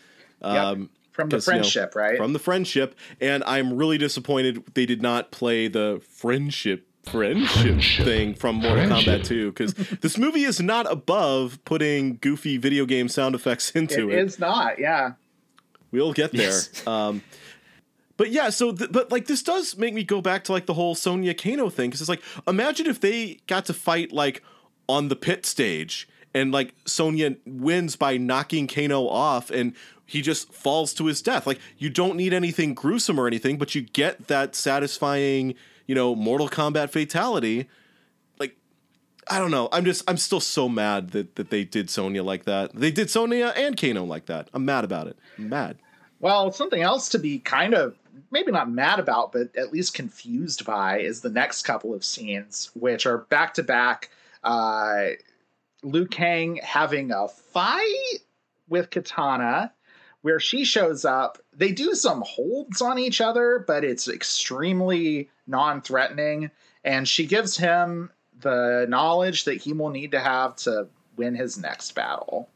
Um, From the 'cause, you know, friendship, right? From the friendship, and I'm really disappointed they did not play the friendship friendship thing from Mortal Kombat 2 because this movie is not above putting goofy video game sound effects into it it. is not, yeah. We'll get there. Yes. Um, but yeah, so th- but like this does make me go back to like the whole Sonya Kano thing because it's like imagine if they got to fight like on the pit stage and like Sonya wins by knocking Kano off and he just falls to his death. Like you don't need anything gruesome or anything, but you get that satisfying, you know, Mortal Kombat fatality. Like I don't know. I'm just I'm still so mad that that they did Sonya like that. They did Sonya and Kano like that. I'm mad about it. I'm mad. Well, something else to be kind of maybe not mad about, but at least confused by is the next couple of scenes, which are back to back. Uh, Liu Kang having a fight with Kitana, where she shows up. They do some holds on each other, but it's extremely non threatening. And she gives him the knowledge that he will need to have to win his next battle.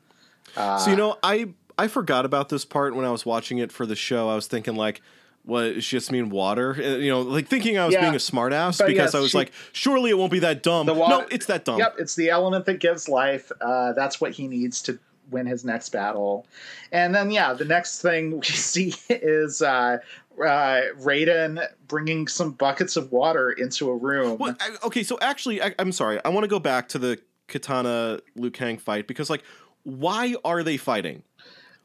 Uh, So you know, I I forgot about this part when I was watching it for the show. I was thinking like, what does she just mean water? Uh, You know, like thinking I was Yeah. being a smartass because yes, I was she- like, surely it won't be that dumb. The wa- no, it's that dumb. Yep, it's the element that gives life. Uh, that's what he needs to win his next battle. And then, yeah, the next thing we see is uh, uh, Raiden bringing some buckets of water into a room. Well, I, okay, so actually, I, I'm sorry. I want to go back to the Kitana Liu Kang fight because, like, why are they fighting?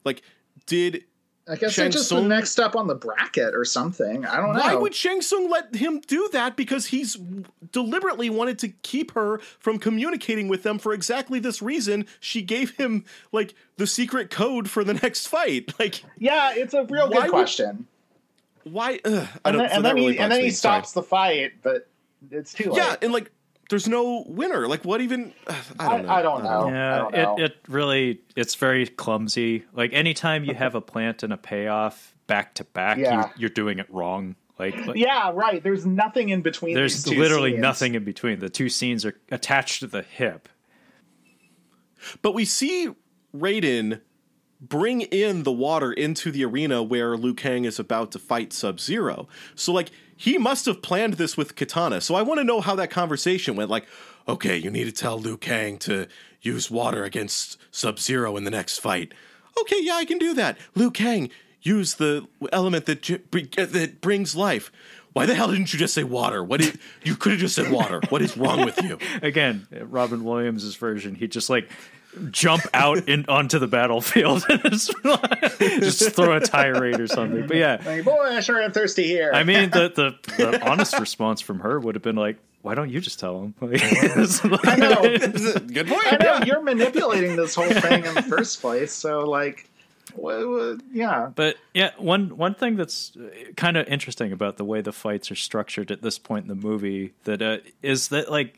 Like, did I guess Shang they're just the next step on the bracket or something. I don't know. why would Shang Tsung let him do that? Because he's deliberately wanted to keep her from communicating with them for exactly this reason. She gave him like the secret code for the next fight. Like, yeah, it's a real good would- question. why? Ugh, I And don't. then, and then he and then he stops the fight, but it's too late. Yeah, and like, there's no winner. Like, what even? I don't know. I, I don't know. I Yeah, don't know. it, it really it's very clumsy. Like anytime you have a plant and a payoff back to back, you, Yeah. you're doing it wrong. Like, like yeah, right. There's nothing in between. there's these two literally scenes. nothing in between. The two scenes are attached to the hip. But we see Raiden bring in the water into the arena where Liu Kang is about to fight Sub Zero. So, like, he must have planned this with Kitana. So, I want to know how that conversation went. Like, okay, you need to tell Liu Kang to use water against Sub Zero in the next fight. Okay, yeah, I can do that. Liu Kang, use the element that uh, that brings life. Why the hell didn't you just say water? What you could have just said water? What is wrong with you? Again, Robin Williams' version, he just like jump out in onto the battlefield and just, just throw a tirade or something. But yeah, Like, boy, I sure am thirsty here. I mean the, the the honest response from her would have been like, "Why don't you just tell him?" Like, I know. Good point. I know you're manipulating this whole thing in the first place. So, like, wha- wha- yeah, But yeah, one one thing that's kind of interesting about the way the fights are structured at this point in the movie that uh, is that like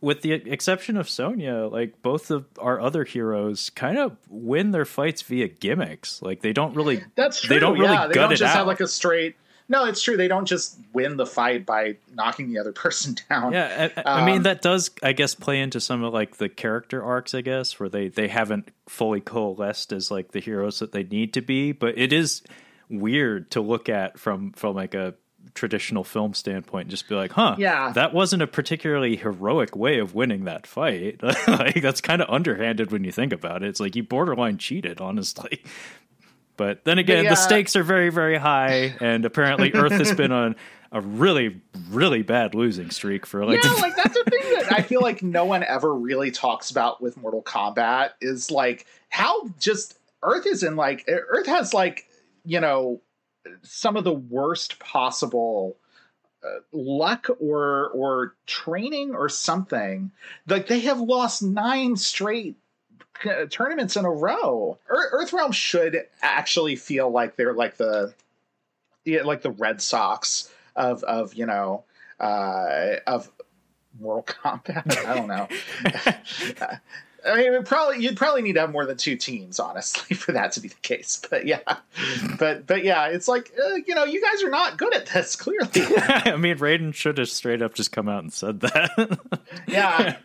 with the exception of Sonya, like both of our other heroes kind of win their fights via gimmicks. Like they don't really that's true. They don't really yeah, they don't just have like a straight. No, it's true. They don't just win the fight by knocking the other person down. Yeah, I, I mean Um, that does, I guess, play into some of like the character arcs, I guess, where they they haven't fully coalesced as like the heroes that they need to be. But it is weird to look at from from like a traditional film standpoint and just be like, huh, Yeah. that wasn't a particularly heroic way of winning that fight. like that's kind of underhanded when you think about it. It's like you borderline cheated, honestly. But then again, yeah. the stakes are very, very high, and apparently Earth has been on a really, really bad losing streak for like yeah, like that's the thing that I feel like no one ever really talks about with Mortal Kombat is like how just Earth is in like Earth has like you know some of the worst possible uh, luck or or training or something. Like they have lost nine straight uh, tournaments in a row. Earthrealm should actually feel like they're like the yeah, like the Red Sox of of you know uh, of Mortal Kombat. I don't know. I mean, it probably you'd probably need to have more than two teams, honestly, for that to be the case. But yeah, but but yeah, it's like uh, you know, you guys are not good at this. Clearly, I mean, Raiden should have straight up just come out and said that. yeah.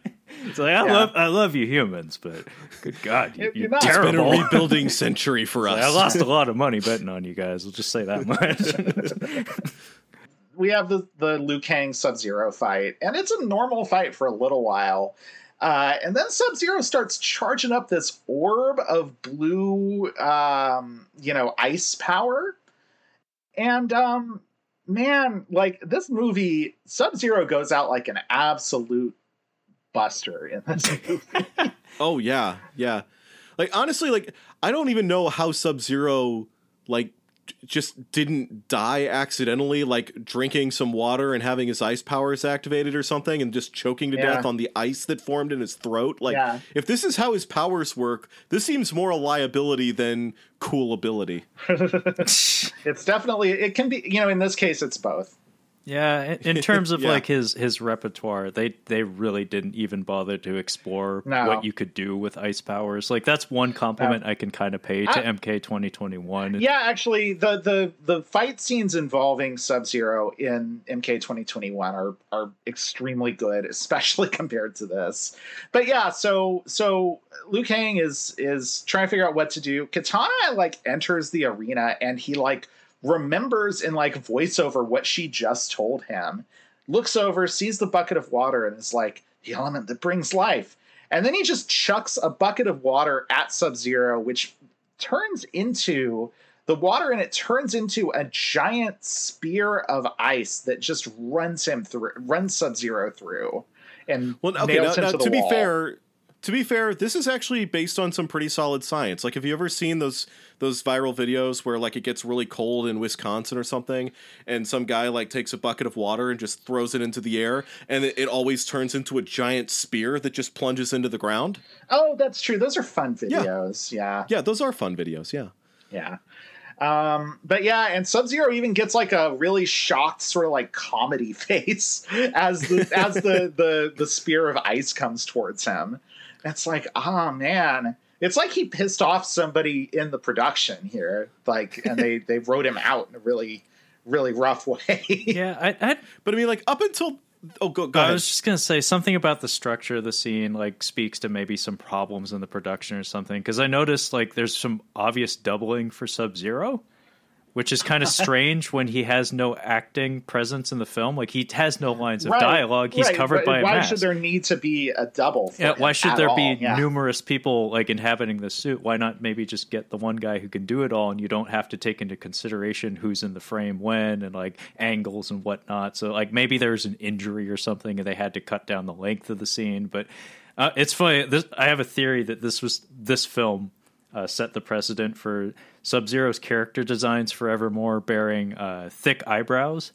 It's like I Yeah. love I love you humans, but good God, you, You're you're, not. It's It's been a terrible. rebuilding century for us. I lost a lot of money betting on you guys. We'll just say that much. we have the the Liu Kang Sub Zero fight, and it's a normal fight for a little while. Uh, and then Sub Zero starts charging up this orb of blue, um, you know, ice power. And um, man, like this movie, Sub Zero goes out like an absolute buster in this movie. Oh yeah, yeah. Like honestly, like I don't even know how Sub Zero like just didn't die accidentally, like drinking some water and having his ice powers activated or something, and just choking to Yeah. death on the ice that formed in his throat. Like, Yeah. if this is how his powers work, this seems more a liability than cool ability. it's definitely it can be, you know, in this case, it's both. Yeah, in, in terms of Yeah. like his his repertoire, they they really didn't even bother to explore No. what you could do with ice powers. Like that's one compliment I can kind of pay to I- MK twenty twenty one. Yeah, actually, the the the fight scenes involving Sub Zero in MK twenty twenty one are are extremely good, especially compared to this. But yeah, so so Liu Kang is is trying to figure out what to do. Kitana like enters the arena and he like remembers in like voiceover what she just told him. Looks over, sees the bucket of water, and is like, "The element that brings life." And then he just chucks a bucket of water at Sub Zero, which turns into the water and it turns into a giant spear of ice that just runs him through, runs Sub Zero through, and Well, okay. nails Now, now, to to be fair, to be fair, this is actually based on some pretty solid science. Like, have you ever seen those those viral videos where like it gets really cold in Wisconsin or something, and some guy like takes a bucket of water and just throws it into the air, and it, it always turns into a giant spear that just plunges into the ground? Oh, that's true. Those are fun videos. Yeah, Yeah, those are fun videos. Yeah. yeah. Um, but yeah, and Sub Zero even gets like a really shocked, sort of like comedy face as the as the the the spear of ice comes towards him. It's like, oh man, it's like he pissed off somebody in the production here, like, and they they wrote him out in a really really rough way. Yeah, I, I But I mean, like up until oh, go go I ahead. was just gonna say something about the structure of the scene, like speaks to maybe some problems in the production or something. Because I noticed like there's some obvious doubling for Sub Zero, which is kind of strange when he has no acting presence in the film. Like he has no lines of Right, dialogue. He's right, covered by a why mask. should there need to be a double? Yeah, why should there all? be Yeah. numerous people like inhabiting the suit? Why not maybe just get the one guy who can do it all, and you don't have to take into consideration who's in the frame when and like angles and whatnot. So like maybe there's an injury or something, and they had to cut down the length of the scene. But uh, it's funny. This I have a theory that this was this film uh, set the precedent for Sub Zero's character designs forevermore bearing uh, thick eyebrows.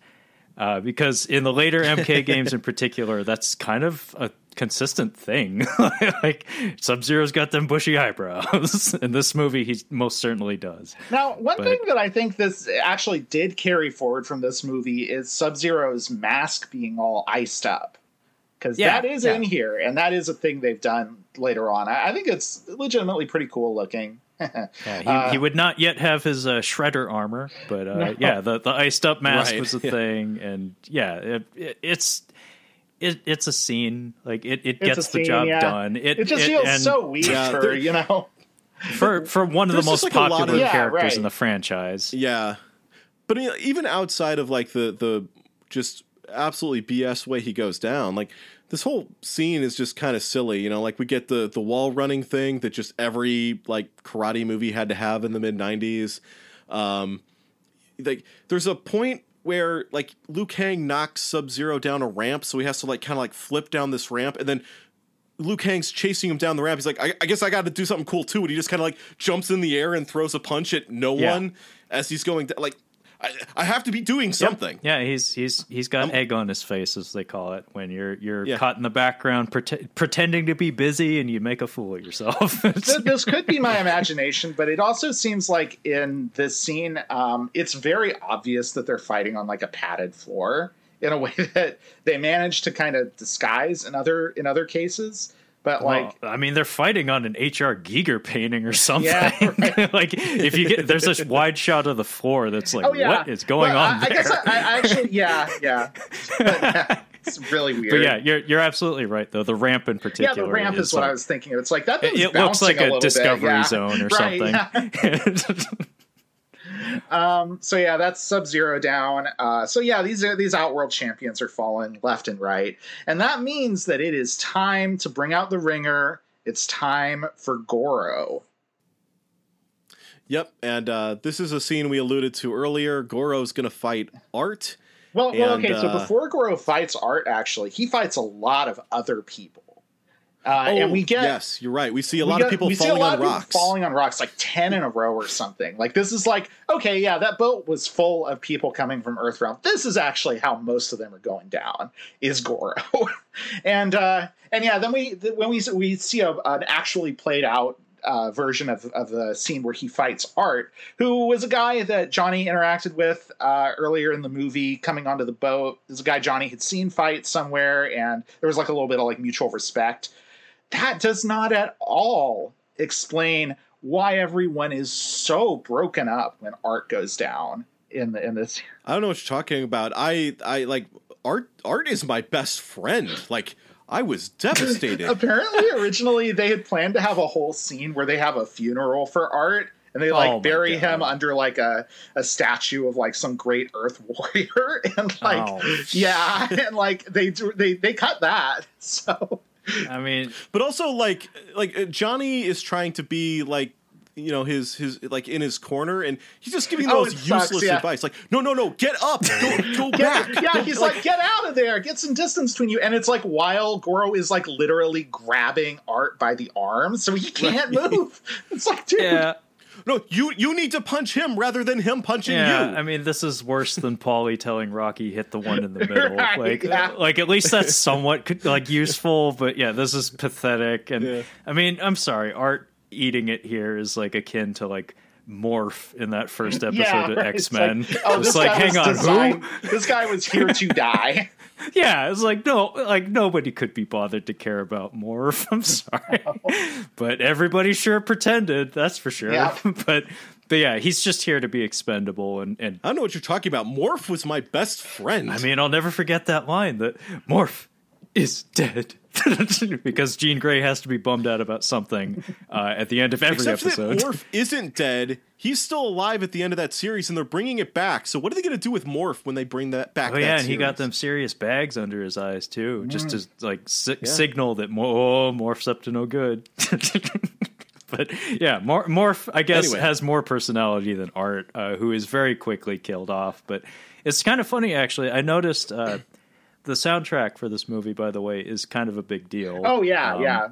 Uh, because in the later MK games in particular, that's kind of a consistent thing. like Sub Zero's got them bushy eyebrows. in this movie, he most certainly does. Now, one But- thing that I think this actually did carry forward from this movie is Sub Zero's mask being all iced up. Because Yeah, that is yeah. in here, and that is a thing they've done later on. I, I think it's legitimately pretty cool looking. Yeah, he, Uh, he would not yet have his uh, shredder armor, but uh, yeah, the, the iced up mask Right, was a yeah. thing, and yeah, it, it, it's it, it's a scene. Like it, it It's a gets the job yeah. done. It just feels and so weird Yeah, for, you know. for for one of the most like, popular of- Yeah, characters right. in the franchise. Yeah, but you know, even outside of like the the just absolutely BS way he goes down, like this whole scene is just kind of silly. You know, like we get the the wall running thing that just every like karate movie had to have in the mid '90s. Um, like there's a point where like Liu Kang knocks Sub Zero down a ramp, so he has to like kind of like flip down this ramp, and then Liu Kang's chasing him down the ramp. He's like, I, I guess I got to do something cool too. And he just kind of like jumps in the air and throws a punch at no Yeah. one as he's going. Down. Like, I, I have to be doing something. Yeah, he's he's he's got egg on his face, as they call it, when you're you're Yeah. caught in the background prete- pretending to be busy and you make a fool of yourself. This could be my imagination, but it also seems like in this scene, um, it's very obvious that they're fighting on like a padded floor in a way that they manage to kind of disguise in other in other cases. But like, well, I mean, they're fighting on an HR Giger painting or something. Yeah, right. like, if you get there's this wide shot of the floor that's like, oh yeah, what is going Well, on I, I guess I, I actually, yeah, yeah. it's really weird. but yeah, you're you're absolutely right though. The ramp in particular. Yeah, the ramp is, what like- I was thinking of. It's like that. It, it looks like bouncing a, discovery bit. yeah. zone or Right, something. Um, so yeah, that's Sub Zero down. Uh, so yeah, these are these Outworld champions are falling left and right, and that means that it is time to bring out the ringer. It's time for Goro. Yep, and uh, this is a scene we alluded to earlier. Goro's gonna fight Art. Well, well, And, okay. so uh, before Goro fights Art, actually, he fights a lot of other people, uh, and we get Oh, yes, you're right. We see a lot get- of people we see a falling lot on of people rocks. falling on rocks, like ten in a row or something. Like this is like okay, yeah, that boat was full of people coming from Earthrealm. This is actually how most of them are going down. Is Goro, and uh, and yeah, then we when we we see a, an actually played out. Uh, version of, of the scene where he fights Art, who was a guy that Johnny interacted with uh, earlier in the movie, coming onto the boat. This is a guy Johnny had seen fight somewhere, and there was like a little bit of like mutual respect that does not at all explain why everyone is so broken up when art goes down in the in this I don't know what you're talking about. I I like Art. Art is my best friend. Like I was devastated. apparently originally they had planned to have a whole scene where they have a funeral for art and they like Oh bury God. him under like a, a statue of like some great earth warrior and like Oh, yeah and like they do they they cut that so I mean, but also like like uh, Johnny is trying to be like you know his his like in his corner and he's just giving the Oh, most it sucks, useless yeah. advice like no no no get up go, go back Yeah, Go- he's like, get out of there, get some distance between you. And it's like while Goro is like literally grabbing Art by the arm, so he can't move. It's like, dude, yeah, no you you need to punch him rather than him punching yeah. you I mean, this is worse than Paulie telling Rocky hit the one in the middle. Right, like, yeah. like at least that's somewhat like useful. But yeah, this is pathetic. And Yeah. I mean, I'm sorry, Art eating it here is like akin to like Morph in that first episode yeah, of right. X It's like, Men. oh, it's like, hang on, designed- who? This guy was here to die. Yeah, it's like no, like nobody could be bothered to care about Morph. I'm sorry, but everybody sure pretended. That's for sure. Yeah. but but yeah, he's just here to be expendable, and and I don't know what you're talking about Morph was my best friend I mean, I'll never forget that line that Morph is dead because Jean Grey has to be bummed out about something uh, at the end of every Except episode. that Morph isn't dead. He's still alive at the end of that series, and they're bringing it back. So what are they going to do with Morph when they bring that back? Oh that yeah, and he got them serious bags under his eyes too, just to like si- Yeah. signal that oh, Morph's up to no good. but yeah, Mor- Morph I guess Anyway. has more personality than Art, uh, who is very quickly killed off. But it's kind of funny actually. I noticed uh, the soundtrack for this movie, by the way, is kind of a big deal. Oh yeah, Um, yeah.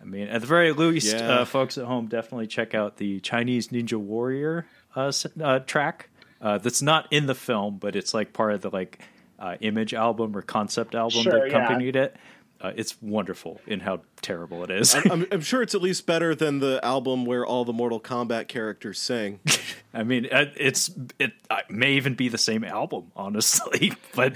I mean, at the very least, Yeah. uh, folks at home definitely check out the Chinese Ninja Warrior uh, uh, track. Uh, that's not in the film, but it's like part of the like uh, image album or concept album Sure, that yeah. accompanied it. Uh, it's wonderful in how terrible it is. I'm, I'm sure it's at least better than the album where all the Mortal Kombat characters sing. I mean, uh, it's it uh, may even be the same album, honestly. But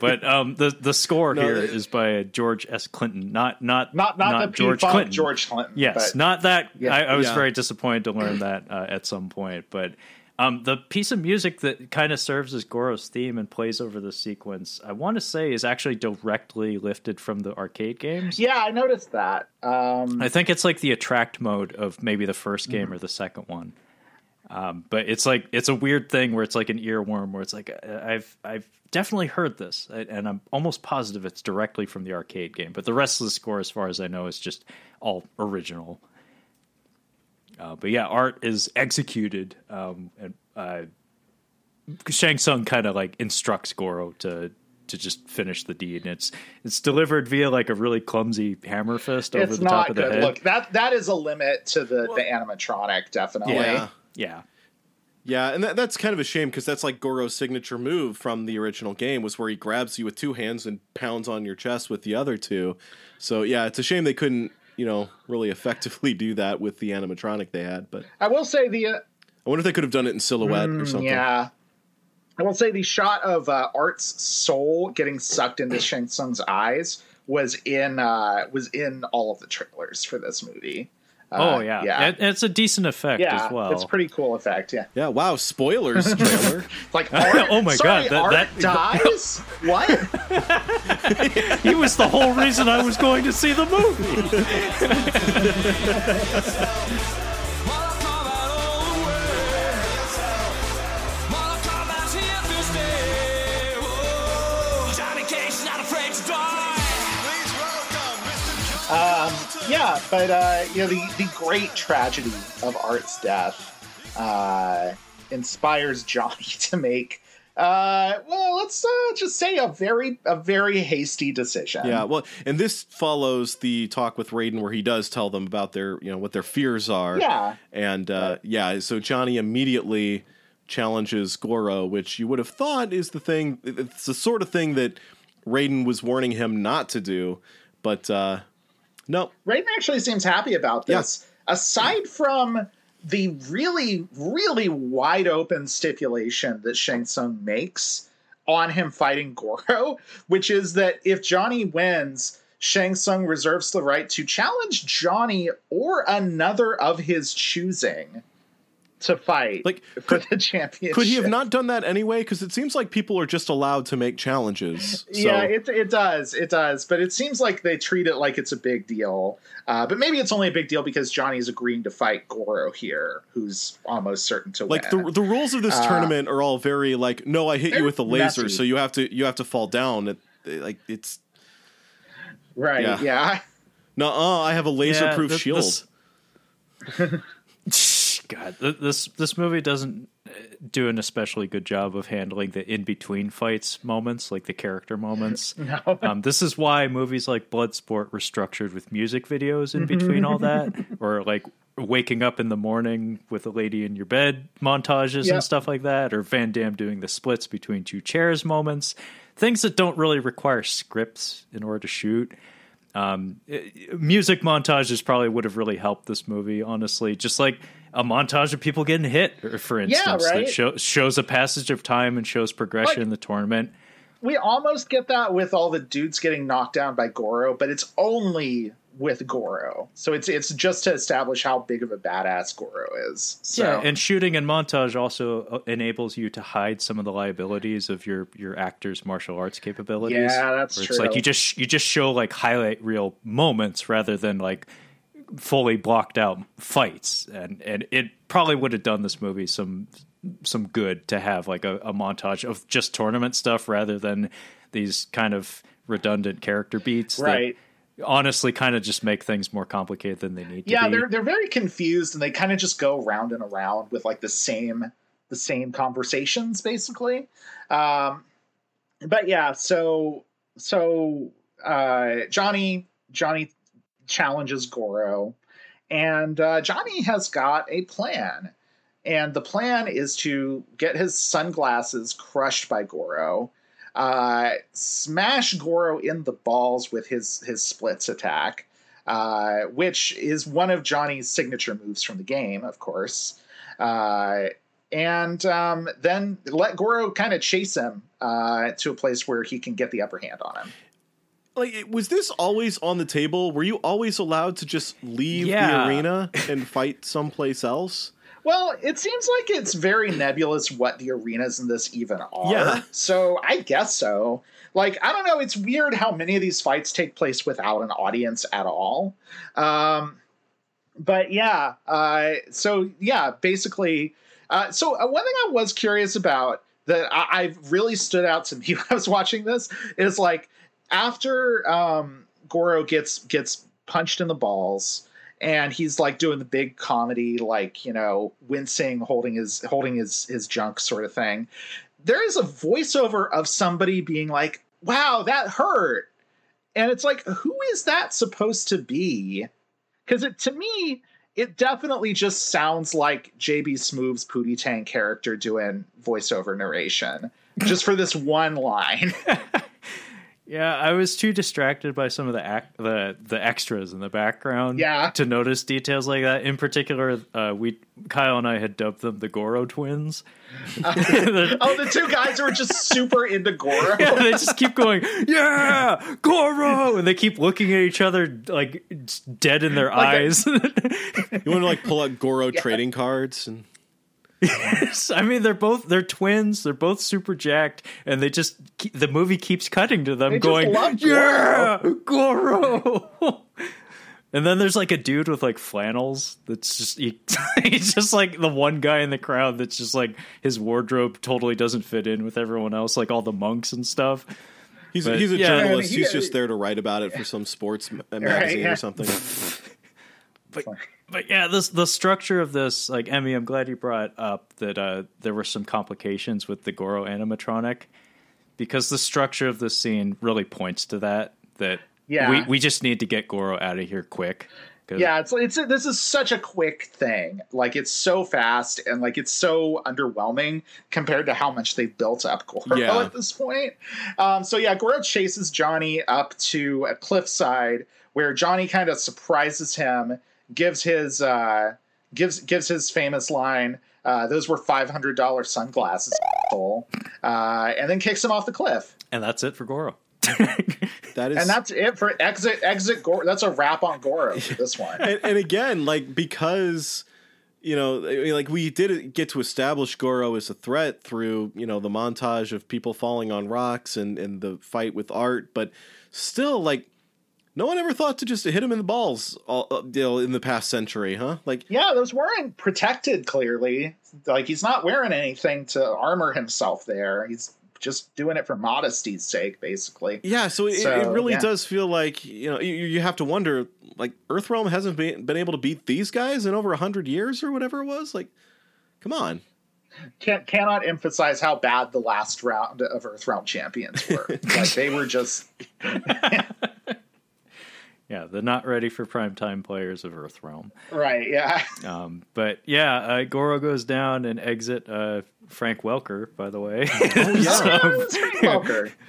but um, the the score No, here it- is by George S. Clinton, not not Not not, the George Clinton. George Clinton. Yes, but- not that. Yeah. I, I was Yeah. very disappointed to learn that uh, at some point, but um, the piece of music that kind of serves as Goro's theme and plays over the sequence, I want to say, is actually directly lifted from the arcade games. Yeah, I noticed that. Um, I think it's like the attract mode of maybe the first game Mm-hmm. or the second one. Um, but it's like it's a weird thing where it's like an earworm where it's like uh, I've I've definitely heard this and I'm almost positive it's directly from the arcade game. But the rest of the score, as far as I know, is just all original. Uh, but yeah, art is executed, um, and uh, Shang Tsung kind of like instructs Goro to to just finish the deed, and it's it's delivered via like a really clumsy hammer fist over it's the top of the good. head. Look, that that is a limit to the the animatronic, definitely. Yeah. yeah, Yeah, and that, that's kind of a shame because that's like Goro's signature move from the original game was where he grabs you with two hands and pounds on your chest with the other two. So yeah, it's a shame they couldn't, you know, really effectively do that with the animatronic they had. But I will say the uh, I wonder if they could have done it in silhouette or something. Mm, Yeah. I will say the shot of uh, Art's soul getting sucked into Shang Tsung's eyes was in uh, was in all of the trailers for this movie. Uh, oh yeah, yeah, It- it's a decent effect yeah. as well. It's a pretty cool effect. Yeah, Yeah, wow, spoilers trailer. like Art, Oh my sorry, God, that- Art that- dies. what? he was the whole reason I was going to see the movie. Yeah, but uh, you know the the great tragedy of Art's death uh, inspires Johnny to make. Uh, well, let's uh, just say a very a very hasty decision. Yeah, well, and this follows the talk with Raiden where he does tell them about their, you know, what their fears are. Yeah. And uh, yeah, so Johnny immediately challenges Goro, which you would have thought is the thing. It's the sort of thing that Raiden was warning him not to do, but uh, no. Raiden actually seems happy about this. Aside from the really, really wide open stipulation that Shang Tsung makes on him fighting Goro, which is that if Johnny wins, Shang Tsung reserves the right to challenge Johnny or another of his choosing to fight Like, for the championship. Could he have not done that anyway? Because it seems like people are just allowed to make challenges. So. Yeah, it, it does. It does. But it seems like they treat it like it's a big deal. Uh, but maybe it's only a big deal because Johnny's agreeing to fight Goro here, who's almost certain to like win. the the rules of this Uh, tournament are all very like no I hit you with a laser messy. so you have to you have to fall down it, like it's right. yeah. Yeah. no uh, I have a laser proof Yeah, shield this- God, this this movie doesn't uh, do an especially good job of handling the in between fights moments, like the character moments. No. Um, this is why movies like Bloodsport were structured with music videos in between all that, or like waking up in the morning with a lady in your bed montages Yep. and stuff like that, or Van Damme doing the splits between two chairs moments. Things that don't really require scripts in order to shoot. Um, music montages probably would have really helped this movie, honestly. Just like a montage of people getting hit, for instance, right. that show, shows a passage of time and shows progression Like- in the tournament. we almost get that with all the dudes getting knocked down by Goro, but it's only with Goro. So it's it's just to establish how big of a badass Goro is. So Yeah, and shooting and montage also uh, enables you to hide some of the liabilities of your your actor's martial arts capabilities. Yeah, that's where It's like you just you just show like highlight reel moments rather than like fully blocked out fights, and and it probably would have done this movie some some good to have like a, a montage of just tournament stuff rather than these kind of redundant character beats. that Right. honestly, kind of just make things more complicated than they need to yeah, be. they're they're very confused and they kind of just go round and around with like the same the same conversations basically. Um, but yeah, so so uh, Johnny Johnny challenges Goro, and uh, Johnny has got a plan, and the plan is to get his sunglasses crushed by Goro. Uh, smash Goro in the balls with his his splits attack, uh, which is one of Johnny's signature moves from the game, of course. Uh, and um, then let Goro kind of chase him uh, to a place where he can get the upper hand on him. Like was this always on the table were you always allowed to just leave the arena and fight someplace else Well, it seems like it's very nebulous what the arenas in this even are. Yeah. So I guess so. Like, I don't know. It's weird how many of these fights take place without an audience at all. Um, but yeah. Uh, so yeah, basically. Uh, so uh, one thing I was curious about that I, I really stood out to me when I was watching this is like after um, Goro gets gets punched in the balls and he's like doing the big comedy like you know wincing holding his holding his his junk sort of thing there is a voiceover of somebody being like wow that hurt. And it's like who is that supposed to be? Because it to me it definitely just sounds like JB Smoove's pootie tang character doing voiceover narration just for this one line Yeah, I was too distracted by some of the act, the the extras in the background. Yeah. to notice details like that. In particular, uh, we Kyle and I had dubbed them the Goro twins. oh, the two guys who are just super into Goro. Yeah, they just keep going, yeah, Goro, and they keep looking at each other like dead in their Like a- eyes. You want to like pull out Goro trading cards and I mean, they're both they're twins. They're both super jacked, and they just keep, the movie keeps cutting to them They going, love "Yeah, Goro." and then there's like a dude with like flannels. That's just he, he's just like the one guy in the crowd that's just like his wardrobe totally doesn't fit in with everyone else, like all the monks and stuff. he's But, he's a yeah. journalist. He- He's just there to write about it for some sports ma- magazine yeah. or something. but but yeah, this the structure of this, like Emmy, I'm glad you brought up that uh, there were some complications with the Goro animatronic because the structure of this scene really points to that. That Yeah. we we just need to get Goro out of here quick. Yeah, it's it's this is such a quick thing. Like it's so fast and like it's so underwhelming compared to how much they built up Goro Yeah. at this point. Um, so yeah, Goro chases Johnny up to a cliffside where Johnny kind of surprises him, gives his uh, gives gives his famous line. Uh, those were five hundred dollar sunglasses, uh, and then kicks him off the cliff. and that's it for Goro. That is And that's it for exit exit Goro. That's a wrap on Goro for this one. and, and again, like because you know, like we did get to establish Goro as a threat through you know the montage of people falling on rocks and and the fight with Art, but still, like no one ever thought to just hit him in the balls, all, uh, you know, in the past century, huh? Like Yeah, those weren't protected clearly. Like he's not wearing anything to armor himself there. He's just doing it for modesty's sake, basically. Yeah, so it, it really yeah. does feel like you know you, you have to wonder like Earthrealm hasn't been, been able to beat these guys in over a hundred years or whatever it was. Like, come on, Can't cannot emphasize how bad the last round of Earthrealm champions were. like they were just Yeah, the not ready for primetime players of Earthrealm. right. Yeah. Um, but yeah, uh, Goro goes down and exit uh, Frank Welker. By the way, Oh, it's Frank Welker.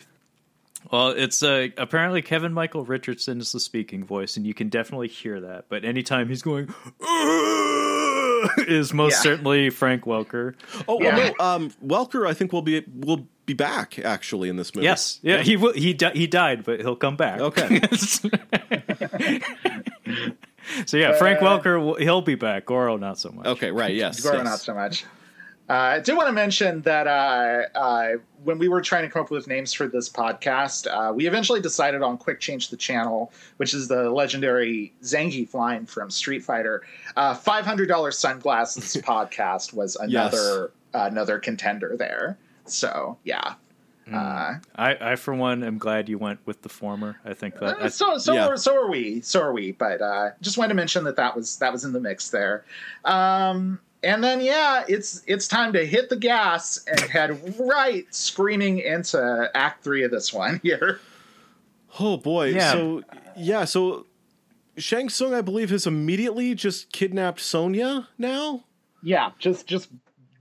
Well, it's uh, apparently Kevin Michael Richardson is the speaking voice, and you can definitely hear that. But anytime he's going, is most Yeah. certainly Frank Welker. Oh Yeah. well, no, um, Welker, I think will be will be back actually in this movie. Yes, yeah, he will, he di- he died, but he'll come back. Okay. so yeah, Frank Uh, Welker, he'll be back. Goro, not so much. Okay, right. Yes. Goro, yes. not so much. Uh, I do want to mention that uh, uh, when we were trying to come up with names for this podcast, uh, we eventually decided on Quick Change the Channel, which is the legendary Zangief line from Street Fighter. Uh, $500 Sunglasses podcast was another another contender there. So, yeah. Uh, I, I for one am glad you went with the former. I think that Uh, so so yeah. are, so are we so are we but uh just wanted to mention that that was that was in the mix there um and then yeah it's it's time to hit the gas and head right screaming into act three of this one here Oh boy. Yeah. So yeah. So Shang Tsung, I believe, has immediately just kidnapped Sonya. Now. yeah just just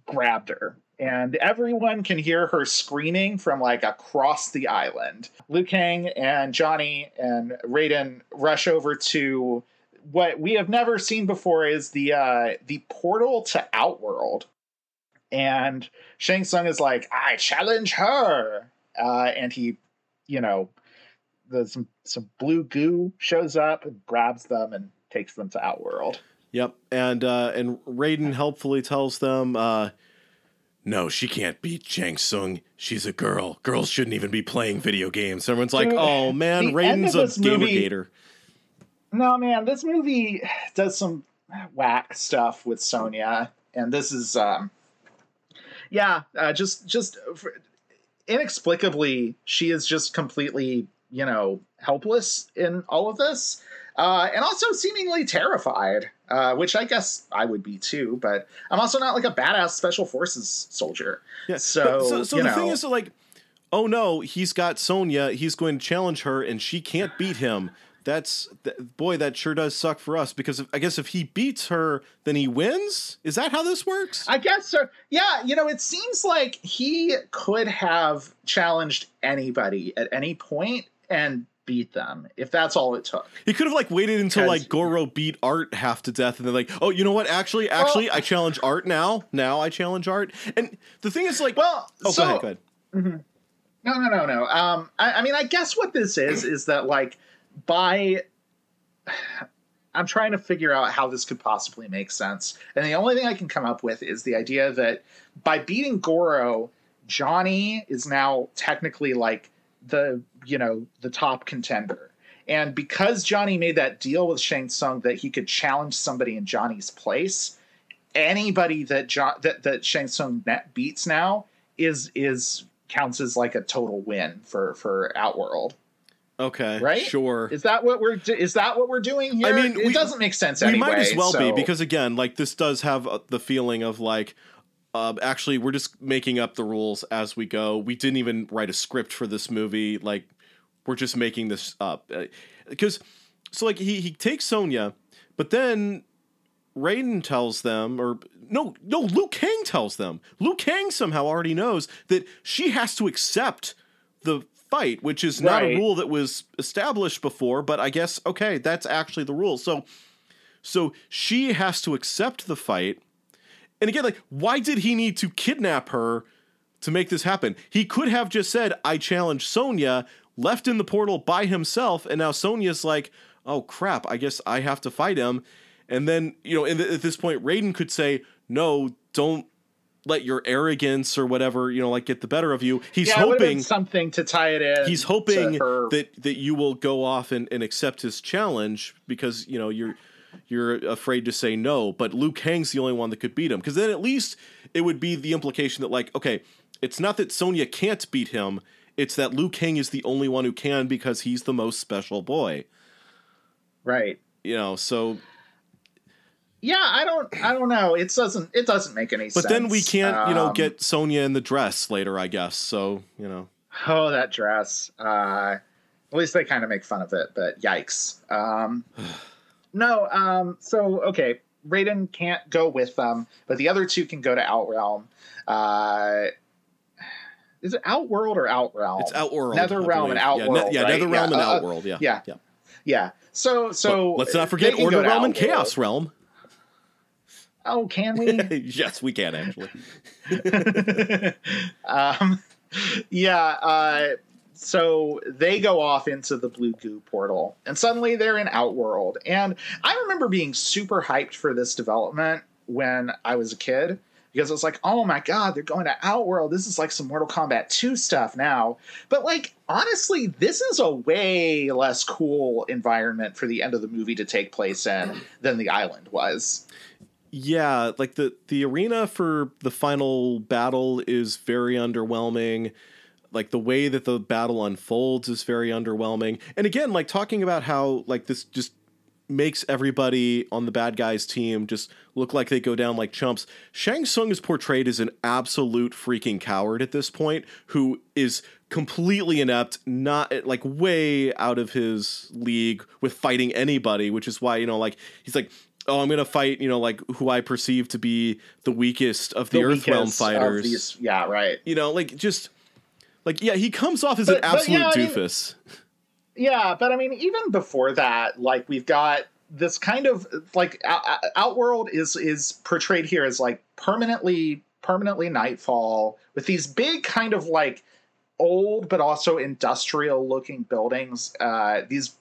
grabbed her and everyone can hear her screaming from like across the island. Liu Kang and Johnny and Raiden rush over to what we have never seen before is the uh, the portal to Outworld. And Shang Tsung is like, "I challenge her," uh, and he, you know, the, some some blue goo shows up and grabs them and takes them to Outworld. Yep. And uh, and Raiden helpfully tells them, uh, "No, she can't beat Shang Tsung. She's a girl. Girls shouldn't even be playing video games." Everyone's like, "Oh man, the Raiden's of a this movie- Gamergator." No, man, this movie does some whack stuff with Sonya, and this is, um, yeah, uh, just just for, inexplicably, she is just completely, you know, helpless in all of this, uh, and also seemingly terrified, uh, which I guess I would be too. But I'm also not like a badass special forces soldier. Yeah. So, so, so the know, thing is, like, oh no, he's got Sonya. He's going to challenge her, and she can't beat him. that's th- boy, that sure does suck for us because if, I guess if he beats her, then he wins. Is that how this works? I guess so. Yeah, you know, it seems like he could have challenged anybody at any point and beat them if that's all it took. He could have like waited until like Goro beat Art half to death, and then like, oh, you know what? Actually, actually, Well- I challenge Art now. Now I challenge Art. And the thing is, like, Well, oh, so, go ahead, go ahead. No, no, no, no. Um, I, I mean, I guess what this is is that like by I'm trying to figure out how this could possibly make sense, and the only thing I can come up with is the idea that by beating Goro, Johnny is now technically like the you know the top contender. And because Johnny made that deal with Shang Tsung that he could challenge somebody in Johnny's place, anybody that jo- that that Shang Tsung net beats now is is counts as like a total win for for Outworld. Okay, Right? sure. Is that what we're do- is that what we're doing here? I mean, it we- doesn't make sense we anyway. might as well be because again, like this does have uh, the feeling of like. Uh, actually, we're just making up the rules as we go. We didn't even write a script for this movie. Like, we're just making this up because, so like he he takes Sonya, but then Raiden tells them, or no, no, Liu Kang tells them. Liu Kang somehow already knows that she has to accept the fight, which is not a rule that was established before, but I guess okay, that's actually the rule. So, so she has to accept the fight. And again, like, why did he need to kidnap her to make this happen? He could have just said, "I challenge Sonya," left in the portal by himself, and now Sonya's like, "Oh crap, I guess I have to fight him." And then, you know, th- at this point, Raiden could say, "No, don't let your arrogance or whatever, you know, like get the better of you." He's yeah, hoping something to tie it in. he's hoping that that you will go off and, and accept his challenge because you know you're you're afraid to say no but Liu Kang's the only one that could beat him because then at least it would be the implication that like okay it's not that sonya can't beat him it's that luke kang is the only one who can because he's the most special boy right. you know so Yeah, I don't I don't know. It doesn't it doesn't make any sense. but then we can't you know Um, get sonya in the dress later i guess so you know Oh, that dress. Uh, at least they kind of make fun of it, but yikes. Um, no, um, so, okay, Raiden can't go with them, but the other two can go to Outrealm. Uh, is it Outworld or Outrealm? it's outworld Netherrealm and and Outworld. yeah, right? netherrealm and uh, uh, outworld yeah yeah. yeah Yeah. So, so But let's not forget order realm and chaos realm Oh, can we? yes we can actually um, yeah. Uh, so they go off into the blue goo portal, and suddenly they're in Outworld. And I remember being super hyped for this development when I was a kid because I was like, "Oh my god, they're going to Outworld! This is like some Mortal Kombat 2 stuff now." But like, honestly, this is a way less cool environment for the end of the movie to take place in than the island was. Yeah, like the the arena for the final battle is very underwhelming. Like the way that the battle unfolds is very underwhelming. And again, like talking about how like this just makes everybody on the bad guys team just look like they go down like chumps. Shang Tsung is portrayed as an absolute freaking coward at this point who is completely inept, not like way out of his league with fighting anybody, which is why, you know, like he's like oh, I'm gonna fight, you know, like who I perceive to be the weakest of the, The Earth Realm weakest of fighters. these- yeah, right. You know, like just like yeah, he comes off as But- an but, absolute yeah, I mean- doofus. Yeah, but I mean, even before that, like we've got this kind of like Outworld is is portrayed here as like permanently permanently nightfall with these big kind of like old but also industrial looking buildings. Uh, these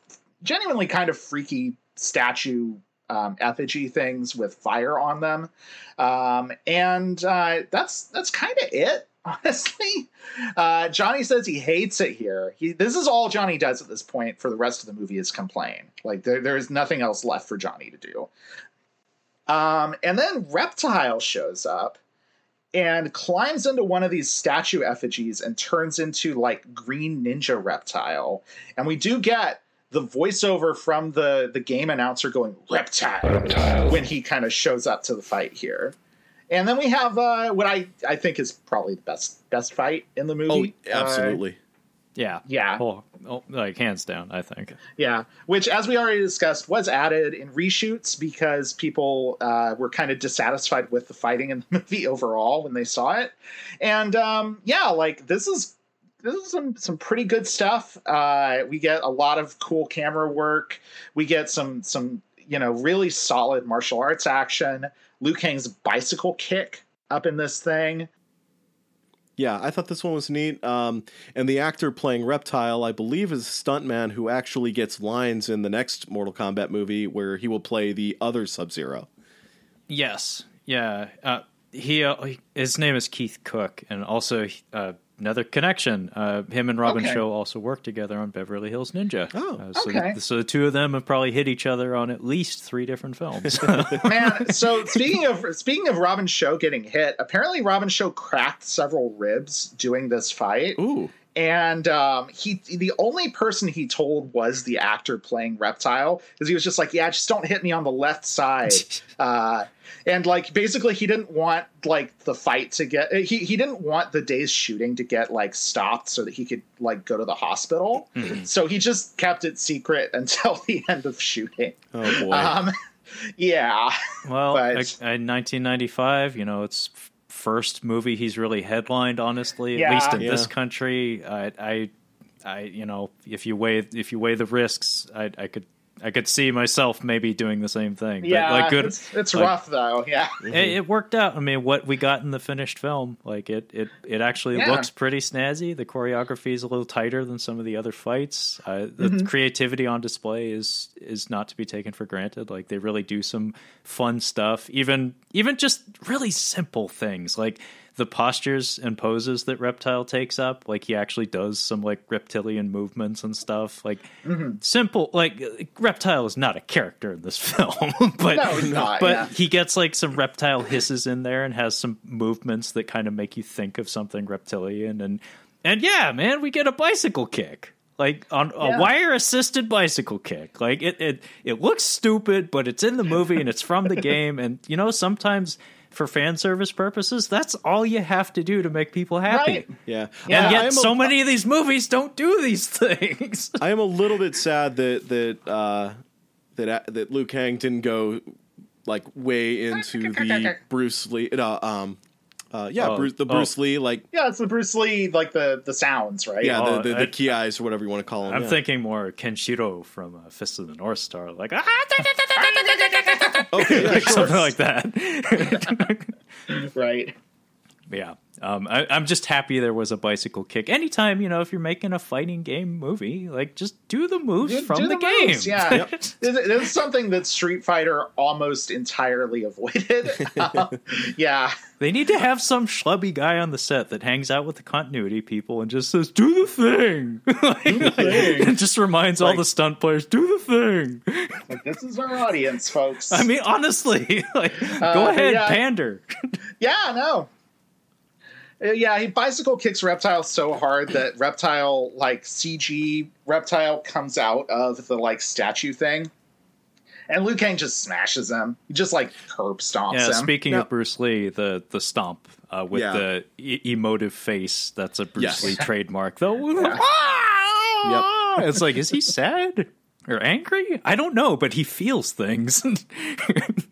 genuinely kind of freaky statue um, effigy things with fire on them, um, and uh, that's that's kind of it. Honestly, uh, Johnny says he hates it here. He this is all Johnny does at this point for the rest of the movie is complain. Like there, there is nothing else left for Johnny to do. Um, and then Reptile shows up and climbs into one of these statue effigies and turns into like green ninja reptile. And we do get the voiceover from the the game announcer going reptile, when he kind of shows up to the fight here. And then we have uh, what I, I think is probably the best best fight in the Oh, movie. Uh, absolutely. Yeah. Yeah. Oh, oh, like hands down, I think. Yeah, which, as we already discussed, was added in reshoots because people uh, were kind of dissatisfied with the fighting in the movie overall when they saw it. And um, yeah, like this is this is some some pretty good stuff. Uh, we get a lot of cool camera work. We get some some you know really solid martial arts action. Liu Kang's bicycle kick up in this thing. Yeah, I thought this one was neat. Um, and the actor playing Reptile, I believe, is a stuntman who actually gets lines in the next Mortal Kombat movie where he will play the other Sub Zero. Yes. Yeah. Uh, he, uh, his name is Keith Cooke, and also uh, another connection. Uh, him and Robin Okay. Shou also worked together on Beverly Hills Ninja. Oh, Uh, so, okay. so the two of them have probably hit each other on at least three different films. Man, so speaking of speaking of Robin Shou getting hit, apparently Robin Shou cracked several ribs doing this fight. Ooh. And um, he the only person he told was the actor playing reptile because he was just like yeah just don't hit me on the left side. Uh, and like basically he didn't want like the fight to get he, he didn't want the day's shooting to get like stopped so that he could like go to the hospital. So he just kept it secret until the end of shooting. Oh boy. um, yeah. Well, But- I, I, 1995, you know, it's first movie he's really headlined. Honestly, at least in Yeah. this country, I, I, I, you know, if you weigh if you weigh the risks, I, I could. I could see myself maybe doing the same thing. But, yeah like good, it's, it's like- rough though yeah it, it worked out. I mean, what we got in the finished film, like it, it, it actually Yeah. looks pretty snazzy. The choreography is a little tighter than some of the other fights. Uh, the creativity on display is is not to be taken for granted. Like they really do some fun stuff, even even just really simple things like the postures and poses that Reptile takes up. Like he actually does some like reptilian movements and stuff. Like mm-hmm. simple. Like Reptile is not a character in this film, but No, not, but yeah. he gets like some reptile hisses in there and has some movements that kind of make you think of something reptilian and and yeah man we get a bicycle kick like on a Yeah. wire assisted bicycle kick like it, it it looks stupid but it's in the movie and it's from the game and you know sometimes for fan service purposes that's all you have to do to make people happy Right. yeah. Yeah, and yet so a, many of these movies don't do these things I am a little bit sad that that uh, that that Liu Kang didn't go like way into the Bruce Lee. No, um, uh, yeah, Oh, Bruce, the oh. Bruce Lee, like yeah it's the bruce lee like the the sounds right yeah, Oh, the the, I- key eyes or whatever you want to call them. i'm yeah. thinking more kenshiro from uh, fist of the north star like ah, okay, yeah, like something like that right Yeah. Um, I, I'm just happy there was a bicycle kick. Anytime, you know, if you're making a fighting game movie, like just do the moves Do- from do the, the game. moves, yeah. This this is something that Street Fighter almost entirely avoided. Um, yeah, they need to have some schlubby guy on the set that hangs out with the continuity people and just says, "Do the thing," Like, thing. and just reminds all the stunt players, "Do the thing." like this is our audience, folks. I mean, honestly, like, go Uh, ahead, yeah. pander. yeah, no. Uh, Yeah, he bicycle kicks Reptile so hard that Reptile, like CG Reptile, comes out of the like statue thing, and Liu Kang just smashes him. He just like curb stomps Yeah, him. speaking Now- of Bruce Lee, the the stomp uh, with Yeah. the e- emotive face, that's a Bruce Yes. Lee trademark. Though, it's like, is he sad or angry? I don't know, but he feels things.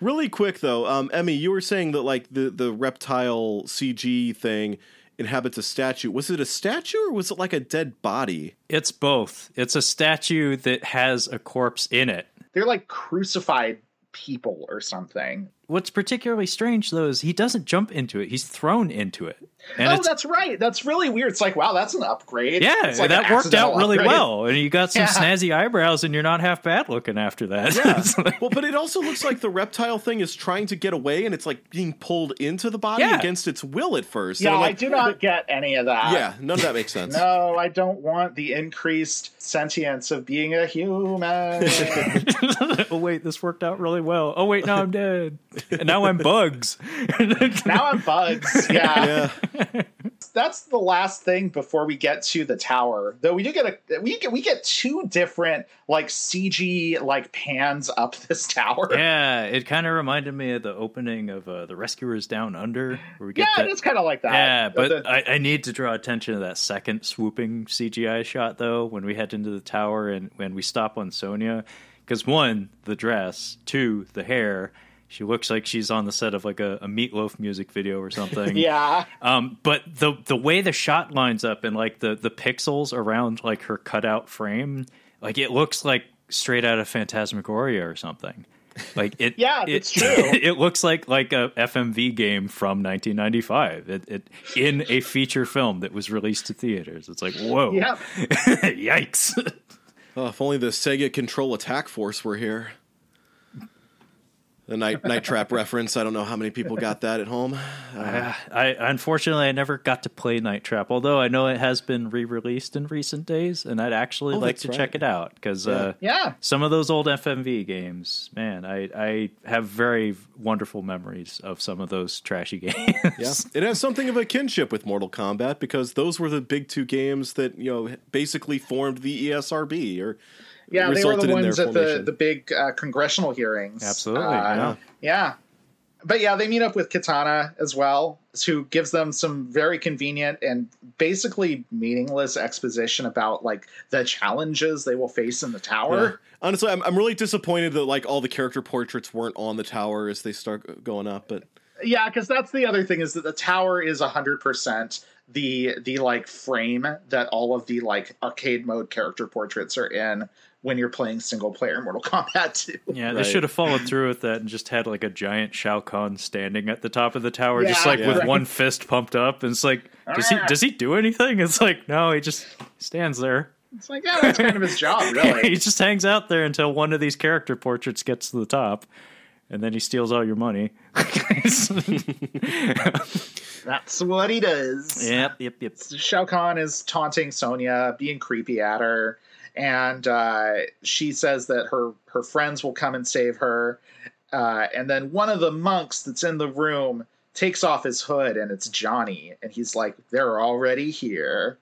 Really quick though, um, Emmy, you were saying that like the the reptile CG thing inhabits a statue. Was it a statue or was it like a dead body? it's both. It's a statue that has a corpse in it. They're like crucified people or something. What's particularly strange though is he doesn't jump into it; he's thrown into it, and oh, that's right. That's really weird. It's like, wow, that's an upgrade. yeah, like that worked out really upgrade. well. And you got some Yeah. snazzy eyebrows, and you're not half bad looking after that. Yeah. Well, but it also looks like the reptile thing is trying to get away and it's like being pulled into the body Yeah. against its will at first. Yeah, And I'm I do not get any of that. Yeah, none of that makes sense. No, I don't want the increased sentience of being a human. oh wait, this worked out really well. Oh wait, now I'm dead. And now I'm Bugs. now I'm Bugs. Yeah. Yeah. that's the last thing before we get to the tower. Though we do get a we get we get two different like CG like pans up this tower. yeah, it kind of reminded me of the opening of uh, the Rescuers Down Under, where we get Yeah, that. it's kind of like that. yeah, but The- I, I need to draw attention to that second swooping CGI shot though when we head into the tower and when we stop on Sonya, because one, the dress, two, the hair. She looks like she's on the set of like a, a Meatloaf music video or something. yeah, Um, but the the way the shot lines up and like the the pixels around like her cutout frame, like it looks like straight out of Phantasmagoria or something. Like it, Yeah, it, that's true. It looks like like a FMV game from 1995. It, it in a feature film that was released to theaters. It's like whoa, Yep. yikes! Oh, if only the Sega Control Attack Force were here. The night night trap reference. I don't know how many people got that at home. I unfortunately I never got to play Night Trap, although I know it has been re-released in recent days, and I'd actually Oh, like to right. check it out because. Uh, yeah. some of those old FMV games, man, I I have very wonderful memories of some of those trashy games. Yeah, it has something of a kinship with Mortal Kombat because those were the big two games that you know basically formed the ESRB or Yeah, they were the ones at the the big uh, congressional hearings. Absolutely, Uh, yeah. yeah. But yeah, they meet up with Kitana as well, who gives them some very convenient and basically meaningless exposition about like the challenges they will face in the tower. Yeah. Honestly, I'm, I'm really disappointed that like all the character portraits weren't on the tower as they start going up. But Yeah, because that's the other thing is that the tower is hundred percent the the like frame that all of the like arcade mode character portraits are in when you're playing single player Mortal Kombat 2. yeah, they Right. should have followed through with that and just had like a giant Shao Kahn standing at the top of the tower, just Yeah, like with yeah. one fist pumped up. And it's like, does he does he do anything? It's like, no, he just stands there. It's like, yeah, that's kind of his job, really. he just hangs out there until one of these character portraits gets to the top. And then he steals all your money. That's what he does. yep, yep, yep. Shao Kahn is taunting Sonya, being creepy at her, and uh, she says that her her friends will come and save her. Uh, and then one of the monks that's in the room takes off his hood, and it's Johnny, and he's like, "They're already here,"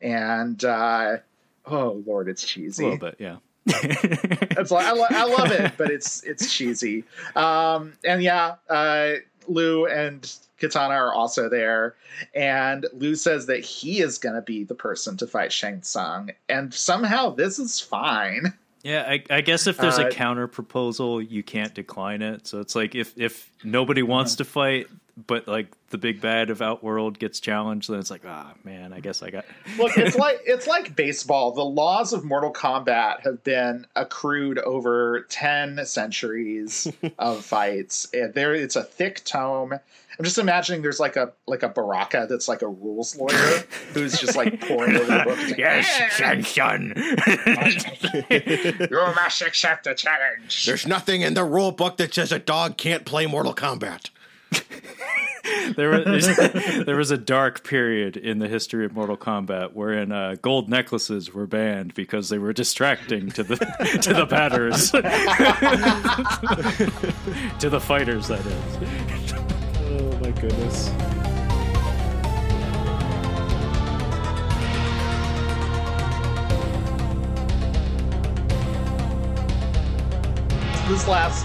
and uh, oh lord, it's A cheesy. little bit, yeah. It's like I, lo- I love it, but it's it's cheesy. Um, and yeah, uh, Lou and Kitana are also there, and Lou says that he is going to be the person to fight Shang Tsung, and somehow this is fine. Yeah, I, I guess if there's Uh, a counter proposal, you can't decline it. So it's like if if nobody wants to fight, but like the big bad of Outworld gets challenged, then it's like, ah, man, I guess I got. Look, it's like it's like baseball. The laws of Mortal Kombat have been accrued over ten centuries of fights. And there, it's a thick tome. I'm just imagining there's like a like a Baraka that's like a rules lawyer who's just like pouring over the book. He's like, Yes, Shun. You must accept the challenge. there's nothing in the rule book that says a dog can't play Mortal Kombat. there was there was a dark period in the history of Mortal Kombat wherein uh, gold necklaces were banned because they were distracting to the to the batters, to the fighters. That is. Oh my goodness. This last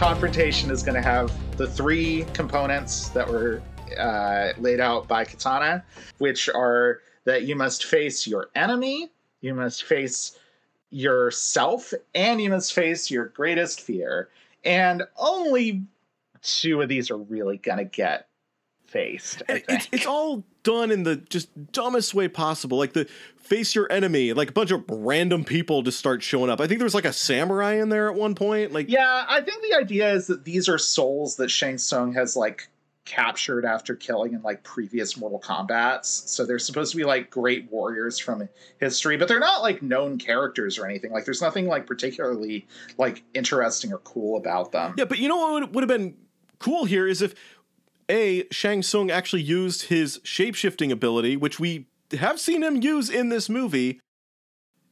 confrontation is going to have the three components that were uh, laid out by Kitana, which are that you must face your enemy, you must face yourself, and you must face your greatest fear. And only two of these are really going to get faced. I And it's, it's all done in the just dumbest way possible. Like the face your enemy, like a bunch of random people just start showing up. I think there was like a samurai in there at one point. Like Yeah, I think the idea is that these are souls that Shang Tsung has like captured after killing in like previous Mortal Kombat's. So they're supposed to be like great warriors from history, but they're not like known characters or anything. Like there's nothing like particularly like interesting or cool about them. Yeah, but you know what would, would have been cool here is if a Shang Tsung actually used his shapeshifting ability, which we have seen him use in this movie,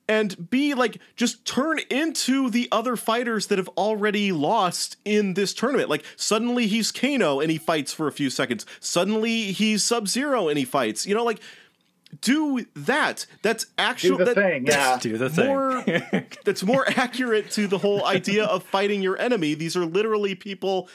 and B, like just turn into the other fighters that have already lost in this tournament. Like suddenly he's Kano and he fights for a few seconds. Suddenly he's Sub Zero and he fights. You know, like do that. That's actual. Do the that, thing, yeah. Do the thing. More, that's more accurate to the whole idea of fighting your enemy. These are literally people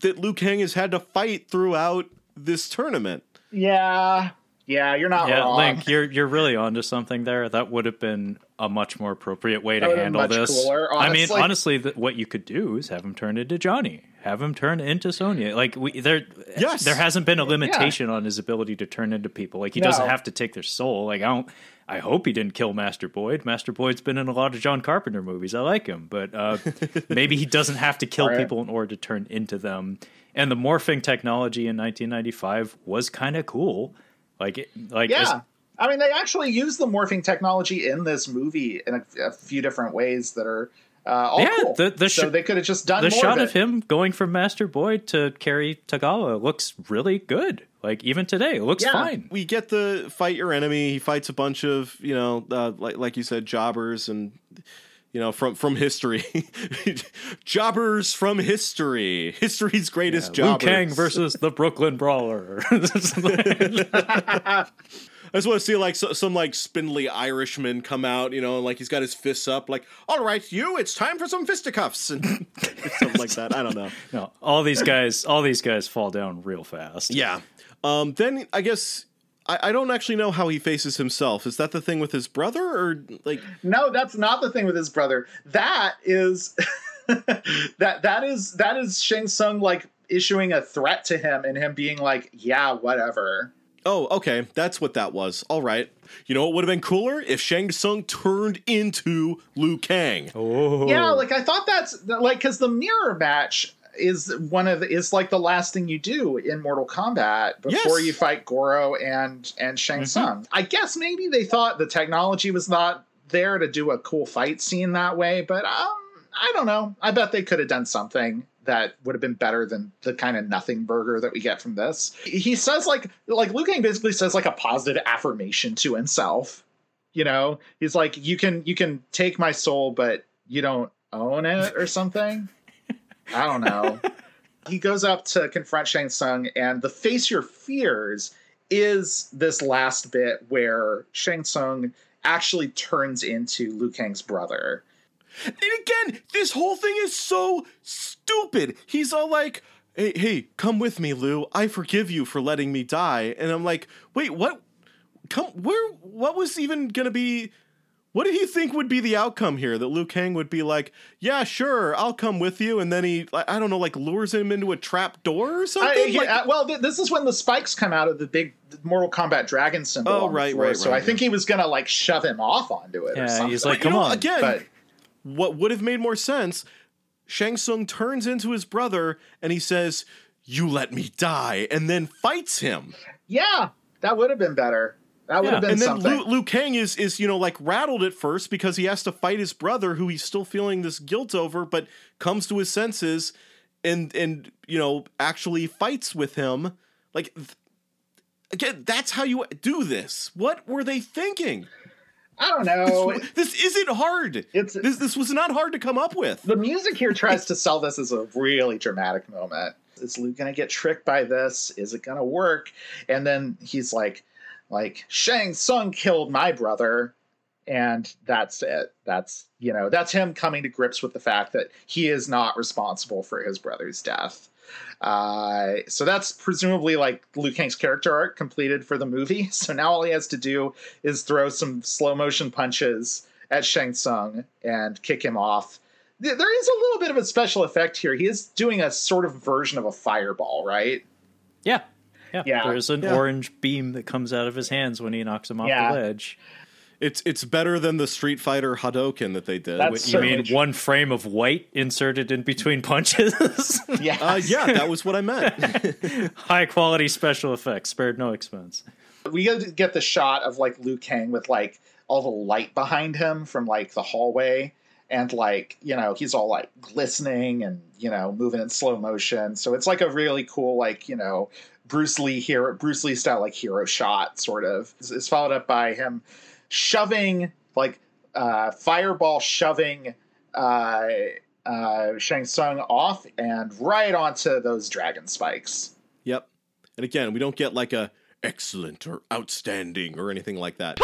that Liu Kang has had to fight throughout this tournament. Yeah, yeah, you're not yeah, wrong. Link, you're you're really onto something there. That would have been a much more appropriate way That to would've handle much this. cooler, I mean, honestly. honestly, th- what you could do is have him turn into Johnny, have him turn into Sonya. Like we, there, Yes. there hasn't been a limitation on his ability to turn into people. Like he No. doesn't have to take their soul. Like I don't. I hope he didn't kill Master Boyd. Master Boyd's been in a lot of John Carpenter movies. I like him, but uh, maybe he doesn't have to kill Right. people in order to turn into them. And the morphing technology in 1995 was kind of cool. Like, it- like as- yeah. I mean, they actually use the morphing technology in this movie in a, a few different ways that are uh, all Yeah, cool. the- the so sh- they could have just done the shot of, of, him going from Master Boyd to Cary Tagawa looks really good. Like even today, it looks Yeah. fine. we get the fight your enemy. He fights a bunch of you know, uh, like like you said, jobbers and you know from from history, jobbers from history, history's greatest Liu jobbers. Kang versus the Brooklyn Brawler. I just want to see like so, some like spindly Irishman come out, you know, and like he's got his fists up, like, all right, you, it's time for some fisticuffs and something like that. I don't know. no, all these guys, all these guys fall down real fast. Yeah. Um, then I guess I, I don't actually know how he faces himself. Is that the thing with his brother, or like? No, that's not the thing with his brother. That is that that is that is Shang Tsung like issuing a threat to him and him being like, "Yeah, whatever." Oh, okay, that's what that was. All right. You know what would have been cooler if Shang Tsung turned into Liu Kang. Oh, Yeah, like I thought that's like because the mirror match is one of the, is like the last thing you do in Mortal Kombat before Yes. Mm-hmm. you fight Goro and and Shang Tsung. I guess maybe they thought the technology was not there to do a cool fight scene that way, but um, I don't know. I bet they could have done something that would have been better than the kind of nothing burger that we get from this. He says like like Liu Kang basically says like a positive affirmation to himself. You know, he's like, you can you can take my soul, but you don't own it or something. I don't know. he goes up to confront Shang Tsung, and the face your fears is this last bit where Shang Tsung actually turns into Liu Kang's brother. And again, this whole thing is so stupid. He's all like, "Hey, hey, come with me, Lou. I forgive you for letting me die." And I'm like, "Wait, what? Come where? What was even gonna be?" What did he think would be the outcome here? That Liu Kang would be like, "Yeah, sure, I'll come with you," and then he, I I don't know, like lures him into a trap door or I, something. yeah, Like- uh, well, th- this is when the spikes come out of the big Mortal Kombat dragon symbol. Oh, right, floor, right, So right, I think he was gonna like shove him off onto it. or Yeah, something. he's like, But, you come know, on. again. but what would have made more sense Shang Tsung turns into his brother and he says, You let me die, and then fights him. yeah, that would have been better. That would Yeah, have been And then something. Liu, Liu Kang is, is, you know, like rattled at first because he has to fight his brother who he's still feeling this guilt over, but comes to his senses and, and you know, actually fights with him. Like, again, that's how you do this. What were they thinking? I don't know. This isn't hard. It's- this, this was not hard to come up with. the music here tries to sell this as a really dramatic moment. Is Luke gonna get tricked by this? Is it gonna work? And then he's like, like Shang Tsung killed my brother, and that's it. That's you know that's him coming to grips with the fact that he is not responsible for his brother's death. Uh, so that's presumably like Liu Kang's character arc completed for the movie. So now all he has to do is throw some slow motion punches at Shang Tsung and kick him off. There is a little bit of a special effect here. He is doing a sort of version of a fireball, right? Yeah. Yeah. Yeah. There's an Yeah. orange beam that comes out of his hands when he knocks him off Yeah. the ledge. It's it's better than the Street Fighter Hadoken that they did. That's- You mean Certainly. one frame of white inserted in between punches? Yeah. Uh, yeah, that was what I meant. High quality special effects, spared no expense. we get get the shot of like Liu Kang with like all the light behind him from like the hallway and like you know he's all like glistening and you know moving in slow motion so it's like a really cool like you know bruce lee hero bruce lee style like hero shot sort of it's, it's followed up by him shoving like uh, fireball shoving uh, uh, Shang Tsung off and right onto those dragon spikes. Yep. And again, we don't get like a excellent or outstanding or anything like that.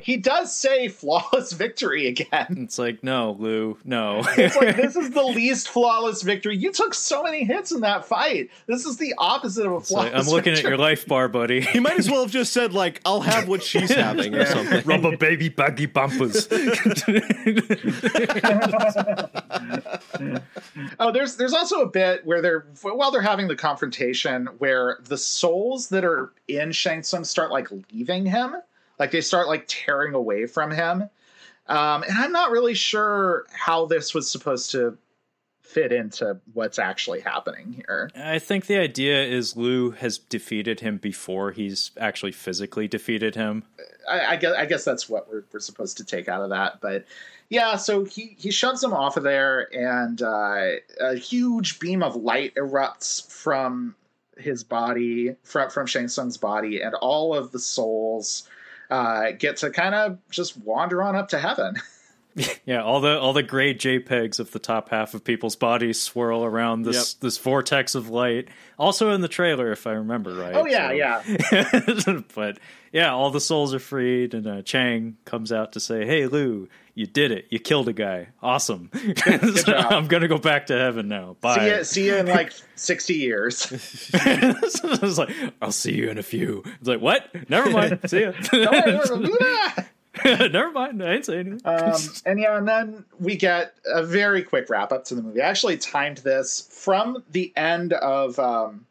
He does say flawless victory again. It's like, no, Lou, no. It's like this is the least flawless victory. You took so many hits in that fight. This is the opposite of a It's like, flawless. I'm looking at your life bar, buddy. He might as well have just said like, "I'll have what she's having" or something. Rubber baby baggy bumpers. Oh, there's there's also a bit where they're while they're having the confrontation where the souls that are in Shang Tsung start like leaving him, like they start like tearing away from him. Um, and I'm not really sure how this was supposed to fit into what's actually happening here. I think the idea is Lou has defeated him before he's actually physically defeated him. I, I guess I guess that's what we're, we're supposed to take out of that. But yeah, so he he shoves him off of there, and uh, a huge beam of light erupts from his body, from from Shang Tsung's body, and all of the souls uh, get to kind of just wander on up to heaven. Yeah, all the all the gray JPEGs of the top half of people's bodies swirl around this this vortex of light. Also in the trailer, if I remember right. Oh yeah, so- yeah. but yeah, all the souls are freed, and uh, Chang comes out to say, "Hey, Lou, you did it! You killed a guy. Awesome. So. I'm gonna go back to heaven now. Bye." See you, see you in like sixty years. I was like, "I'll see you in a few." It's like, "What? Never mind. see ya." Never mind. I ain't saying anything. um, and yeah, and then we get a very quick wrap up to the movie. I actually timed this from the end of um,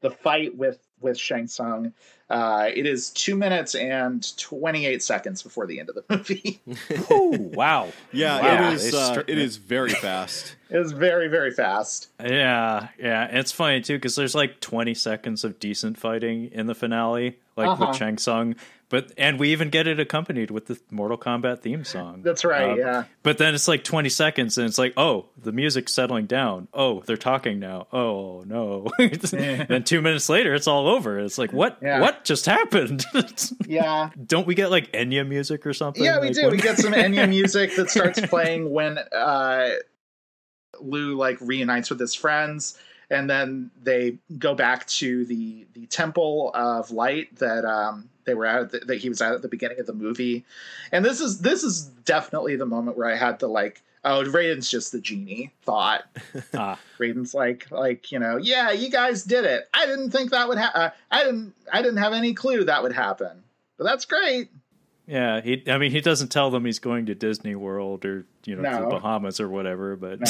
the fight with with Shang Tsung. Uh, it is two minutes and twenty eight seconds before the end of the movie. Ooh, wow. Yeah, Wow, it is. they Uh, start- it is very fast. it is very very fast. Yeah, yeah. It's funny too because there's like 20 seconds of decent fighting in the finale, like Uh-huh. with Shang Tsung. But and we even get it accompanied with the Mortal Kombat theme song. That's right, Um, yeah. But then it's like 20 seconds, and it's like, oh, the music's settling down. Oh, they're talking now. Oh no. then two minutes later, it's all over. It's like, what? Yeah. What just happened? Yeah, Don't we get like Enya music or something? yeah, we Like, do. when- We get some Enya music that starts playing when uh, Lou like reunites with his friends, and then they go back to the the temple of light that um, they were at that he was at at the beginning of the movie. And this is this is definitely the moment where I had to like. Oh, Raiden's just the genie. Thought Ah. Raiden's like, like you know, yeah, you guys did it. I didn't think that would happen. Uh, I didn't, I didn't have any clue that would happen. But that's great. Yeah, he. I mean, he doesn't tell them he's going to Disney World or you know No. the Bahamas or whatever, but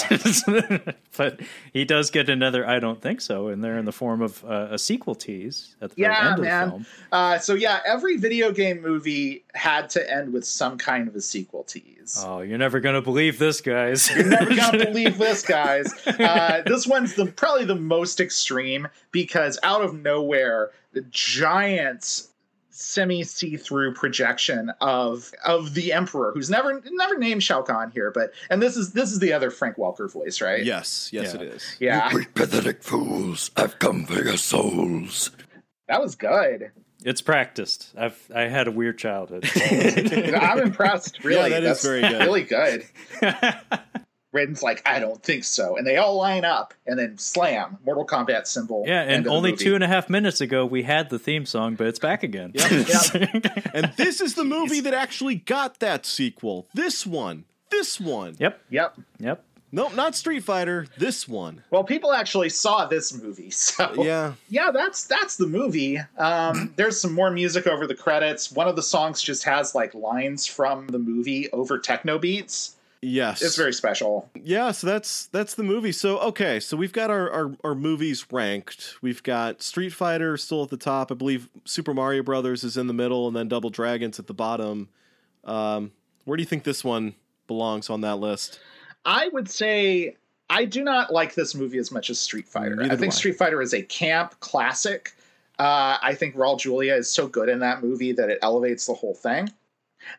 but he does get another. I don't think so, and they're in the form of uh, a sequel tease at the Yeah, end of man. the film. Uh, so yeah, every video game movie had to end with some kind of a sequel tease. Oh, you're never gonna believe this, guys. You're never gonna believe this, guys. Uh, this one's the probably the most extreme because out of nowhere, the giant semi see-through projection of of the emperor who's never never named Shao Kahn here but and this is this is the other Frank Welker voice right Yes, yes, Yeah. it is. yeah you great pathetic fools, I've come for your souls. that was good It's practiced. I've I had a weird childhood. I'm impressed really that is That's very good. really good Raiden's like I don't think so and they all line up and then slam Mortal Kombat symbol yeah, and only movie. two and a half minutes ago we had the theme song, but it's back again. And this is the movie that actually got that sequel. This one. This one. yep. yep Yep. Nope, not Street Fighter. This one. Well, people actually saw this movie, so Yeah. yeah, that's that's the movie. Um, there's some more music over the credits. One of the songs just has like lines from the movie over techno beats. Yes. It's very special. yeah, so that's that's the movie. So okay, so we've got our, our our movies ranked. We've got Street Fighter still at the top. I believe Super Mario Brothers is in the middle, and then Double Dragons at the bottom. Um, where do you think this one belongs on that list? I would say I do not like this movie as much as Street Fighter. Neither I think I. Street Fighter is a camp classic. Uh, I think Raul Julia is so good in that movie that it elevates the whole thing.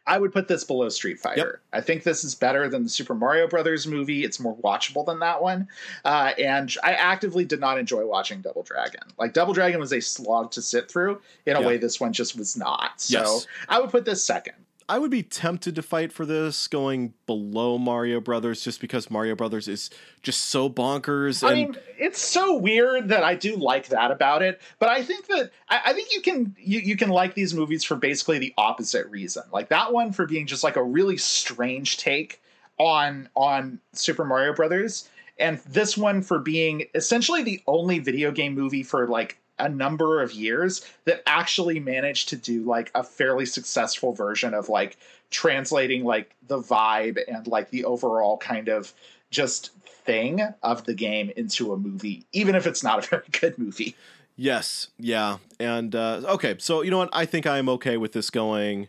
I would put this below Street Fighter. I think this is better than the Super Mario Brothers movie. It's more watchable than that one. Uh, and I actively did not enjoy watching Double Dragon. Like Double Dragon was a slog to sit through in a Yeah. way this one just was not. So Yes. I would put this second. I would be tempted to fight for this going below Mario Brothers just because Mario Brothers is just so bonkers. And I mean, it's so weird that I do like that about it, but I think that I, I think you can you, you can like these movies for basically the opposite reason. Like that one for being just like a really strange take on on Super Mario Brothers, and this one for being essentially the only video game movie for like a number of years that actually managed to do like a fairly successful version of like translating like the vibe and like the overall kind of just thing of the game into a movie even if it's not a very good movie yes, yeah, and uh, okay, so you know what? I think I am okay with this going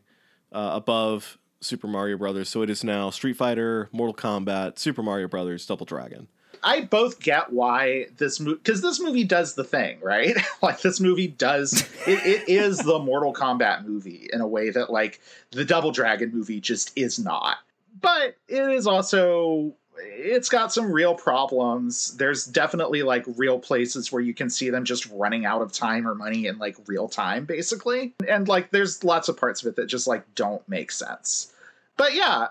uh, above Super Mario Brothers. So it is now Street Fighter, Mortal Kombat, Super Mario Brothers, Double Dragon. I both get why this movie because this movie does the thing, right? like this movie does it, it is the Mortal Kombat movie in a way that like the Double Dragon movie just is not. But it is also it's got some real problems. There's definitely like real places where you can see them just running out of time or money in like real time, basically. And like there's lots of parts of it that just like don't make sense but yeah,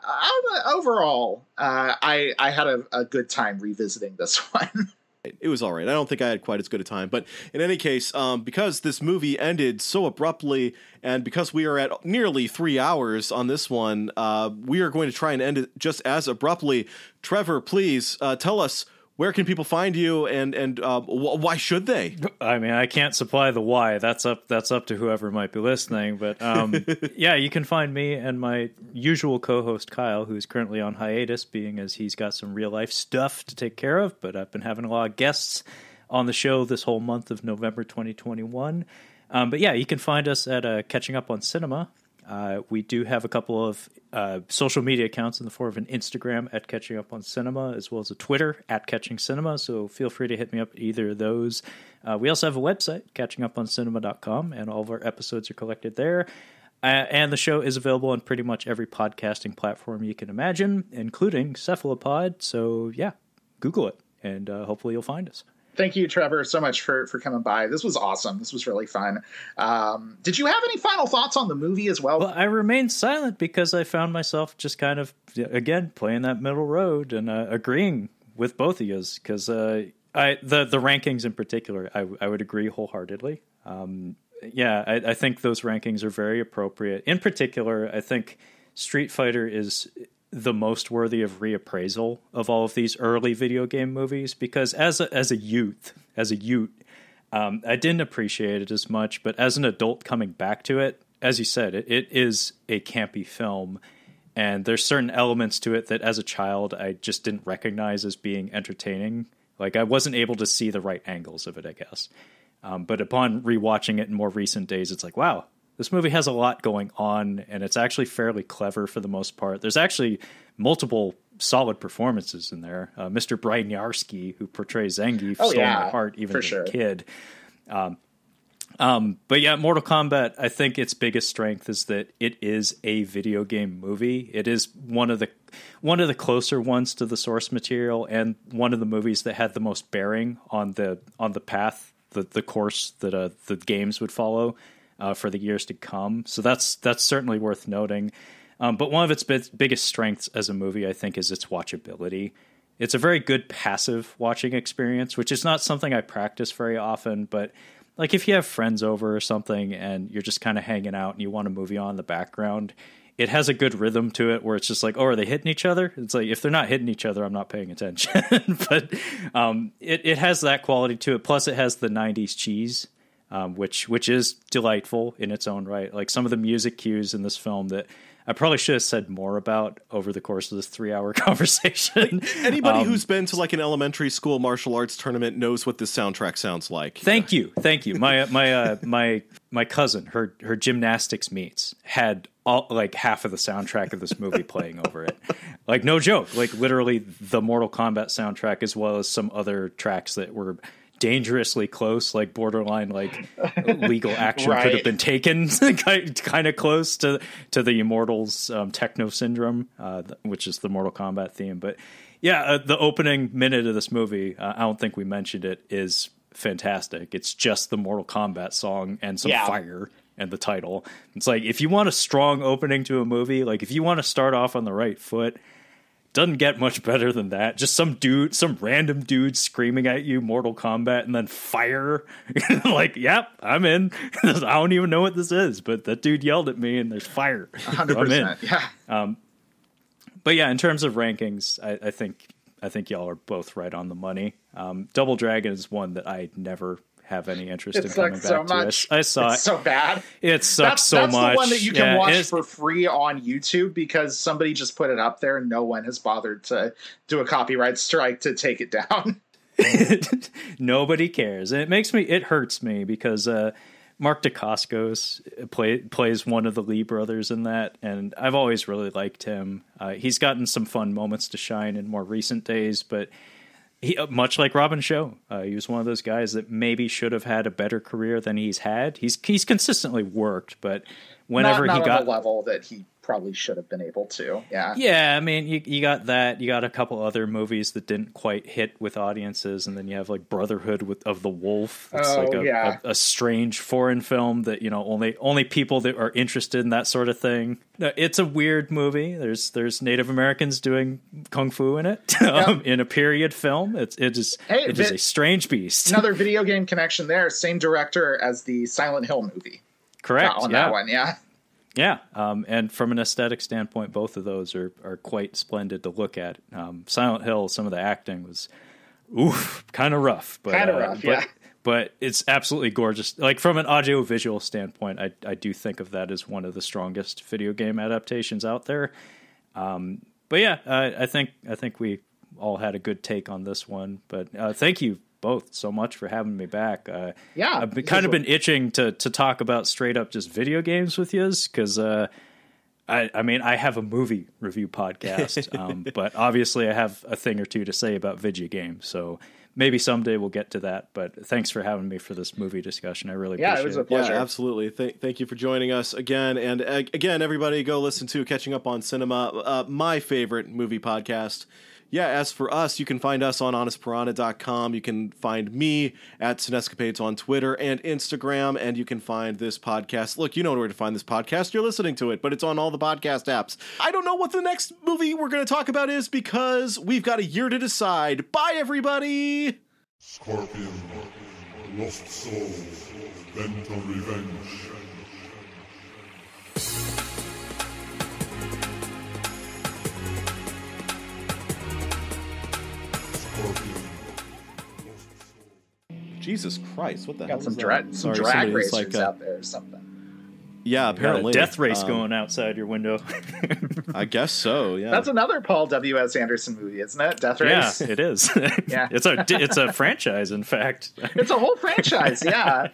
overall, uh, I I had a, a, good time revisiting this one. It was all right. I don't think I had quite as good a time, but in any case, um, because this movie ended so abruptly, and because we are at nearly three hours on this one, uh, we are going to try and end it just as abruptly. Trevor, please uh, tell us where can people find you and and uh, wh- why should they? I mean i can't supply the why. That's up that's up to whoever might be listening but um, yeah you can find me and my usual co-host kyle who's currently on hiatus being as he's got some real life stuff to take care of but i've been having a lot of guests on the show this whole month of november 2021 um, but yeah you can find us at uh, catching up on cinema uh, we do have a couple of uh, social media accounts in the form of an Instagram at Catching Up on Cinema, as well as a Twitter at Catching Cinema. So feel free to hit me up either of those. Uh, we also have a website, catchinguponcinema.com, and all of our episodes are collected there. Uh, and the show is available on pretty much every podcasting platform you can imagine, including Cephalopod. So yeah, Google it, and uh, hopefully you'll find us thank you, Trevor, so much for for coming by. This was awesome. This was really fun. Um, did you have any final thoughts on the movie as well? Well, I remained silent because I found myself just kind of again playing that middle road and uh, agreeing with both of you because uh, I the the rankings in particular I, I would agree wholeheartedly. Um, yeah, I, I think those rankings are very appropriate. In particular, I think Street Fighter is the most worthy of reappraisal of all of these early video game movies because as a, as a youth, as a youth, um, I didn't appreciate it as much. But as an adult coming back to it, as you said, it, it is a campy film, and there's certain elements to it that as a child I just didn't recognize as being entertaining. Like I wasn't able to see the right angles of it, I guess. Um, but upon rewatching it in more recent days, it's like, wow, this movie has a lot going on and it's actually fairly clever for the most part. There's actually multiple solid performances in there. Uh, Mr. Bryniarski, who portrays Zangief, oh, stole yeah, my heart even as sure. a kid. Um, um, but yeah, Mortal Kombat, I think its biggest strength is that it is a video game movie. It is one of the one of the closer ones to the source material and one of the movies that had the most bearing on the on the path, the the course that uh, the games would follow uh, for the years to come. So that's that's certainly worth noting. Um, but one of its biggest strengths as a movie, I think, is its watchability. It's a very good passive watching experience, which is not something I practice very often. But like if you have friends over or something and you're just kind of hanging out and you want a movie on in the background, it has a good rhythm to it where it's just like, oh, are they hitting each other? It's like if they're not hitting each other, I'm not paying attention. but um, it it has that quality to it. Plus, it has the '90s cheese um, which which is delightful in its own right. Like some of the music cues in this film that I probably should have said more about over the course of this three hour conversation. Anybody um, who's been to like an elementary school martial arts tournament knows what this soundtrack sounds like. Thank you, thank you. My my uh, my my cousin, her her gymnastics meets had all like half of the soundtrack of this movie playing over it. Like no joke, like literally the Mortal Kombat soundtrack as well as some other tracks that were dangerously close, like borderline, like legal action right. could have been taken, kind of close to to the Immortals um, techno syndrome, uh, which is the Mortal Kombat theme. But yeah, uh, the opening minute of this movie, uh, I don't think we mentioned it, is fantastic. It's just the Mortal Kombat song and some yeah. fire. and the title. It's like if you want a strong opening to a movie, like if you want to start off on the right foot, doesn't get much better than that. Just some dude, some random dude screaming at you Mortal Kombat and then fire. like, yep, I'm in. I don't even know what this is, but that dude yelled at me and there's fire. 100%. Yeah. But yeah, in terms of rankings, I, I think I think y'all are both right on the money. Um, Double Dragon is one that I never have any interest It in coming sucks so back to. Much. I, saw it's it. so bad. it sucks That's, so that's much. That's the one that you can Yeah, watch for free on YouTube because somebody just put it up there and no one has bothered to do a copyright strike to take it down. Nobody cares. And it makes me it hurts me because uh Mark Dacascos play, plays one of the Lee brothers in that, and I've always really liked him. Uh, he's gotten some fun moments to shine in more recent days, but he, uh, much like Robin Shou, uh, he was one of those guys that maybe should have had a better career than he's had. He's he's consistently worked, but whenever not, not he got the level that he probably should have been able to. Yeah. yeah, I mean, you you got that. You got a couple other movies that didn't quite hit with audiences, and then you have like Brotherhood with of the Wolf. It's Oh, like a, yeah. a, a strange foreign film that you know only only people that are interested in that sort of thing. No, It's a weird movie. There's there's Native Americans doing kung fu in it um, in a period film. It's it is Hey, it is but- a strange beast. Another video game connection there. Same director as the Silent Hill movie. Correct. on yeah. that one, yeah. Yeah, um, and from an aesthetic standpoint, both of those are are quite splendid to look at. Um, Silent Hill, some of the acting was, oof, kind of rough, but Kinda uh, rough, but, yeah. But it's absolutely gorgeous. Like from an audio visual standpoint, I I do think of that as one of the strongest video game adaptations out there. Um, but yeah, I, I think I think we all had a good take on this one. But uh, thank you both so much for having me back. Uh, Yeah, I've been, kind of been itching to to talk about straight up just video games with you because uh, I I mean I have a movie review podcast, um, but obviously I have a thing or two to say about video games. So maybe someday we'll get to that. But thanks for having me for this movie discussion. I really appreciate it. Yeah, it was a pleasure. Yeah, absolutely. Th- thank you for joining us again. And uh, again, everybody, go listen to Catching Up on Cinema, uh, my favorite movie podcast. Yeah, as for us, you can find us on honestpiranha.com. You can find me at Cinescapades on Twitter and Instagram, and you can find this podcast. Look, you know where to find this podcast. You're listening to it, but it's on all the podcast apps. I don't know what the next movie we're going to talk about is because we've got a year to decide. Bye, everybody! Scorpion, lost revenge. Jesus Christ, what the hell Got some dra- that? some Sorry, drag somebody racers like, uh, out there or something. Yeah, Got a apparently. death race Um, going outside your window. I guess so. Yeah. That's another Paul W. S. Anderson movie, isn't it? Death Race. yeah, Race. it is. Yeah. it's a it's a franchise. In fact, It's a whole franchise, yeah.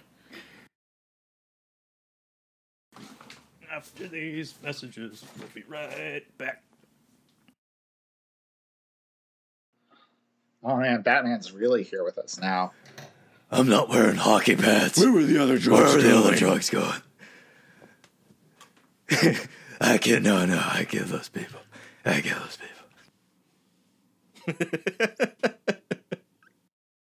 after these messages, we'll be right back. Oh man, Batman's really here with us now. I'm not wearing hockey pads. Where were the other drugs Where are the other drugs going? I can't. No, no. I give those people. I give those people.